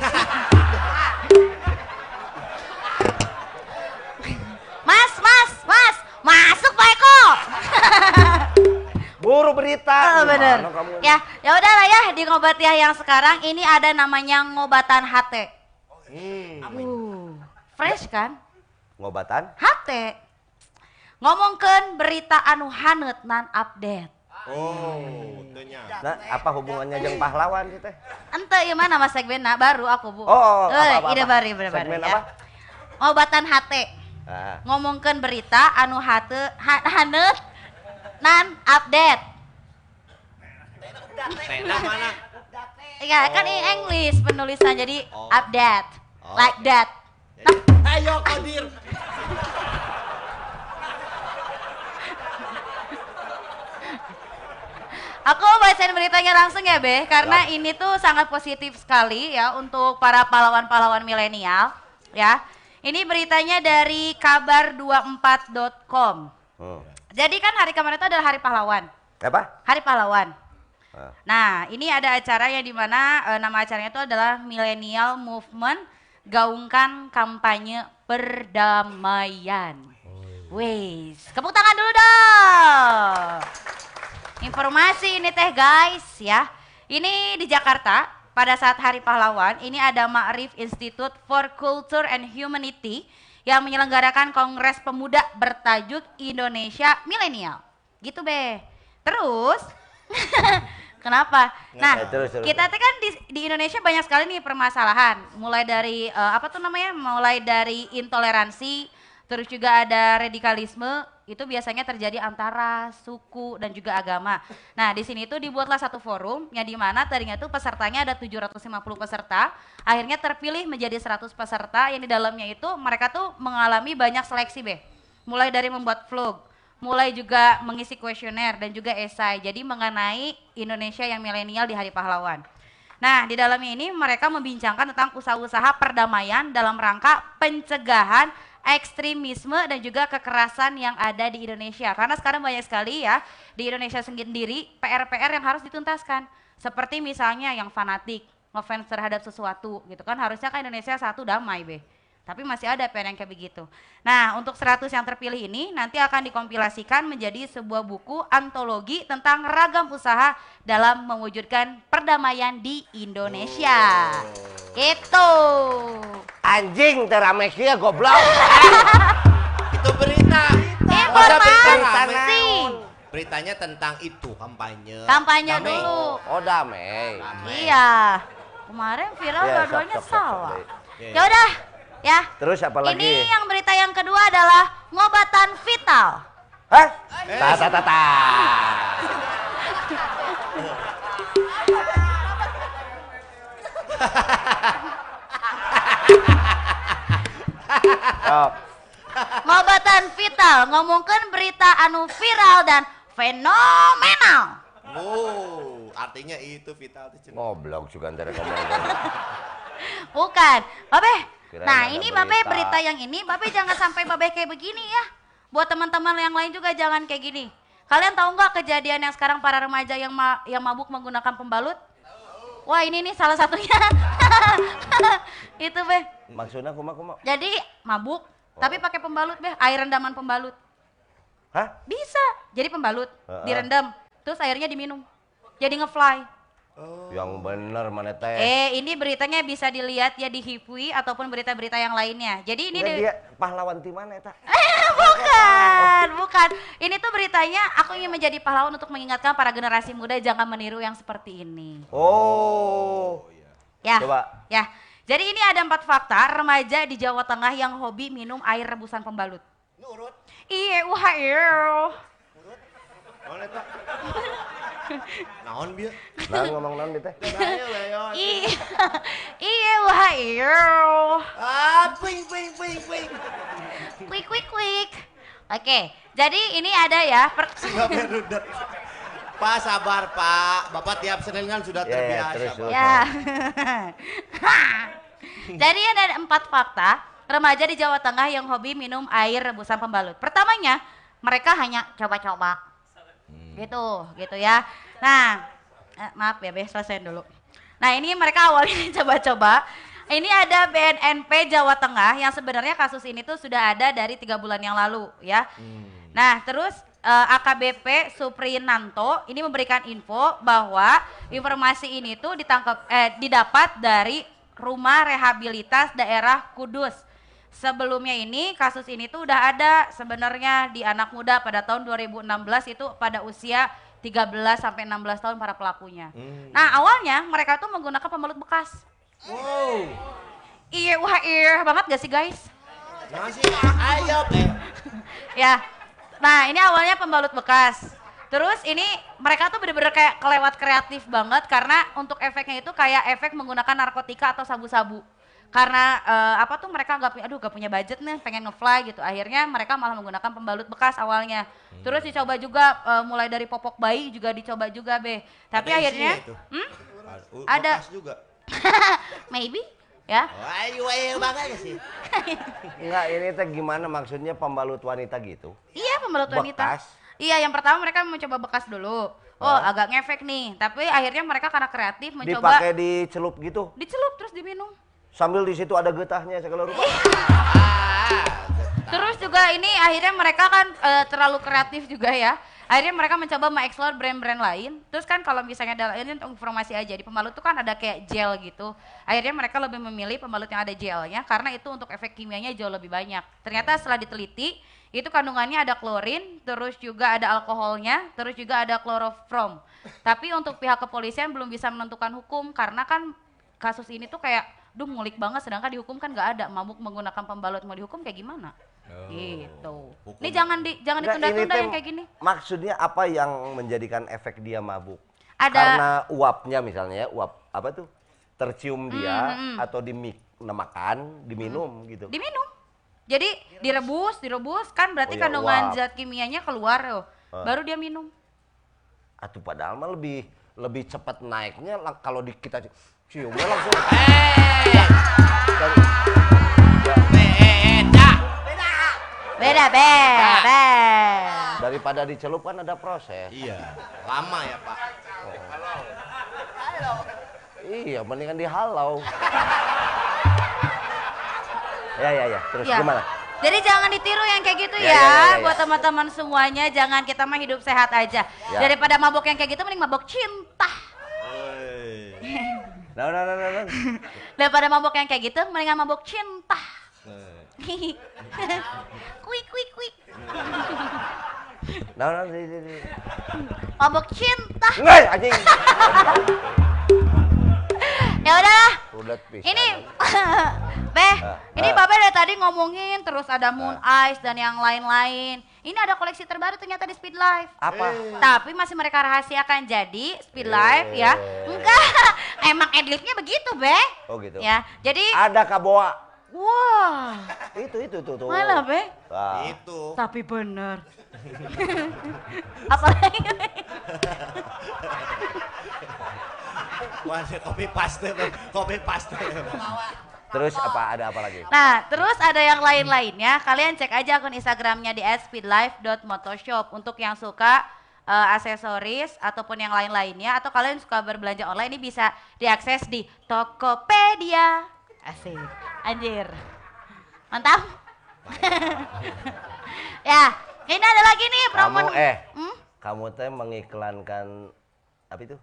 Mas, mas, mas. Masuk Pak Eko. (laughs) Buru berita. Oh, bener. Kamu? Ya, ya udahlah ya di ngobat ya yang sekarang ini ada namanya ngobatan HT. Hmm. Uh, fresh kan? Ngobatan? HT. Ngomongkeun berita anu hanet nan update. Oh. Nah, apa hubungannya jeung pahlawan teh? Ente ieu mah nama segmenna baru aku Bu. Oh, Eh, apa, apa, ide apa? baru ide baru Segmen ya. apa? Ngobatan HT. Ah. Ngomongkeun berita anu hate ha- hanet nan update. Tena mana? Ya kan ini English penulisan jadi Oh. update. Oh. Like that. Ayo Kodir. Aku bacain beritanya langsung ya, Be, karena ini tuh sangat positif sekali ya untuk para pahlawan-pahlawan milenial, ya. Ini beritanya dari kabar24.com. Hmm. Jadi kan hari kemarin itu adalah Hari Pahlawan. Apa? Hari Pahlawan. Ah. Nah, ini ada acara yang di mana eh, nama acaranya itu adalah Millennial Movement Gaungkan Kampanye Perdamaian. Wes, tepuk tangan dulu dong. Informasi ini teh guys ya. Ini di Jakarta pada saat Hari Pahlawan ini ada Ma'rif Institute for Culture and Humanity yang menyelenggarakan Kongres Pemuda bertajuk Indonesia Milenial. Gitu be. Terus (laughs) kenapa? Nah, terus, terus, kita tuh kan di, di Indonesia banyak sekali nih permasalahan. Mulai dari eh, apa tuh namanya? Mulai dari intoleransi, terus juga ada radikalisme. Itu biasanya terjadi antara suku dan juga agama. Nah, di sini tuh dibuatlah satu forum yang di mana tadinya tuh pesertanya ada 750 peserta, akhirnya terpilih menjadi 100 peserta yang di dalamnya itu mereka tuh mengalami banyak seleksi, Be. Mulai dari membuat vlog, mulai juga mengisi kuesioner dan juga esai. Jadi mengenai Indonesia yang milenial di Hari Pahlawan. Nah, di dalamnya ini mereka membincangkan tentang usaha-usaha perdamaian dalam rangka pencegahan ekstremisme dan juga kekerasan yang ada di Indonesia. Karena sekarang banyak sekali ya di Indonesia sendiri PR-PR yang harus dituntaskan. Seperti misalnya yang fanatik, ngefans terhadap sesuatu gitu kan. Harusnya kan Indonesia satu damai, Be. Tapi masih ada PR yang kayak begitu. Nah, untuk 100 yang terpilih ini nanti akan dikompilasikan menjadi sebuah buku antologi tentang ragam usaha dalam mewujudkan perdamaian di Indonesia. Gitu. Anjing teramekia goblok. (laughs) Itu berita. Informasi. Beritanya tentang itu kampanye. Kampanye Damai. dulu. Oh damai. Iya. Kemarin viral Iya, dua-duanya salah. Iya. Ya udah, ya. Terus apa lagi? Ini yang berita yang kedua adalah ngobatan vital. Hah? Ta ta ta ta. Oh, Ngobatan vital, ngomongkan berita anu viral dan fenomenal. Oh, artinya itu vital itu. goblok juga ntar ngomong. Bukan, Babe. Kirain Nah ini Babe berita. berita yang ini, Babe jangan sampai Babe kayak begini ya. Buat teman-teman yang lain juga jangan kayak gini. Kalian tahu nggak kejadian yang sekarang para remaja yang ma- yang mabuk menggunakan pembalut? Wah ini nih salah satunya. (laughs) Itu Be. Maksudnya kuma kuma. Jadi mabuk, tapi pakai pembalut Be, air rendaman pembalut. Hah? Bisa. Jadi pembalut, Heeh. direndam, terus airnya diminum. Jadi ngefly. Yang bener mana teh? Eh, ini beritanya bisa dilihat ya di Hipwi ataupun berita-berita yang lainnya. Jadi ini Nggak, di- dia pahlawan di mana eta? (laughs) bukan, bukan. Ini tuh beritanya aku ingin menjadi pahlawan untuk mengingatkan para generasi muda jangan meniru yang seperti ini. Oh. Ya. Coba. Ya. Jadi ini ada empat fakta remaja di Jawa Tengah yang hobi minum air rebusan pembalut. Nurut. Iya, wah Mana tak? (laughs) Naon bieu? Ngomong non teh. (laughs) Iya, iya, wah iya. Ah, ping ping ping ping. Quick, quick, quick. Oke, jadi ini ada ya. Per-. Pak sabar Pak, Bapak tiap Senin kan sudah Ya, ya, terbiasa. terus, Pak. terus. Ya. (laughs) Jadi ada empat fakta remaja di Jawa Tengah yang hobi minum air rebusan pembalut. Pertamanya, mereka hanya coba-coba. Gitu, gitu ya. Nah, eh, maaf ya, Be, selesai dulu. Nah, ini mereka awalnya (laughs) coba-coba. Ini ada BNNP Jawa Tengah yang sebenarnya kasus ini tuh sudah ada dari tiga bulan yang lalu ya. Nah, terus eh, AKBP Suprinanto ini memberikan info bahwa informasi ini tuh ditangkap eh didapat dari Rumah Rehabilitas Daerah Kudus. Sebelumnya ini kasus ini tuh udah ada sebenarnya di anak muda pada tahun 2016 itu pada usia 13 sampai 16 tahun para pelakunya. Nah, awalnya mereka tuh menggunakan pembalut bekas. Wow. Iya, wah iya banget gak sih guys? Masih ayo eh. (laughs) ya. Nah, ini awalnya pembalut bekas. Terus ini mereka tuh bener-bener kayak kelewat kreatif banget karena untuk efeknya itu kayak efek menggunakan narkotika atau sabu-sabu. Karena eh, apa tuh mereka nggak punya, aduh gak punya budget nih, pengen ngefly gitu. Akhirnya mereka malah menggunakan pembalut bekas awalnya. Terus dicoba juga eh, mulai dari popok bayi juga dicoba juga be. Tapi Ada akhirnya, hmm? Uh, Ada. bekas juga. (laughs) maybe ya. Ayo ayo banget sih. (laughs) Enggak, ini teh gimana maksudnya pembalut wanita gitu? Iya pembalut wanita. Bekas? Iya yang pertama mereka mencoba bekas dulu. Oh agak ngefek nih. Tapi akhirnya mereka karena kreatif mencoba Dipakai dicelup gitu. dicelup terus diminum. Sambil di situ ada getahnya segala rupa. Terus juga ini akhirnya mereka kan eh, terlalu kreatif juga ya. Akhirnya mereka mencoba mengeksplor brand-brand lain. Terus kan kalau misalnya ada ini informasi aja di pembalut tuh kan ada kayak gel gitu. Akhirnya mereka lebih memilih pembalut yang ada gelnya karena itu untuk efek kimianya jauh lebih banyak. Ternyata setelah diteliti itu kandungannya ada klorin, terus juga ada alkoholnya, terus juga ada klorofrom. Tapi untuk pihak kepolisian belum bisa menentukan hukum karena kan kasus ini tuh kayak duh ngulik banget sedangkan dihukum kan nggak ada mabuk menggunakan pembalut mau dihukum kayak gimana gitu ini jangan di jangan ditunda-tunda yang kayak gini Maksudnya apa yang menjadikan efek dia mabuk? Ada- Karena uapnya misalnya ya, uap apa tuh? Tercium dia Hmm, hmm. atau dimakan, diminum gitu. diminum jadi direbus direbus kan berarti Oh ya, kandungan uap. zat kimianya keluar loh Ah. baru dia minum Atuh padahal mah lebih lebih cepat naiknya kalau di kita ciumnya langsung eh Beda, beda. daripada dicelup kan ada proses Iya, lama ya Pak. iya mendingan dihalau ya ya ya terus Ya. gimana Jadi jangan ditiru yang kayak gitu Ya, ya, ya, ya, ya, buat ya. teman-teman semuanya. Jangan kita mah hidup sehat aja. Ya. Daripada mabok yang kayak gitu, mending mabok cinta. (laughs) nah nah nah nah, nah. (laughs) Daripada mabok yang kayak gitu, mendingan mabok cinta. (laughs) kuik, kuik, kuik. nah nah di, di, di. Mabok cinta. Nggak, anjing (laughs) Ya udah. Ini Beh, Ah, ini ah. Babe dari tadi ngomongin terus ada Moon Ice dan yang lain-lain. Ini ada koleksi terbaru ternyata di Speed Life. apa Tapi masih mereka rahasiakan. Jadi Speed Life ya. Enggak, (laughs) emang adlibnya begitu, Beh. oh gitu Ya, jadi ada kaboa wah, itu itu tuh tuh mana, Beh? Wah. Itu. Tapi bener. (laughs) Apalagi Masih kopi paste, kopi paste. Terus apa ada apa lagi Nah, terus ada yang lain-lainnya. Kalian cek aja akun Instagramnya di @speedlife.motoshop untuk yang suka eh, aksesoris ataupun yang lain-lainnya atau kalian suka berbelanja online ini bisa diakses di Tokopedia. Asik. Anjir. Mantap. (laughs) ya, ini ada lagi nih promo. kamu eh Hmm? kamu teh mengiklankan apa itu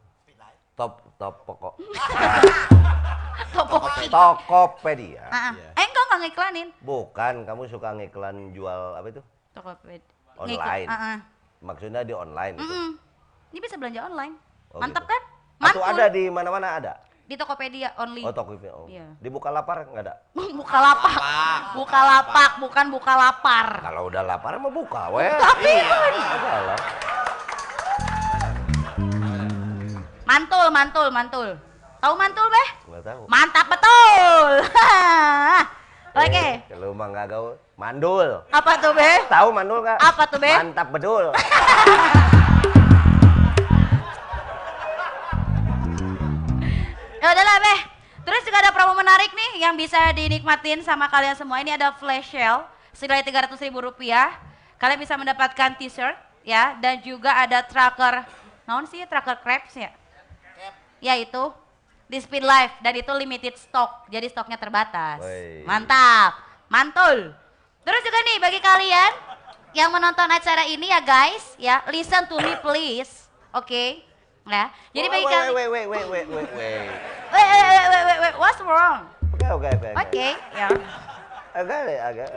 top top pokok (laughs) Topoki. Tokopedia Ah, ah. Eh, enggak enggak ngiklanin. bukan kamu suka ngiklan jual apa itu Tokopedia. Online. Ah. maksudnya di online itu Mm-mm. Ini bisa belanja online. Oh, Mantap gitu. kan? atau Mantul. ada di mana-mana ada Di Tokopedia only. oh Tokopedia oh. Iya. dibuka lapar nggak ada (laughs) buka lapak. Buka lapak, bukan buka lapar. kalau udah lapar mau buka weh Tapi Udah lah. mantul, mantul, mantul. Tahu mantul, Beh? nggak tahu Mantap betul. (laughs) Oke. Eh, kalau mah nggak gaul mandul Apa tuh, Beh? tahu mandul nggak Apa tuh, Be? mantap betul (laughs) Ya udahlah, Beh. Terus juga ada promo menarik nih yang bisa dinikmatin sama kalian semua. Ini ada flash sale senilai 300 ribu rupiah. Kalian bisa mendapatkan t-shirt ya dan juga ada tracker. Naon sih tracker crepes ya? Ya itu di Speed Life dan itu limited stock. Jadi stoknya terbatas. Wey. Mantap. Mantul. Terus juga nih bagi kalian yang menonton acara ini ya guys, ya listen to me please. Oke. Ya. Jadi bagi Wait, kalian wait, wait, wait, wait, wait, wait. Wait, wait, wait, wait, wait, wait, what's wrong? Oke, oke, oke. Oke, ya. Agak, agak.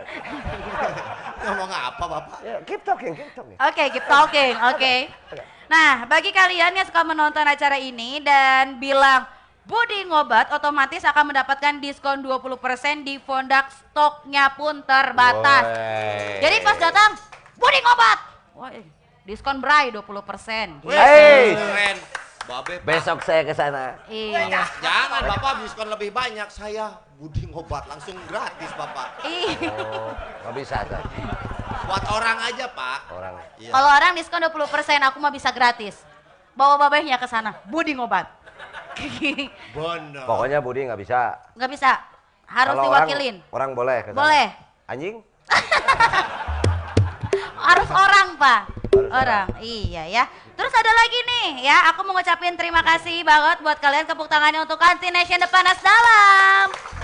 (laughs) Ngomong apa, Bapak? Ya, keep talking, keep talking. Oke, keep talking, (laughs) oke. Nah, bagi kalian yang suka menonton acara ini dan bilang Budi ngobat otomatis akan mendapatkan diskon 20% di Fondak stoknya pun terbatas. Wey. Jadi pas datang, Budi ngobat. Wah, eh, diskon bray 20%. Hey, Keren. Babe, Pak. besok saya ke sana. Iya. Jangan Bapak diskon lebih banyak. Saya Budi ngobat langsung gratis Bapak. Iya. Oh, nggak bisa tuh. Buat orang aja Pak. Orang. Iya. Kalau orang diskon 20%, aku mah bisa gratis. Bawa babehnya ke sana, Budi ngobat. (laughs) Bener. Pokoknya Budi nggak bisa. Nggak bisa, harus Kalau orang- diwakilin. Orang, boleh ke sana. Boleh. Anjing? (laughs) Harus orang, Pak. Harus orang. Iya ya. Terus ada lagi nih ya, aku mau ngucapin terima kasih banget buat kalian tepuk tangannya untuk Anti Nation Depanas Dalam.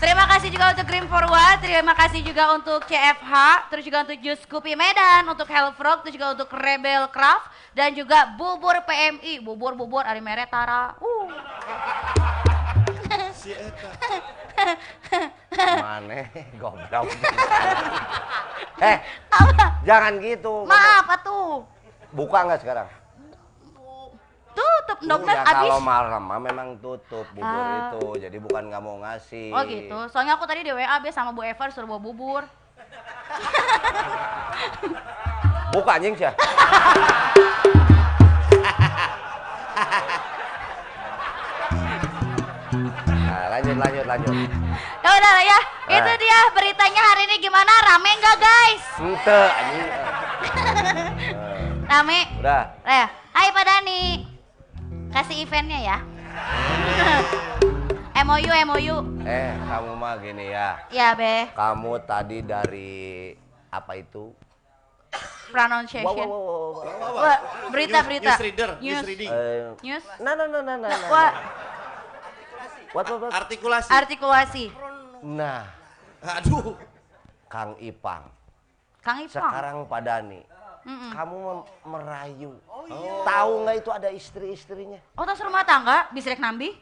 Terima kasih juga untuk Green Forward, terima kasih juga untuk CFH, terus juga untuk Jus Kopi Medan, untuk Health Frog, terus juga untuk Rebel Craft, dan juga Bubur PMI, bubur-bubur Ari Mere Tara. Uh. Si Eta. Mana? Goblok. (laughs) eh, jangan gitu. Maaf atuh. Buka nggak sekarang? Tutup dong ya, kan abis. kalau malam mah memang tutup bubur Ah. itu. Jadi bukan nggak mau ngasih. Oh gitu. Soalnya aku tadi di WA be sama Bu Eva suruh bawa bubur. (laughs) Buka anjing sih. (laughs) Nah, lanjut lanjut lanjut. Ya udah lah ya. Ah. Itu dia beritanya hari ini gimana? Rame nggak guys? Ente anjing. (laughs) Rame. Udah. Eh, hai Pak Dani. Kasih eventnya ya. (laughs) MOU, MOU. Eh, kamu mah gini ya. Ya, Be. Kamu tadi dari apa itu? Pronunciation. Wah. Berita, News- berita. news reader, news News. reading. Eh, News. Nah, nah, nah, nah, nah, nah. Wah, What, what, what? Artikulasi. artikulasi. Nah, Aduh. Kang Ipang. Kang Ipang. Sekarang Pak Dani. Mm-mm. Kamu merayu. Tahu nggak itu ada istri-istrinya? Oh, tas rumah tangga, bisa rek nambi? (laughs)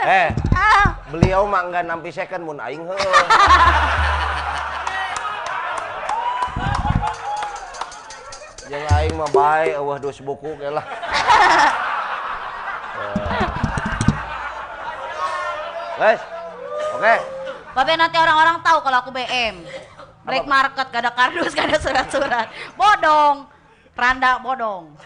Eh, Ah, beliau mah nggak nampi second mun aing heuh. (laughs) Yang aing mah bae eueuh dos buku ge lah. (laughs) Guys, oke. Babe nanti orang-orang tahu kalau aku BM. Black market, gak ada kardus, gak ada surat-surat. Bodong. Randa bodong. (laughs)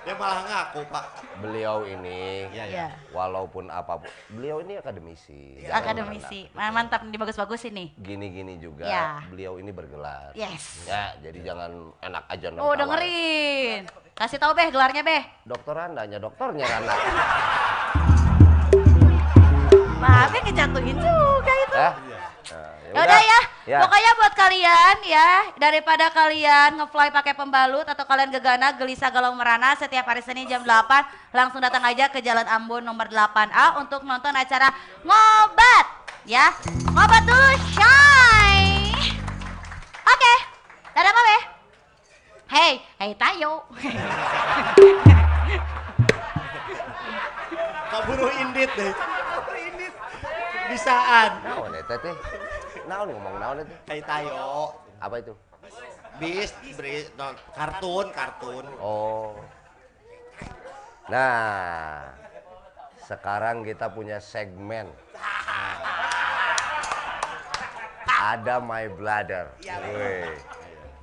Dia malah ngaku, Pak. Beliau ini, Iya, ya. walaupun apa pun, beliau ini akademisi. Iya, Akademisi. Ma- Mantap, dibagus-bagus ini. Gini-gini juga, Ya. beliau ini bergelar. Yes. Ya, jadi jangan enak aja Oh, nonton. dengerin. Kasih tahu Beh gelarnya Beh. Dokter Randanya, dokternya Randa. Babe ngejatuhin juga itu. Eh? Nah, Ya udah ya. Ya. Pokoknya buat kalian ya, daripada kalian ngefly pakai pembalut atau kalian gegana, gelisah, galau merana setiap hari Senin jam 8, langsung datang aja ke Jalan Ambon nomor 8A untuk nonton acara Ngobat. Ya. Ngobat dulu, Shy. Oke. Dadah, Babe. Hey, hey Tayo. Kaburu indit deh. Bisaan. Naon eta teh? Naon ngomong naon eta? Kayak tayo. Apa itu? Bis, beri, no, kartun, kartun. Oh. Nah, sekarang kita punya segmen. Ada My Brother. Weh.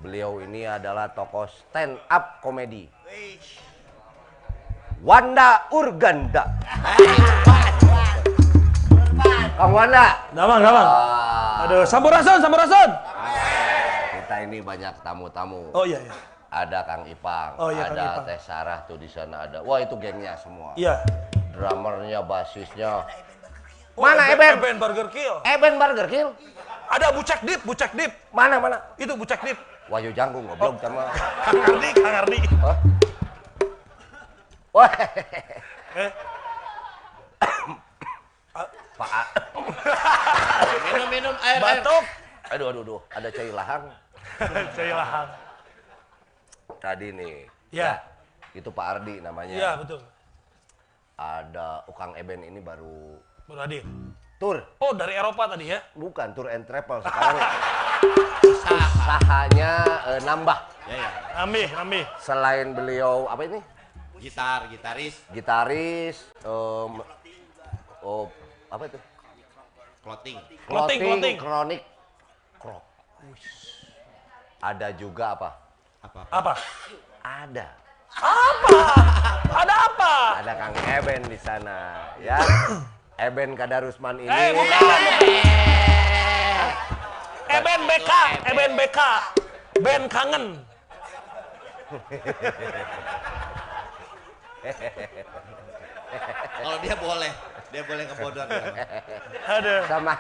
Beliau ini adalah tokoh stand up komedi. Wanda Urganda. (laughs) Kang Wanda. Damang, damang. Ah, Aduh, sampurasun, sampurasun. kita ini banyak tamu-tamu. Oh iya, iya. Ada Kang Ipang, Oh, iya, Kang ada Ipang. Teh Sarah tuh di sana ada. Wah itu gengnya semua. Iya. Drummernya, basisnya. Oh, Mana Eben? Eben Burger Kill. Eben Burger Kill. Ada Bucek Dip, Bucek Dip. Mana mana? Itu Bucek Dip. Wahyu Janggung goblok sama. Kang Ardi, Kang Ardi. Hah? Wah. Eh, Pak. (laughs) Minum, air, air. batuk. Aduh aduh aduh, ada cai lahang. (laughs) Saya lahang. Tadi nih. Ya. Itu Pak Ardi namanya. Iya, betul. Ada Ukang Eben ini baru Baru hadir. tur. Oh, dari Eropa tadi ya? Bukan tour and travel sekarang. Sahanya eh, nambah. Ya, ya. Nambih, nambih. Selain beliau apa ini? Gitar, gitaris, Gitaris, em, oh apa itu? Clothing. Clothing, clothing. kronik, krok. Ada juga apa? Apa? Apa? Ada. Apa? Ada apa? Ada Kang Eben di sana, ya. Eben Kadarusman ini. Eh, bukan, bukan. Eben BK, Eben BK. Ben kangen. Kalau dia boleh, dia boleh ngebodor. Aduh. sama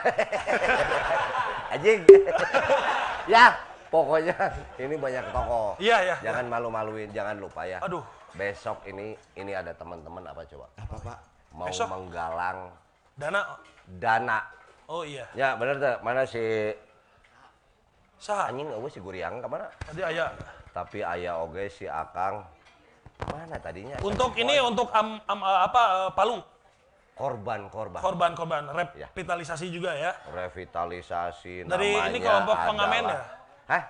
(laughs) anjing ya pokoknya ini banyak tokoh Iya, iya. jangan malu-maluin jangan lupa ya Aduh. besok ini ini ada teman-teman apa coba Apa, Pak? mau Besok? menggalang Dana. dana Oh iya. ya bener tuh mana si Saha? anjing eueuh si Guriang ke mana Tadi ayah. tapi ayah oge si Akang mana tadinya Untuk ini untuk am, am, apa eh, Palu. Korban-korban Korban-korban Ya. revitalisasi juga ya. revitalisasi Dari namanya ini kelompok pengamen ya? Hah?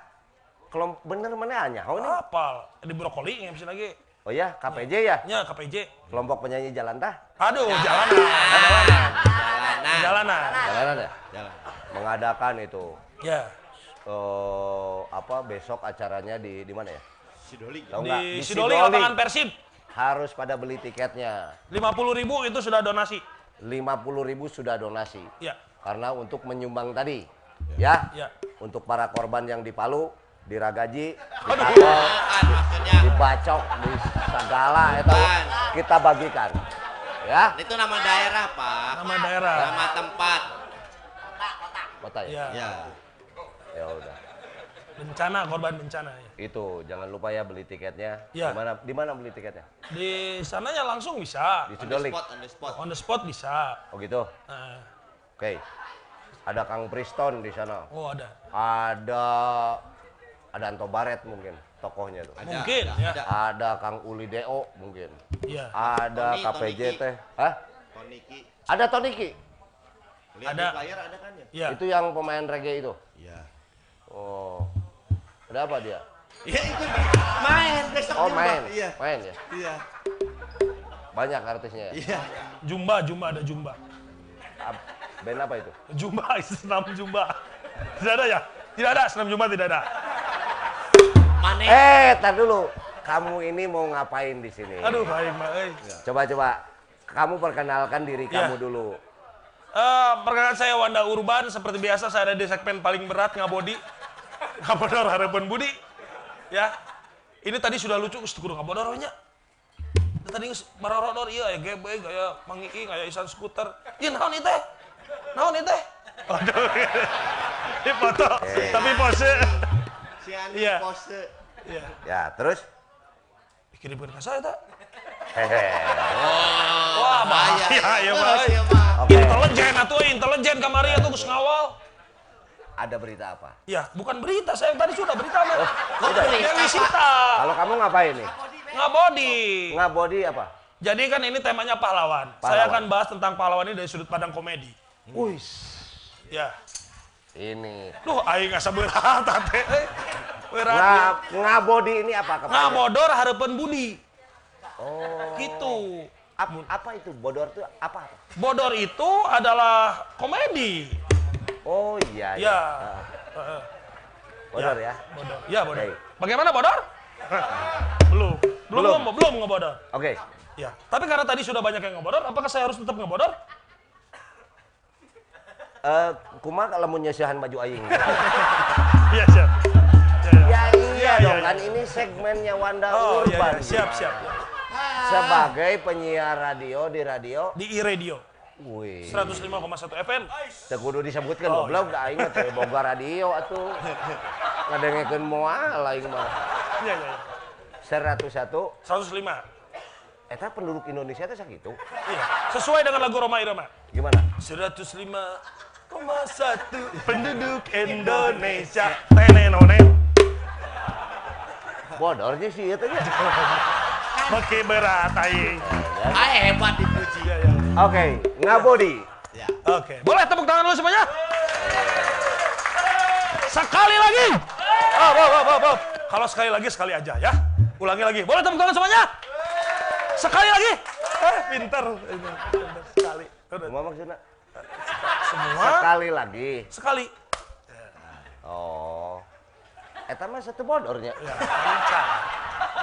Kelompok bener mana hanya? Oh, ini? Apal di brokoli nggak bisa lagi. Oh ya, KPJ ya? Ya KPJ. Kelompok penyanyi jalan tah? Aduh, jalanan. Jalanan. Jalanan. Jalanan. Jalanan ya? Jalan. Mengadakan itu Ya. eh apa besok acaranya di di mana ya? Sidoli. Di Sidoli lapangan Persib. Harus pada beli tiketnya. 50 ribu itu sudah donasi. 50.000 sudah donasi. Ya. Karena untuk menyumbang tadi. Ya. Ya. Untuk para korban yang di Palu diragaji, ditangkol, dibacok, di segala itu kita bagikan. Ya, Itu nama daerah, Pak. Nama daerah. Nama tempat. kota ya. Ya. Ya. Ya udah. Bencana, korban bencana ya. Itu jangan lupa ya beli tiketnya. Ya. Di mana di mana beli tiketnya? Di sana ya langsung bisa. Di On the spot, on the spot. On the spot bisa. Oh gitu. Nah, Oke. Ada Kang Priston di sana. oh ada. Ada ada Anto Baret mungkin tokohnya tuh. Ada, Mungkin, ada, ya. ada. Ada Kang Uli Deo mungkin. Iya. Ada Tony, KPJ Tony. Hah? Koniki. Ada Toniki. Lihat Ada. di player ada kan ya? Iya. Itu yang pemain reggae itu. Iya. Oh. Ada apa dia? Ya itu main besok Oh juga. main. Iya. Main ya. Iya. Banyak artisnya ya. Iya. Jumba, Jumba ada Jumba. Ab- Band apa itu? Jumba, (laughs) senam Jumba. Tidak ada ya? Tidak ada, senam Jumba tidak ada. Mana? Eh, tar dulu. Kamu ini mau ngapain di sini? Aduh, baik, Mbak. Eh. Coba coba. Kamu perkenalkan diri Iya. kamu dulu. Eh, perkenalkan saya Wanda Urban. Seperti biasa saya ada di segmen paling berat ngabodi. Ngabodor harapan budi. Ya. Ini tadi sudah lucu, geus kudu ngabodor nya. Tadi geus marorodor iya ya gebe gaya mangiki gaya isan skuter. Ieu naon ieu teh? Naon ieu teh? Aduh. (laughs) Ini foto, tapi pose. Si Andi Iya. pose. Iya. Ya, terus? Kirimkeun ka saya teh. Hehe. Wah, bahaya ya. Iya, Pak. Oke. Intelijen atuh, intelijen kamari atuh geus ngawal. Ada berita apa? Ya, bukan berita, saya tadi sudah berita, Mas. udah. Yang disita. Kalau kamu ngapain nih? Ngabodi. Ngabodi apa? Jadi kan ini temanya pahlawan. Pahlawan. Saya akan bahas tentang pahlawan ini dari sudut pandang komedi. Wih. Ya. Ini. Duh, aing asa berat teh. Berat. Nga, ngabodi ini apa? Ngabodor harapan budi. Oh. Gitu. Ap- apa itu bodor itu apa? Bodor itu adalah komedi. Oh iya. Ya. Ah, Heeh. bodor ya. Bodor. Ya, bodor. Baik. Bagaimana bodor? belum. Belum, Belum. belum, belum ngebodor. Oke. Ya. Tapi karena tadi sudah banyak yang ngebodor, apakah saya harus tetap ngebodor? Eh, kumaha kalau mau nyesihan baju aing? (laughs) Iya, siap. Ya, ya. ya iya Iya, dong iya, kan iya. ini segmennya Wanda Oh, iya, Urban. iya. Siap, siap. ya. Sebagai penyiar radio di radio. Di e-radio. Wih. 105,1 FM. Teu kudu disebutkan Oh, goblok da aing mah teu boga radio atuh. (laughs) Ngadengekeun moal aing mah. Iya, iya. iya. 101 105. eta penduduk Indonesia teh sakitu. Iya. Sesuai dengan lagu Roma Irama. Gimana? 105,1 penduduk Indonesia. Tenenonen. Bodornya sih itu nya. (laughs) Oke berat aing. Ah, hebat dipuji. Oke, ngabodi. Ya. Oke, boleh tepuk tangan dulu semuanya? Sekali lagi. Oh, oh, oh, oh, oh. Kalau sekali lagi sekali aja ya. Ulangi lagi. Boleh tepuk tangan semuanya? Sekali lagi. Eh, pinter. Pinter. Sekali. Cuma maksudnya Semua sekali lagi. sekali. Oh. Eta mah satu bodornya. Ya, encan.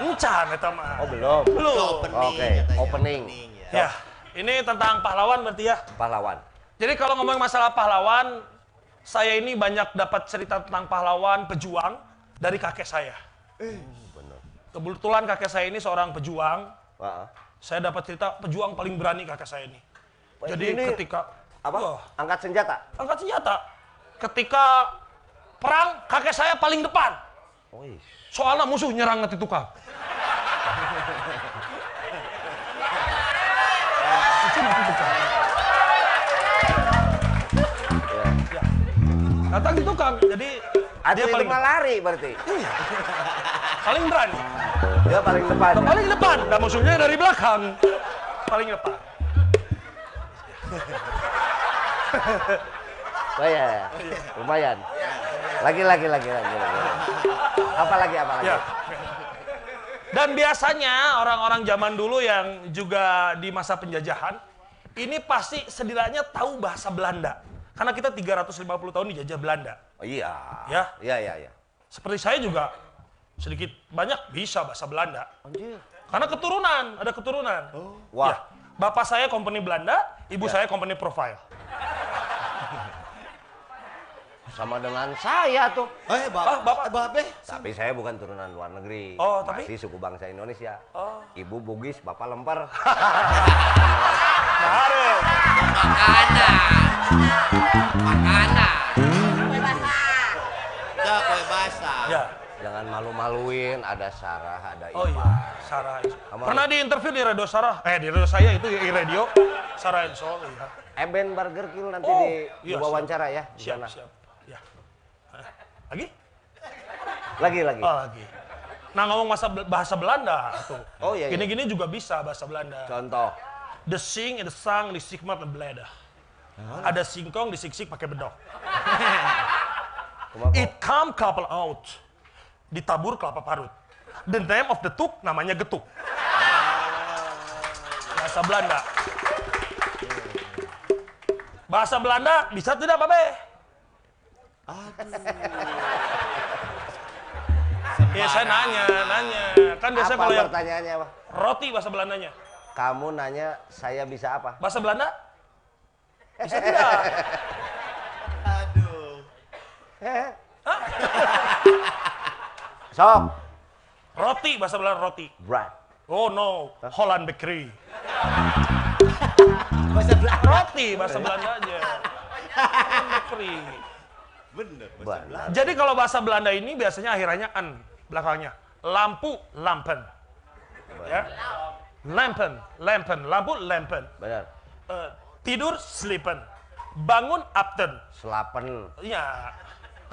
Encan eta mah. Oh, belum. Belum. Opening Oke, katanya, opening. ya. Ya, ini tentang pahlawan berarti ya. Pahlawan. Jadi kalau ngomong masalah pahlawan, saya ini banyak dapat cerita tentang pahlawan, pejuang dari kakek saya. Bener. Kebetulan kakek saya ini seorang pejuang. Heeh. Saya dapat cerita pejuang paling berani kakek saya ini. Wah, Jadi ini ketika Apa? Wah, Angkat senjata. angkat senjata. Ketika perang, kakek saya paling depan. Wih. Soalnya musuh nyerang nanti tukang. Datang di tukang, jadi Atau dia itu paling lari berarti. paling berani. Dia paling depan. Paling depan, dan musuhnya dari belakang. Paling depan. (laughs) Oh iya, ya. lumayan. Lagi lagi lagi lagi lagi. Apa lagi apa lagi? Ya. Dan biasanya orang-orang zaman dulu yang juga di masa penjajahan, ini pasti setidaknya tahu bahasa Belanda. Karena kita 350 tahun dijajah Belanda. Oh, iya. Ya. Iya iya iya. Seperti saya juga sedikit banyak bisa bahasa Belanda. Anjir. Karena keturunan, ada keturunan. Wah. Ya. Bapak saya company Belanda, ibu Ya. saya company profile. Sama dengan saya tuh. Eh, bapak, bapak, bapak. Tapi saya bukan turunan luar negeri. Oh, tapi? Masih suku bangsa Indonesia. Oh. Ibu Bugis, bapak lemper. (laughs) Harus. Ya, kue basah. Ya. Jangan malu-maluin, ada Sarah, ada Ipa. Oh iya, Sarah. Kamu Pernah di interview di radio Sarah? Eh, di radio saya itu di radio Sarah Enso. Iya. Eben Burger Kill nanti Oh, di, iya, diwawancara ya di Siap, sana. siap. Lagi? Lagi lagi. Oh, lagi. Nah, ngomong masa bahasa Belanda tuh. Oh, iya, iya. Gini-gini juga bisa bahasa Belanda. Contoh. The sing, the sang, the sigmat, the bleda. Ada singkong, disiksik pakai bedok. It come couple out. Ditabur kelapa parut. The name of the tuk namanya getuk. Bahasa Belanda. Bahasa Belanda bisa tidak, Babe? Ya saya nanya, nanya. Kan biasanya apa kalau yang pertanyaannya apa? roti bahasa Belandanya. Kamu nanya saya bisa apa? Bahasa Belanda? (laughs) Bisa tidak? Aduh. (laughs) Sok. Roti bahasa Belanda roti. Bread. Oh no, Holland Bakery. Bahasa Belanda. Roti bahasa Belanda aja. (laughs) Holland Bakery. Bener, bahasa Belanda. Belanda. Jadi kalau bahasa Belanda ini biasanya akhirannya an belakangnya. Lampu, lampen. Ya. Lampen, lampen, lampu, lampen. Benar. Eh, tidur, sleepen. Bangun, apten. Selapen. Iya.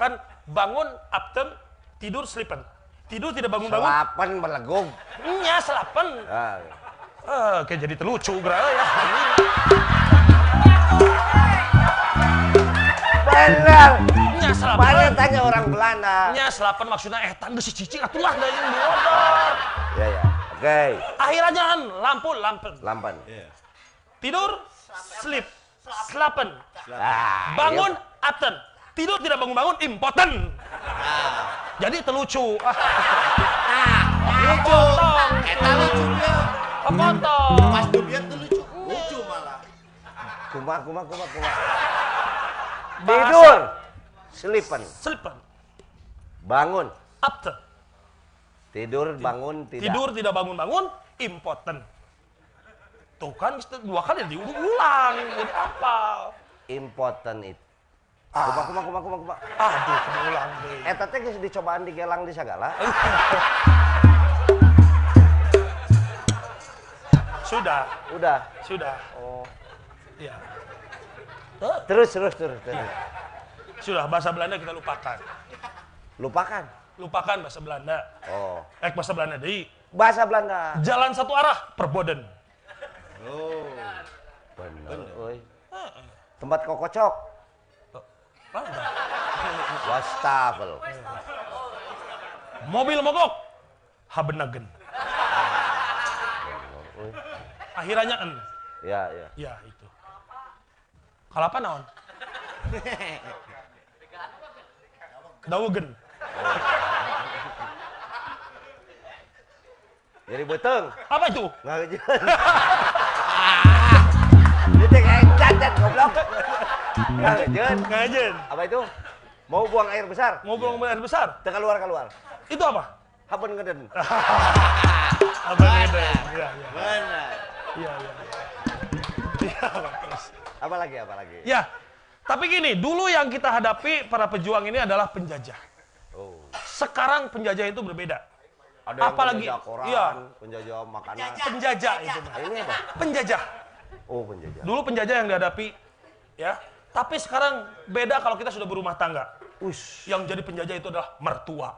Kan bangun, apten, tidur, sleepen. Tidur tidak bangun-bangun. Selapen berlegung. Nya, selapen. Ah, Eh, kayak jadi terlucu, gra ya. benar. Nya, selapen. Banyak tanya orang Belanda. Nya, selapen maksudnya eh tanda si cicing atulah dari yang bodor. Ya ya. Oke. Akhirnya an, lampu, lampen. Lampan. Tidur, sleep. Selapen. Ah, Bangun, iya. apten. Tidur tidak bangun-bangun, impoten. Jadi terlucu. Lucu. Eta lucu dia. Potong. Pas dubiat tuh lucu. Malah. Kumak kumak kumak kumak. Tidur. Selipan. Sleepen. Bangun. Apten. Tidur bangun tidak. Tidur tidak bangun-bangun, impoten. Tuh kan dua kali diulang, udah apa? Important itu. Kumak kumak kumak kumak kumak. Aduh, keulang deh. Eta teh geus dicobaan digelang di sagala. (laughs) Sudah, Udah. sudah. Oh. Ya. Terus terus terus terus. Sudah bahasa Belanda kita lupakan. Lupakan. Lupakan bahasa Belanda. Oh. Eh bahasa Belanda deui. Bahasa Belanda. Jalan satu arah, perboden. Oh. Bener. euy. Tempat kokocok. Wastafel. Mobil mogok, habenagen. Akhirnya en. Ya ya. Ya itu. Kalapa naon? (laughs) Dawugen. Jadi beteng. Apa itu? Nggak kejuan. Itu kayak cacat goblok. Nggak kejuan. Ngajen. Apa itu? Mau buang air besar? Mau buang air besar? Teka keluar keluar. Itu apa? Hapen ngeden. (laughs) Apa beda? Iya, iya. Benar. Iya, iya. Iya. Apa lagi apa lagi? Ya, tapi gini, dulu yang kita hadapi para pejuang ini adalah penjajah. Oh. Sekarang penjajah itu berbeda. Ada yang Apalagi, penjajah koran, iya. penjajah makanan. Penjajah itu. Nah, ini apa? Penjajah. Oh, penjajah. Dulu penjajah yang dihadapi, ya. Tapi sekarang beda kalau kita sudah berumah tangga. Ush. Yang jadi penjajah itu adalah mertua.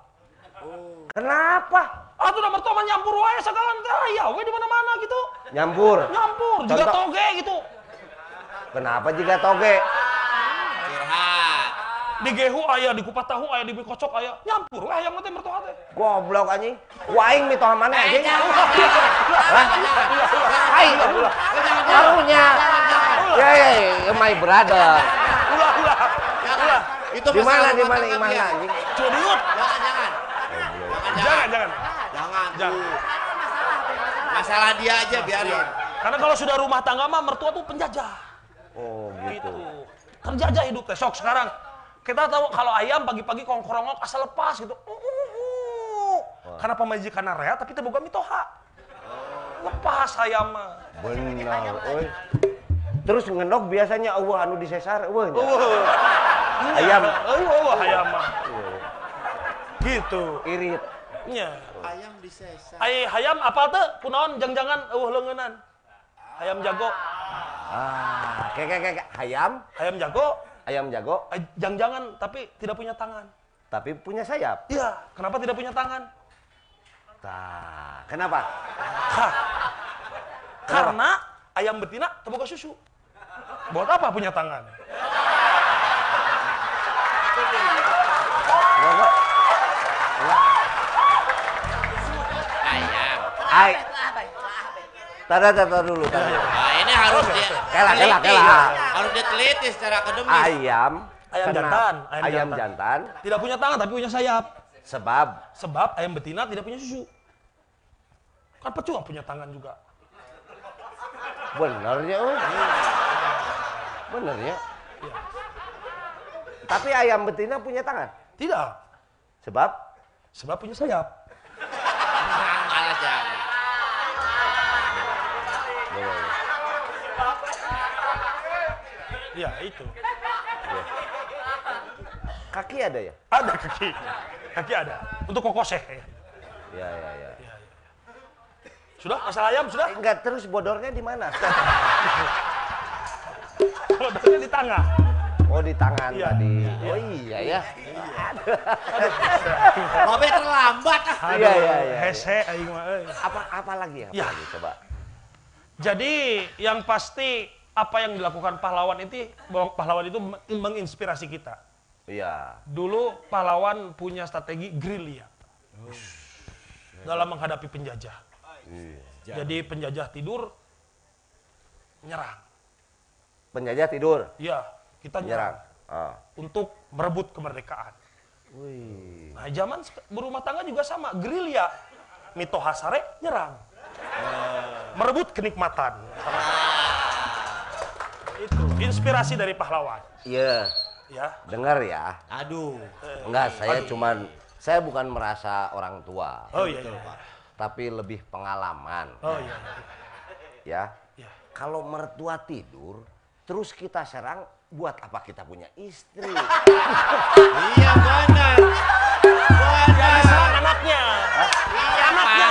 Kenapa? Ah, tuh udah mertua mah nyampur wae segala ya, we di mana-mana gitu. Nyampur. Nyampur, juga toge gitu. Kenapa jika toge? Di gehu aya, di kupat tahu aya, di kocok aya. Nyampur we hayang teh mertua teh. Goblok anjing. Waing mitoha mana anjing? Hah? Hai. Karunya. Ya ya ya, my brother. Ulah, ulah. Ulah. Itu Di mana di mana di tangga mana dia. anjing? Curiut. Jangan, jangan. Jangan, jangan. Jangan. Jangan. Masalah dia aja biarin. Karena kalau sudah rumah tangga mah mertua tuh penjajah. Oh, Gitu. gitu. Terjajah hidup teh sok sekarang. Kita tahu kalau ayam pagi-pagi kongkrongok asal lepas gitu. Uh, uh, uh. Karena pemajikan rea tapi teu boga mitoha. Lepas ayam mah. Benar, oi. Terus ngenok biasanya eueuh anu disesar eueuh nya. Uh. Ayam. Eueuh uh, ayam mah. Gitu. Irit. Nya. Ayam disesar. Ai hayam apa teh kunaon jang-jangan eueuh leungeunan. Ayam jago. Ah, kayak kayak kayak ayam, Ayam jago, ayam jago, eh, jang-jangan tapi tidak punya tangan. tapi punya sayap. Iya, kenapa tidak punya tangan? Tah, kenapa? Hah. Karena ayam betina terbuka susu. Buat apa punya tangan? Ayam. Ay. Tada, tada dulu, tada. Nah, ini harus di Kela, kela. Harus diteliti secara akademis. Ayam. Ayam kenapa- jantan, ayam Ayam jantan. jantan. Tidak punya tangan tapi punya sayap. Sebab Sebab ayam betina tidak punya susu. Kan percuma punya tangan juga. bener ya, euy. Bener ya. Iya. Tapi ayam betina punya tangan. Tidak. Sebab Sebab punya sayap. (laughs) Malah jangan. Iya, itu. kaki ada ya? Ada kaki. Kaki ada. Untuk kokoseh. ya. Ya, ya, ya. Sudah? Masalah ayam sudah? Enggak, terus bodornya di mana? (laughs) Bodornya di tengah. Oh, di tangan Iya. tadi. Oh iya ya. Babe terlambat ah. Aduh, Iya, iya, iya. Hese aing mah euy. Apa apa lagi? Apa Ya. lagi coba? Jadi yang pasti apa yang dilakukan pahlawan itu pahlawan itu meng- menginspirasi kita. Iya. Dulu pahlawan punya strategi gerilya dalam menghadapi penjajah. Jadi penjajah tidur nyerang. Penjajah tidur, Iya, kita nyerang nyerang. Ah. untuk merebut kemerdekaan. Wih. Nah, zaman berumah tangga juga sama, gerilya. Mito Hasare nyerang. Merebut kenikmatan. Itu inspirasi dari pahlawan. Iya. Ya. Dengar ya. Aduh. Enggak, saya cuman saya bukan merasa orang tua. Oh iya, iya. Tapi lebih pengalaman. Oh iya. Ya. Iya. Kalau mertua tidur, terus kita serang, buat apa kita punya istri? (laughs) Iya benar. Diserang anaknya. Iya Anaknya.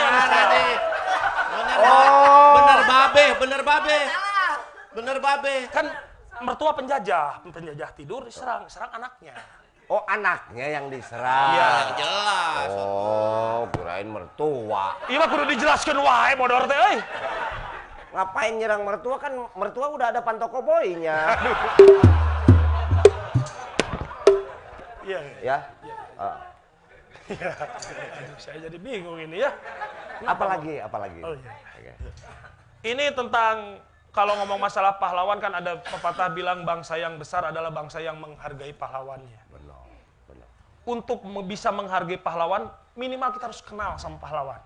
Bener, Oh. bener babe, bener babe. Bener babe. Kan mertua penjajah, penjajah tidur diserang, serang anaknya. Oh, anaknya yang diserang. Iya. Jelas. Oh, kirain mertua. Iya mah kudu dijelaskan wae modor teh euy. Ngapain nyerang mertua kan mertua udah ada pantoko boynya. Iya. ya. Ah. Iya. Aduh, saya jadi bingung ini ya. Apalagi, apalagi. Oh iya. Oke. Ini tentang kalau ngomong masalah pahlawan kan ada pepatah bilang bangsa yang besar adalah bangsa yang menghargai pahlawannya. Benar, benar. Untuk bisa menghargai pahlawan, minimal kita harus kenal sama pahlawan.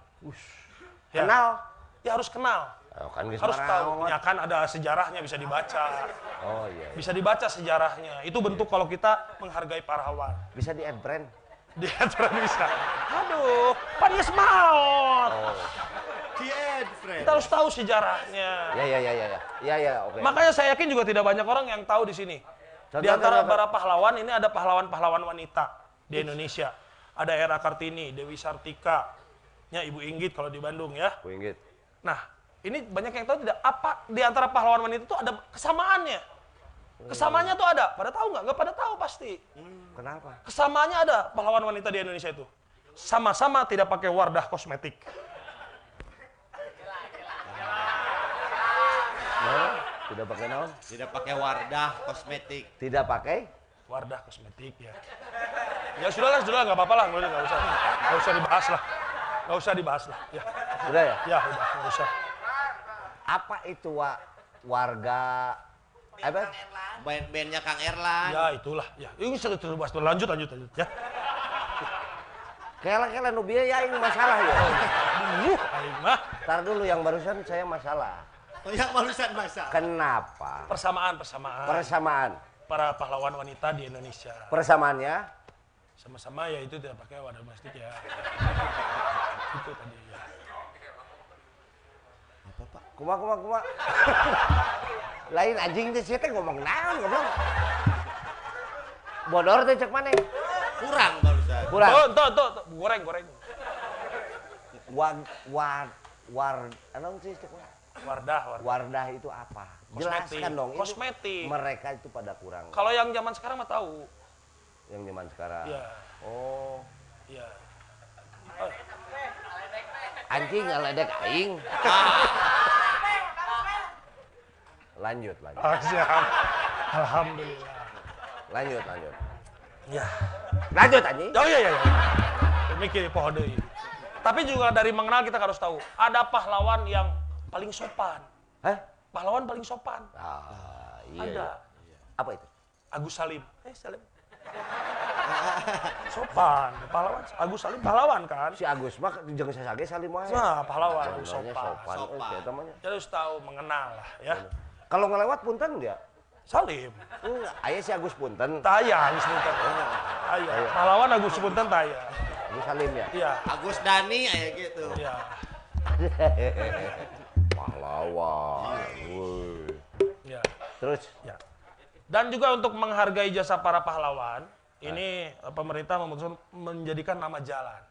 Ya. Kenal? Ya harus kenal. Oh, kan Harus tahu. Ya kan ada sejarahnya bisa dibaca. Oh iya. Bisa dibaca sejarahnya. Itu bentuk kalau kita menghargai pahlawan. Bisa di add brand. Di aturan bisa. Aduh, pan geus maot. Oh. Friend. Kita harus tahu sejarahnya. Ya ya ya ya ya. Ya ya, oke. Makanya saya yakin juga tidak banyak orang yang tahu di sini. Contoh, di antara contoh, para pahlawan ini ada pahlawan-pahlawan wanita di Indonesia. Ada Era Kartini, Dewi Sartika, nya Ibu Inggit kalau di Bandung ya. Bu Inggit. Nah, ini banyak yang tahu tidak apa di antara pahlawan wanita itu ada kesamaannya. Kesamaannya tuh ada. Pada tahu nggak? Nggak pada tahu pasti. Kenapa? Kesamaannya ada pahlawan wanita di Indonesia itu. Sama-sama tidak pakai Wardah kosmetik. Tidak pakai naon? Tidak pakai Wardah kosmetik. Tidak pakai? Wardah kosmetik ya. Ya sudahlah, sudahlah nggak apa-apa lah, nggak usah, nggak usah dibahas lah, nggak usah dibahas lah. Ya, Sudah ya? ya udah nggak usah. Apa itu wa, warga apa? Band-bandnya Kang Erlan. Ya itulah, ya ini sudah terus bahas lanjut, lanjut, lanjut ya. Kela-kela nu bieu ya ini masalah ya. Aing mah Ntar dulu yang barusan saya masalah. Oh, yang barusan masa. Kenapa? persamaan, persamaan. Persamaan. para pahlawan wanita di Indonesia. Persamaannya Sama-sama ya itu tidak pakai wadah plastik ya. itu tadi ya. kuma kuma kuma. (laughs) Lain anjing teh sieu teh ngomong naon goblok. Bodor teh cek mana? Kurang barusan. Kurang. Tuh, tuh, tuh, tuh, goreng, goreng. War war war anu sih cek mana? Wardah, wardah. Wardah itu apa? Kosmetik. Jelaskan dong. Kosmetik. mereka itu pada kurang. Kalau yang zaman sekarang mah tahu. yang zaman sekarang. Iya. Oh, Iya. anjing ngeledek aing. (laughs) Lanjut, lanjut. Ah, siap. Alhamdulillah. Lanjut, lanjut. Ya. Lanjut anjing. Oh iya iya iya. Mikir pohon deui. Tapi juga dari mengenal kita harus tahu, ada pahlawan yang paling sopan. Hah? Pahlawan paling sopan. Ah, iya. Ada. iya. Apa itu? Agus Salim. Eh, Salim. (laughs) sopan, pahlawan. Agus Salim pahlawan kan? Si Agus mah jeung sasage salim wae. Nah, pahlawan, Namanya sopan. sopan. Sopan. Eh, siapa namanya? Kita harus tahu mengenal lah ya. Kalau ngelewat punten dia. Salim. Enggak, aya si Agus punten. Taya, Agus Punten. Taya. Pahlawan Agus Punten taya. Agus Salim ya. Iya. Agus Dani kayak gitu. Iya. (laughs) Pahlawan. Woi. Iya. Terus Ya. Dan juga untuk menghargai jasa para pahlawan, ini eh, pemerintah memutuskan menjadikan nama jalan.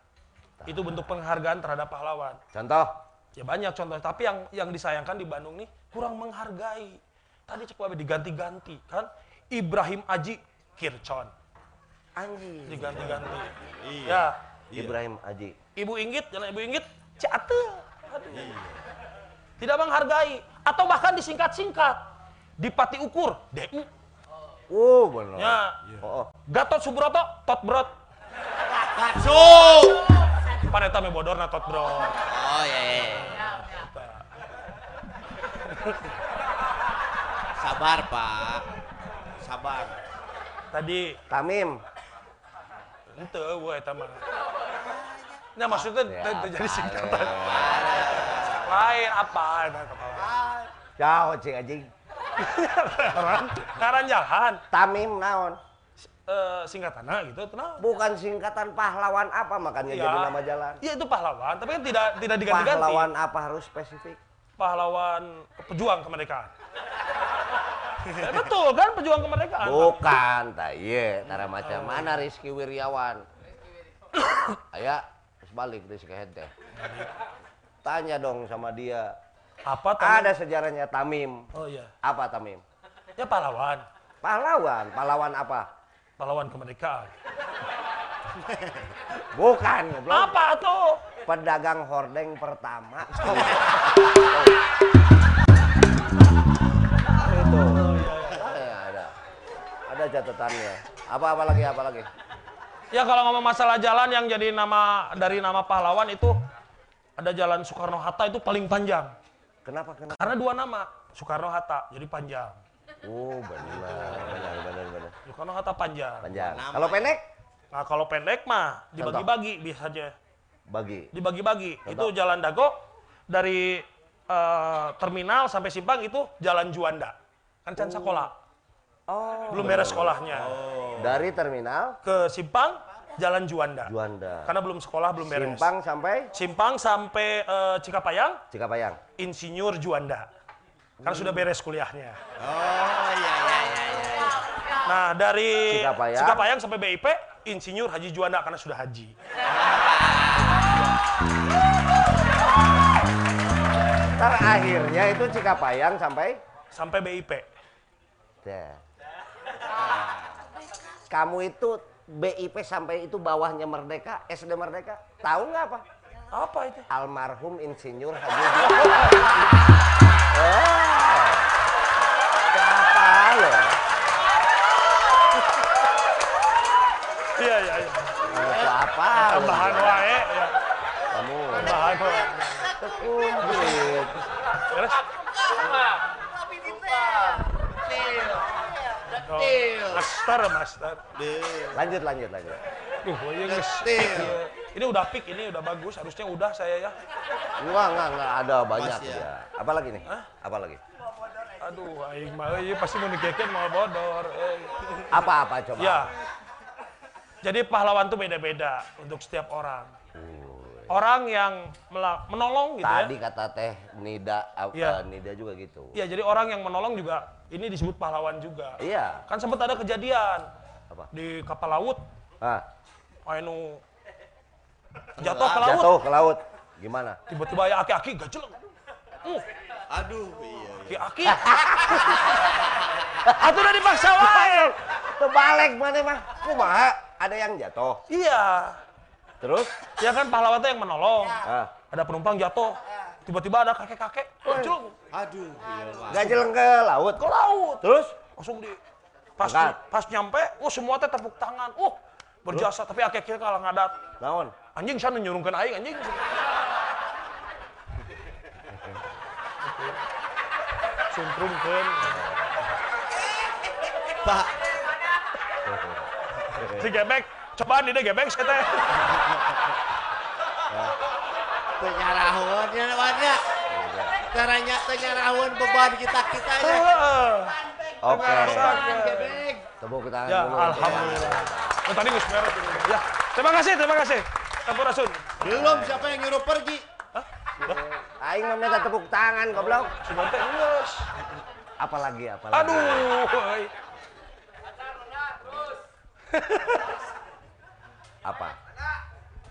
Itu bentuk penghargaan terhadap pahlawan. contoh Ya banyak contoh, tapi yang yang disayangkan di Bandung nih kurang menghargai. Tadi cek diganti-ganti kan. Ibrahim Aji Kircon anjing. diganti-ganti. Iya. Ya, Ibrahim Aji. Ibu Inggit, jalan Ibu Inggit, Ciatel. Aduh. Tidak menghargai atau bahkan disingkat-singkat. Dipati ukur, DU. Oh, benar. Ya. Oh, oh. Gatot Subroto, Tot Brot. Katsu. Paneta me bodorna Tot Brot. Oh iya. iya. Sabar Pak. Sabar. Tadi Tamim. ente gue eta mah. Nah maksudnya Ya, te- te- jadi apa, singkatan. (laughs) ya. Lain apa. Jauh cing anjing. (laughs) Karan, jalan. Tamim naon? Eh, singkatannya gitu, tenang. Bukan singkatan pahlawan apa makanya Iya. jadi nama jalan. Iya itu pahlawan, tapi kan tidak tidak diganti-ganti. Pahlawan apa harus spesifik? Pahlawan pejuang kemerdekaan. Eh, (laughs) betul kan pejuang kemerdekaan. Bukan, tak iya, tara macam mana Rizky Wiryawan. (coughs) Aya, terus balik Rizky Hente. (laughs) Tanya dong sama dia. Apa Tamim? Ada sejarahnya Tamim. Oh iya. Apa Tamim? Ya pahlawan. Pahlawan, pahlawan apa? Pahlawan kemerdekaan. Bukan, goblok. Apa tuh? Pedagang hordeng pertama. (laughs) Itu. Ah, ada. Ada catatannya. Apa apa lagi apa lagi? Ya kalau ngomong masalah jalan yang jadi nama dari nama pahlawan itu ada jalan Soekarno Hatta itu paling panjang. Kenapa kenapa? Karena dua nama Soekarno Hatta jadi panjang. Oh, benar, benar, benar, benar. Soekarno Hatta panjang. Panjang. Kalau pendek? Nah kalau pendek mah dibagi-bagi bisa aja. Bagi. Dibagi-bagi. Contoh. Itu jalan Dago dari eh, terminal sampai Simpang itu jalan Juanda. Kan can sekolah. Oh. Belum beres sekolahnya. Dari terminal Ke Simpang jalan Juanda. Juanda. Karena belum sekolah belum beres. Simpang sampai Simpang sampai eh, Cikapayang Cikapayang. Insinyur Juanda. Karena sudah beres kuliahnya. Oh iya iya iya. iya. Nah, dari Cikapayang. sampai BIP, Insinyur Haji Juanda karena sudah haji. Terakhirnya itu Cikapayang sampai Sampai BIP. Dah. Kamu itu BIP sampai itu bawahnya Merdeka, SD Merdeka. Tahu nggak apa? Apa itu? Almarhum Insinyur Haji Juanda. (laughs) Siapa lo? Iya, iya, iya. Siapa? Tambahan wae. Ya. Kamu. Tambahan wae. Kumplit. Master, master. Lanjut, lanjut, lanjut. Duh, iya geus pick ya. Ini udah pick, ini udah bagus. Harusnya udah saya ya. Enggak, enggak, enggak ada banyak Masih ya. ya. Apa lagi nih? Apa lagi? Aduh, aing mah ieu pasti mau mau bodor. euy. Apa-apa coba? Ya. Jadi pahlawan tuh beda-beda untuk setiap orang. Orang yang menolong gitu Tadi ya. kata Teh Nida, uh, Iya. Nida juga gitu. Iya, jadi orang yang menolong juga ini disebut pahlawan juga. Iya. Kan sempat ada kejadian Apa? di kapal laut, Ah, anu jatuh ke laut. jatuh ke laut. Gimana? Tiba-tiba ya aki-aki gajeleng. Uh, Aduh, iya. aki-aki. (laughs) Atuh udah dipaksa wae. Terbalik mana mah? Kumaha? Ada yang jatuh. Iya. Terus? Ya kan pahlawan tuh yang menolong. Ah. Ada penumpang jatuh. Tiba-tiba ada kakek-kakek. Gajeleng. Aduh. Pak. Gajeleng ke laut. Ke laut. Terus? Langsung di pas Angkat. pas nyampe, oh semua teh tepuk tangan. Oh, berjasa tapi akhirnya kalah ngadat. Naon? Anjing sana nyurungkeun aing anjing. Sungkrumkeun. Pak. Si gebek, cobaan dia gebek saya teh. Penyarahun ya warga. Caranya penyarahun beban kita kita ya. Oke. Tepuk tangan Ya, dulu. alhamdulillah. Oh, tadi geus beres ini. Ya, terima kasih, terima kasih. Sampurasun. Belum siapa yang nyuruh pergi? Aing mah minta tepuk tangan goblok. Sudah teh geus. Apalagi apalagi. Aduh. euy. (laughs) Apa?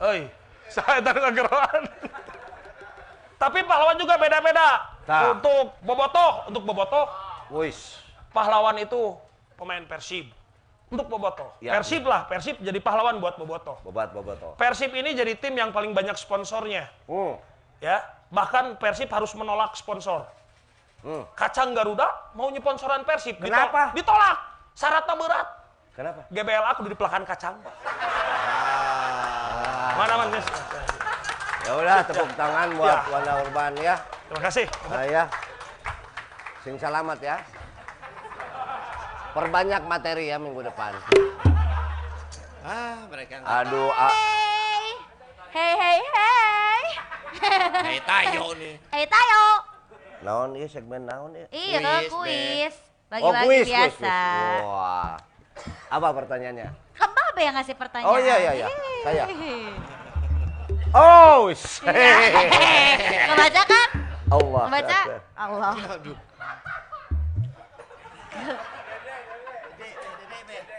Euy, saya tadi ngageroan. Tapi pahlawan juga beda-beda. Nah. Untuk bobotoh, untuk bobotoh, Wis. pahlawan itu pemain Persib. Untuk bobotoh. Ya. Persib lah, Persib jadi pahlawan buat bobotoh. Bobat bobotoh. Persib ini jadi tim yang paling banyak sponsornya. Hmm. Ya, bahkan Persib harus menolak sponsor. Hmm. Kacang Garuda mau nyponsoran Persib. Kenapa? Ditolak. Syaratnya berat. Kenapa? GBLA kudu dipelakan kacang. Mana man? Ya udah tepuk tangan buat Ya. Wanda Urban ya. Terima kasih. Saya sing selamat ya. Perbanyak materi ya minggu depan. Ah, mereka Aduh, ah, Hei hei hei. Hei tayo nih. Hei tayo. naon ieu segmen naon ieu? Iya kuis. Oh, Bagi-bagi kuis, kuis, biasa. kuis. Wah. Apa pertanyaannya? Babe yang ngasih pertanyaan. Oh, iya, iya, iya. Saya. (laughs) Oh, Ngebaca kan? Allah. Akbar. Allah.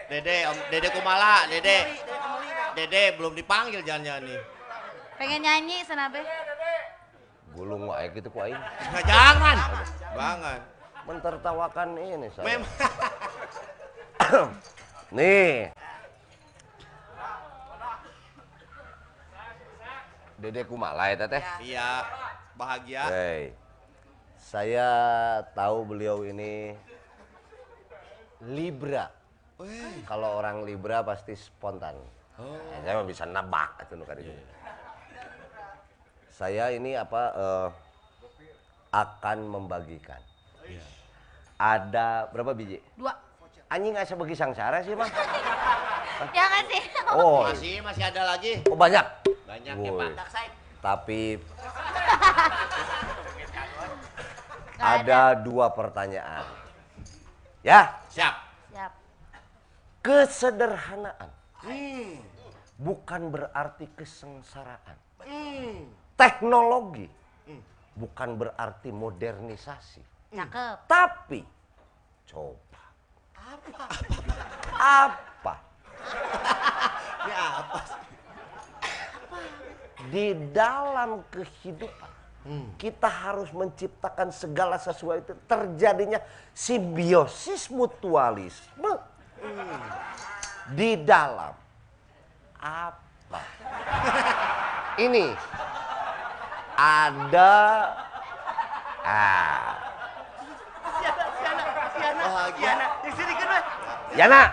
Dede, Om Dede Kumala, Dede. Dede belum dipanggil jangan-jangan nih. Pengen nyanyi senabe? Gulung wae gitu ku aing. Nah, jangan. Banget. Mentertawakan ini saya. Memang. Nih. Dede Kumala ya teteh? Iya, bahagia. Hei. Saya tahu beliau ini Libra. Kalau orang Libra pasti spontan. Ya, saya mah bisa nebak itu nu kaditu. Saya ini apa eh, akan membagikan. Ada berapa biji? Dua. Anjing nggak sebagi sangsara sih mah. (laughs) Ya nggak sih? Oh, Masih masih ada lagi. oh banyak. Banyak ya. Pak. Tapi (laughs) ada dua pertanyaan. Ya, Siap. Siap. kesederhanaan Hmm. bukan berarti kesengsaraan. Hmm. Teknologi bukan berarti modernisasi. Cakep. Tapi coba Apa? apa? (laughs) Ya apa? di dalam kehidupan kita harus menciptakan segala sesuatu terjadinya simbiosis mutualisme. Di dalam. Apa? (laughs) Ini. Ada. Ah. Bahagia. Di sini kan, Yana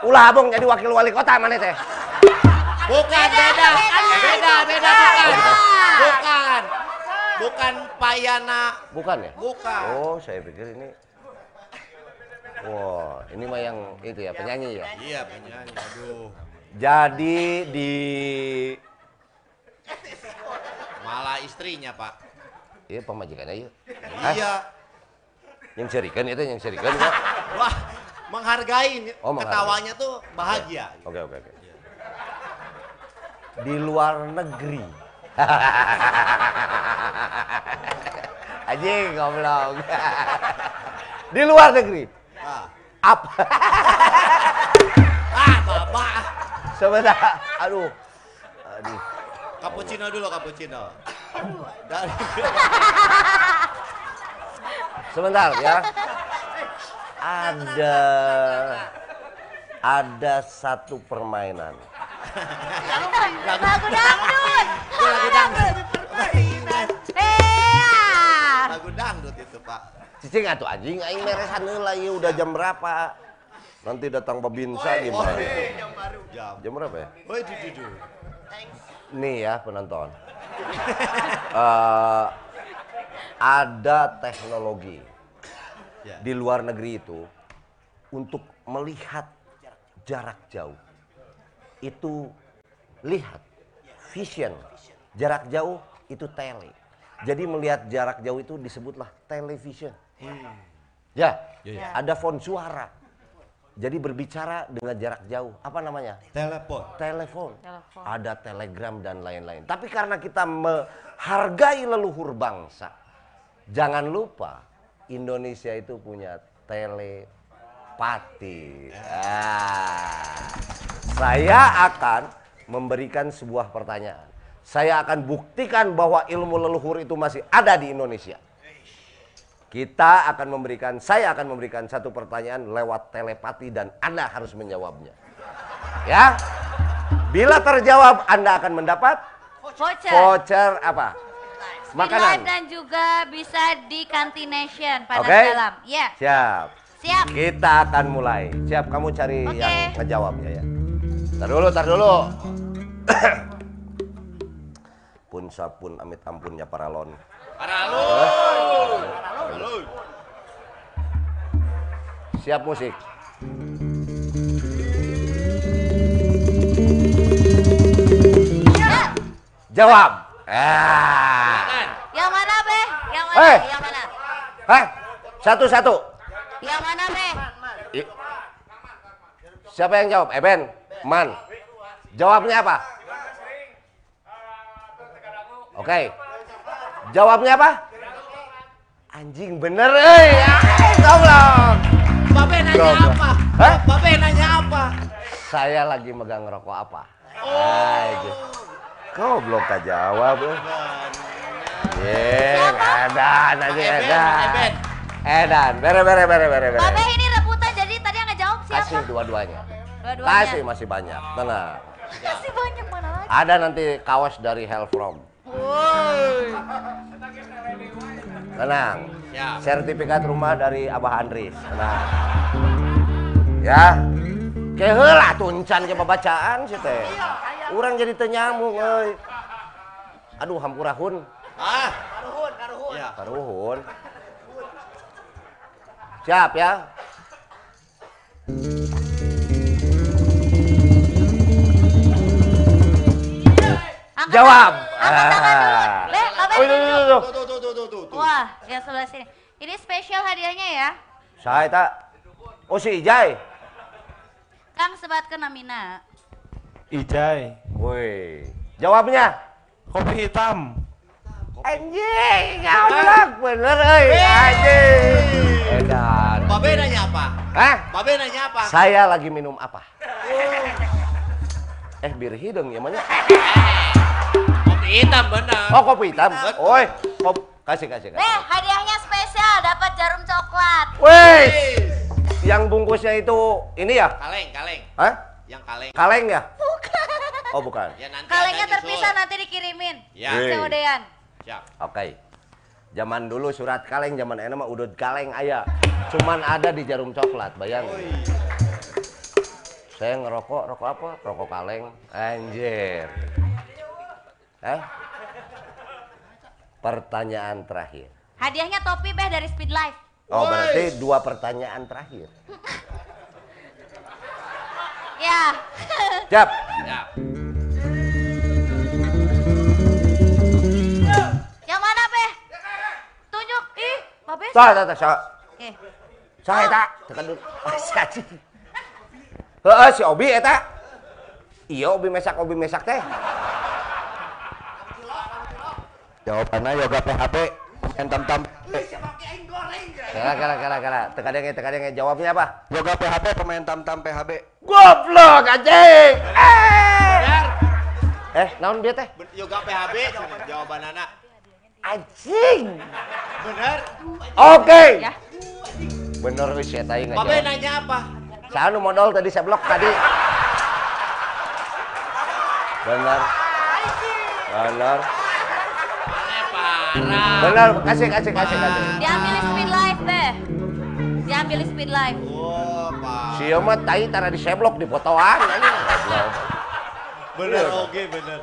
ulah abong jadi wakil wali kota mana teh Bukan beda. Beda, beda bukan. Bukan. Bukan Payana. bukan ya Bukan. oh saya pikir ini Wah, ini mah yang itu ya penyanyi ya. Iya, penyanyi. Aduh. Jadi di Malah istrinya, Pak. iya pemajikannya yuk. Iya. Yang serikan itu yang serikan. Wah, menghargai. Oh, menghargai. Ketawanya tuh bahagia. Oke oke oke. Di luar negeri. (laughs) Anjing goblok. (laughs) Di luar negeri. Ah. Apa? (laughs) Ah, bapak. Sebentar. Aduh. Aduh. Cappuccino dulu, cappuccino. Dari Sebentar ya. Ada ada satu permainan. Lagu dangdut. lagu dangdut. Lagu dangdut itu, Pak. Cicing atuh anjing aing meresan heula ieu udah jam berapa? Nanti datang babinsa gimana? Jam baru. Jam. Jam berapa ya? Woi. Nih ya penonton. (laughs) Eh, ada teknologi Ya. di luar negeri itu untuk melihat jarak jauh. Itu lihat vision. Jarak jauh itu tele. Jadi melihat jarak jauh itu disebutlah television. Ya, Ya, ya. ada font suara. Jadi berbicara dengan jarak jauh. Apa namanya? Telepon. Telepon. Telepon. Ada telegram dan lain-lain. Tapi karena kita menghargai leluhur bangsa, jangan lupa Indonesia itu punya telepati. Ah. Saya akan memberikan sebuah pertanyaan. Saya akan buktikan bahwa ilmu leluhur itu masih ada di Indonesia. Kita akan memberikan, saya akan memberikan satu pertanyaan lewat telepati dan Anda harus menjawabnya. Ya. Bila terjawab Anda akan mendapat Voucher. voucher apa? Makanan. Life dan juga bisa di Kantination panas Oke. dalam. Ya. Siap. Siap. Kita akan mulai. Siap kamu cari Oke. yang ngejawabnya ya. Tar dulu, tar dulu. (coughs) pun sapun amit ampunnya paralon. Paralon. Siap musik. Jawab. Ah. Yang mana, Be? Yang mana? Eh. Yang mana? Hah? Satu-satu. Yang mana, Be? I- Siapa yang jawab? Eben, Man. Jawabnya apa? Oke. Jawabnya apa? Anjing bener, eh. Ay, goblok. Babe nanya apa? Hah? Babe nanya apa? Saya lagi megang rokok apa? Aja. Goblok gak jawab. eh. Ye, edan aja edan. Edan, bere bere bere bere bere. Babe ini rebutan jadi tadi yang ngejawab siapa? Kasih dua-duanya. Dua-duanya. Kasih masih banyak. Tenang. Kasih banyak mana lagi? Ada nanti kaos dari Hell From. Woi. Tenang. Sertifikat rumah dari Abah Andris. Tenang. Ya. Keheula tuncan ke bacaan sih teh. Urang jadi tenyamung euy. Aduh hampurahun. Ah, karuhun, karuhun. Ya. Karuhun. Siap ya. Angkat Jawab. Angkat tangan dulu. Ah. Babe Oh. Tuh, tuh, tuh, tuh, tuh, tuh. Wah, yang sebelah sini. Ini spesial hadiahnya ya. Saya tak. Oh si Ijai. Kang sebatkan namina. Ijai. Woi. Jawabnya. Kopi hitam. Anjing, goblok bener euy. Anjing. Edan. Babe nanya apa? Hah? Babe nanya apa? Saya lagi minum apa? Eh, bir hidung ya namanya. Kopi hitam benar. Oh, kopi hitam. Oi, kop kasih kasih kasih. Eh, hadiahnya spesial dapat jarum coklat. Woi. Yang bungkusnya itu ini ya? Kaleng, kaleng. Hah? Yang kaleng. Kaleng ya? Oh, bukan. Ya nanti Kalengnya terpisah nanti dikirimin. Ya. COD-an. Siap. Oke. Zaman dulu surat kaleng, zaman enak mah udut kaleng aya. Cuman ada di jarum coklat, bayangin. Saya ngerokok, rokok apa? Rokok kaleng. Anjir. Eh? Pertanyaan terakhir. Hadiahnya topi beh dari Speed Life. Oh, berarti dua pertanyaan terakhir. (laughs) Ya. Siap. Ya. Yang mana beh? Tunjuk. Ih, Babe. Tah, tah, tah, sa- Oke. Saha eta? Tekan dulu. Ah, (laughs) si anjing. Heeh, si Obi eta. Iya, Obi mesak, Obi mesak teh. Jawabannya yoga PHP. Kala, kala, kala, kala. Teka denge, teka denge. Jawabnya apa? Yoga PHP, pemain tam-tam PHB. Goblok, anjing! Eh! Eh, naon dia teh? Yoga PHB jawaban anak. Anjing! Bener. Oke. Ya. Bener wis eta ieu Babe ngajawab. nanya apa? Saya nu modal tadi saya blok tadi. Benar. Benar. Benar, kasih kasih kasih kasih. Diambil speed life deh. Diambil speed life. Oh, Pak. Si mah tai tara di seblok di fotoan. Bener Iya. oke bener.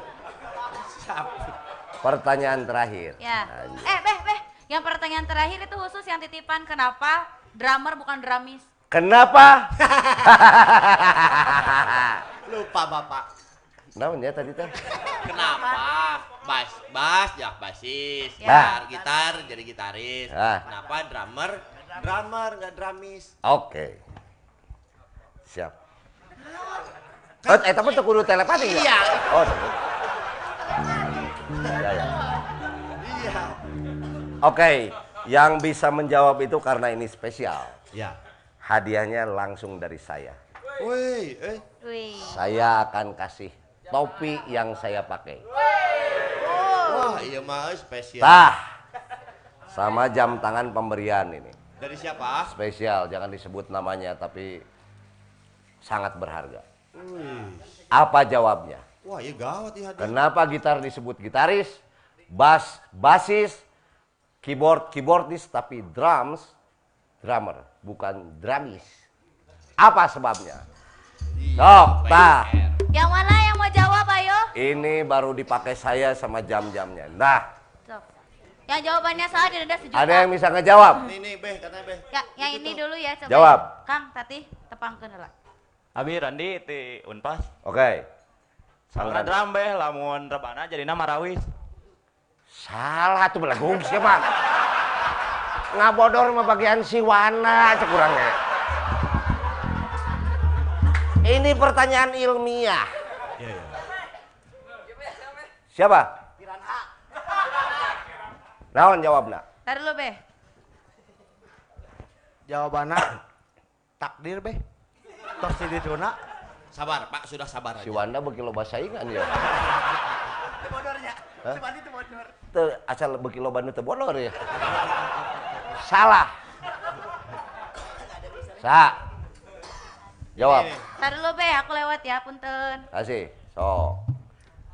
Pertanyaan terakhir. Ya. Eh, Beh, Beh. Yang pertanyaan terakhir itu khusus yang titipan kenapa drummer bukan drumis? Kenapa? (laughs) Lupa Bapak. Naon ya tadi teh? Kenapa? Bas, bas ya basis, Ya. gitar, gitar jadi gitaris. Ah. Kenapa drummer? Drummer nggak drumis. Oke. Siap. Oh, eh tapi kudu telepati ya? Iya. Oh. Ya, ya. Iya. Oke, yang bisa menjawab itu karena ini spesial. Ya. Hadiahnya langsung dari saya. Woi, eh. Wih. Saya akan kasih topi yang saya pakai. Wah, iya mah spesial. Tah. Sama jam tangan pemberian ini. Dari siapa? Spesial, jangan disebut namanya tapi sangat berharga. Wih. Apa jawabnya? Wah, iya gawat ya. Kenapa gitar disebut gitaris, bass basis, keyboard keyboardis, tapi drums drummer, bukan drumis. Apa sebabnya? Sok, tah. Yang mana yang mau jawab ayo? Ini baru dipakai saya sama jam-jamnya. Nah, Sok. Yang jawabannya salah denda sejuta. ada yang bisa ngejawab? Nih, Beh, katanya Beh. Ya, yang ini dulu ya coba. Jawab. Kang, Tati, tepangkeun heula. Abi Randi ti Unpas. Oke. Salah drum beh lamun rebana jadi nama Rawis. Salah tuh belagung siapa? Ngabodor mah bagian siwana cek kurangnya. Ini pertanyaan ilmiah. Iya, iya. Siapa? Naon jawabna? Tar dulu, Beh. Jawabannya takdir beh. Tos si dituna. Sabar, Pak, sudah sabar Si aja. Wanda beki loba saingan ya. Bodornya. Hah? Sebandi itu bodor. Teu asal beki loba nu teu bodor ya. Salah. Sa. Jawab. Tar dulu, Beh, aku lewat ya, punten. Kasih. So.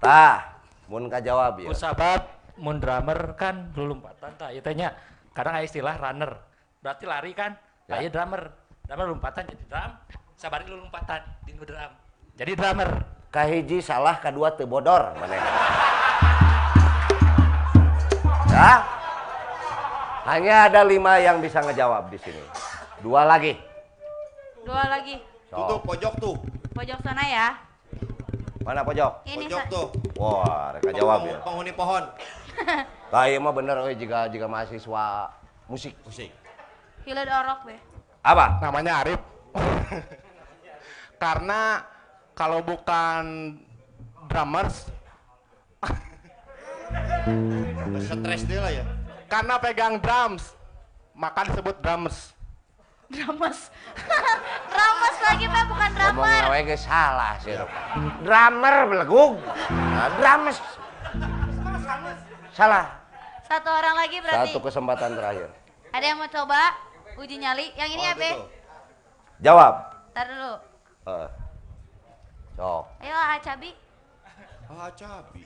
Tah, mun kajawab ya. Kusabab mun drummer kan lompatan tah ieu teh nya. Kadang aya istilah runner. Berarti lari kan? Ya. Aya drummer. Drummer lompatan jadi drum, sabari lu lompatan di nu drum. Jadi drummer. Kahiji salah, kedua teu bodor maneh. Ya. Hanya ada lima yang bisa ngejawab di sini. Dua lagi. Dua lagi. Tuh, tuh, pojok tuh. Pojok sana ya. Mana pojok? Ini Pojok tuh. Wah, mereka jawab ya. Penghuni pohon. (laughs) Tah ieu mah bener euy jika jika mahasiswa musik. Musik. Hileud orok, Beh. Apa? Namanya Arif. Karena kalau bukan drummers, Stres dia lah ya. karena pegang drums, maka disebut drummers. Dramas. Dramas (laughs) lagi, Beh, bukan Ngomong drummer. ngawe ge salah sih. Drummer belegung. Nah, drums. Salah. Satu orang lagi berarti. Satu kesempatan terakhir. Ada yang mau coba uji nyali? Yang ini ya, Beh? Jawab. Tar dulu. Eh. Sok. Ayo, Ah Cabi. Ah, cabi.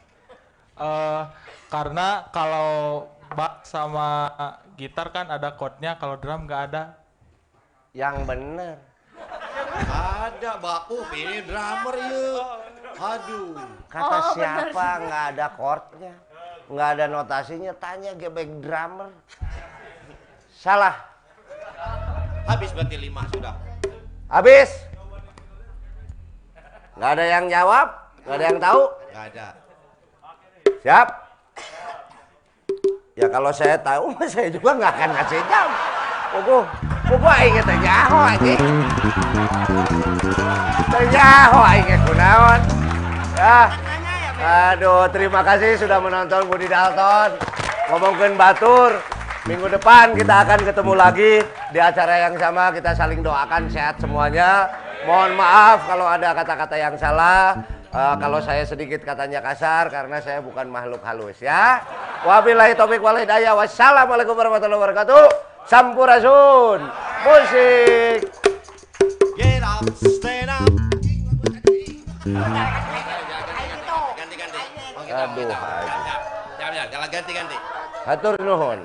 Eh, karena kalau bak sama gitar kan ada chordnya, kalau drum nggak ada. Yang bener. Ada baku, ini drummer ya. Aduh. Kata Oh, siapa nggak ada chordnya, nggak ada notasinya, tanya gebek drummer. Salah. Habis berarti lima sudah. Habis. Nggak ada yang jawab, nggak ada yang tahu. Gak ada. Siap? Ya kalau saya tahu, (laughs) saya juga nggak akan ngasih jam. Oke. Teh nyaho anjing. Teh nyaho aing kunaon. Ya. Aduh, terima kasih sudah menonton Budi Dalton. Ngomongin batur. Minggu depan kita akan ketemu lagi di acara yang sama. Kita saling doakan sehat semuanya. Mohon maaf kalau ada kata-kata yang salah. Eh, kalau saya sedikit katanya kasar karena saya bukan makhluk halus ya. Wabillahi taufik wal hidayah. Wassalamualaikum warahmatullahi wabarakatuh. Sampurasun. Musik. Get up, stand up. Ganti-ganti. Aduh. Jangan, jangan, ganti-ganti. Hatur nuhun.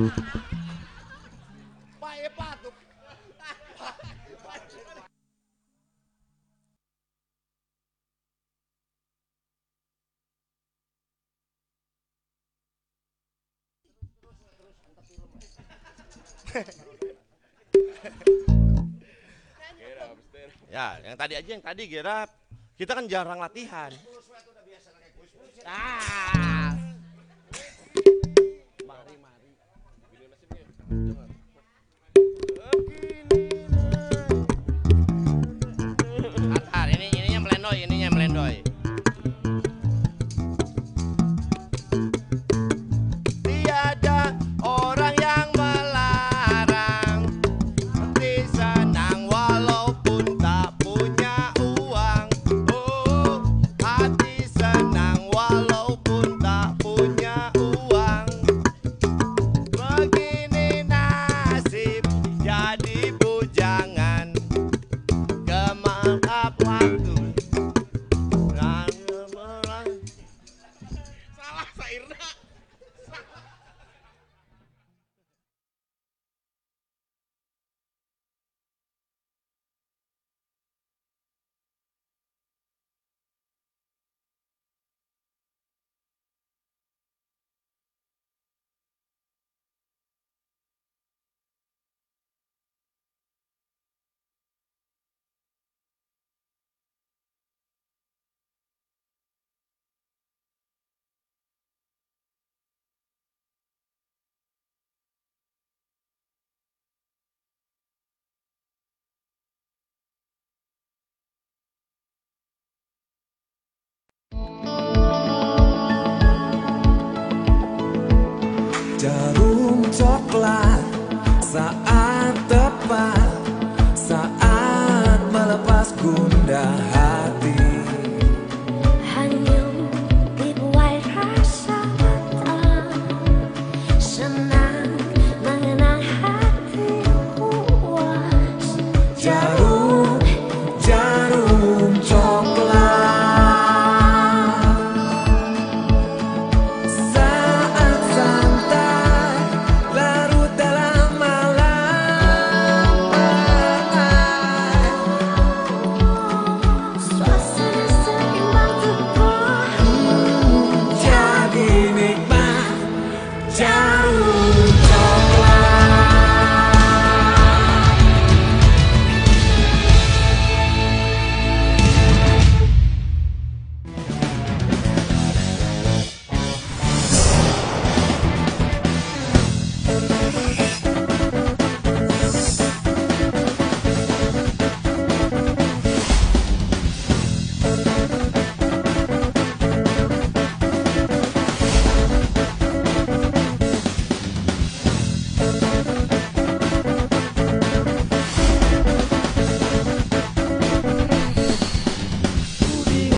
Ya, yang tadi aja yang tadi Gerap. Kita kan jarang latihan. Ah.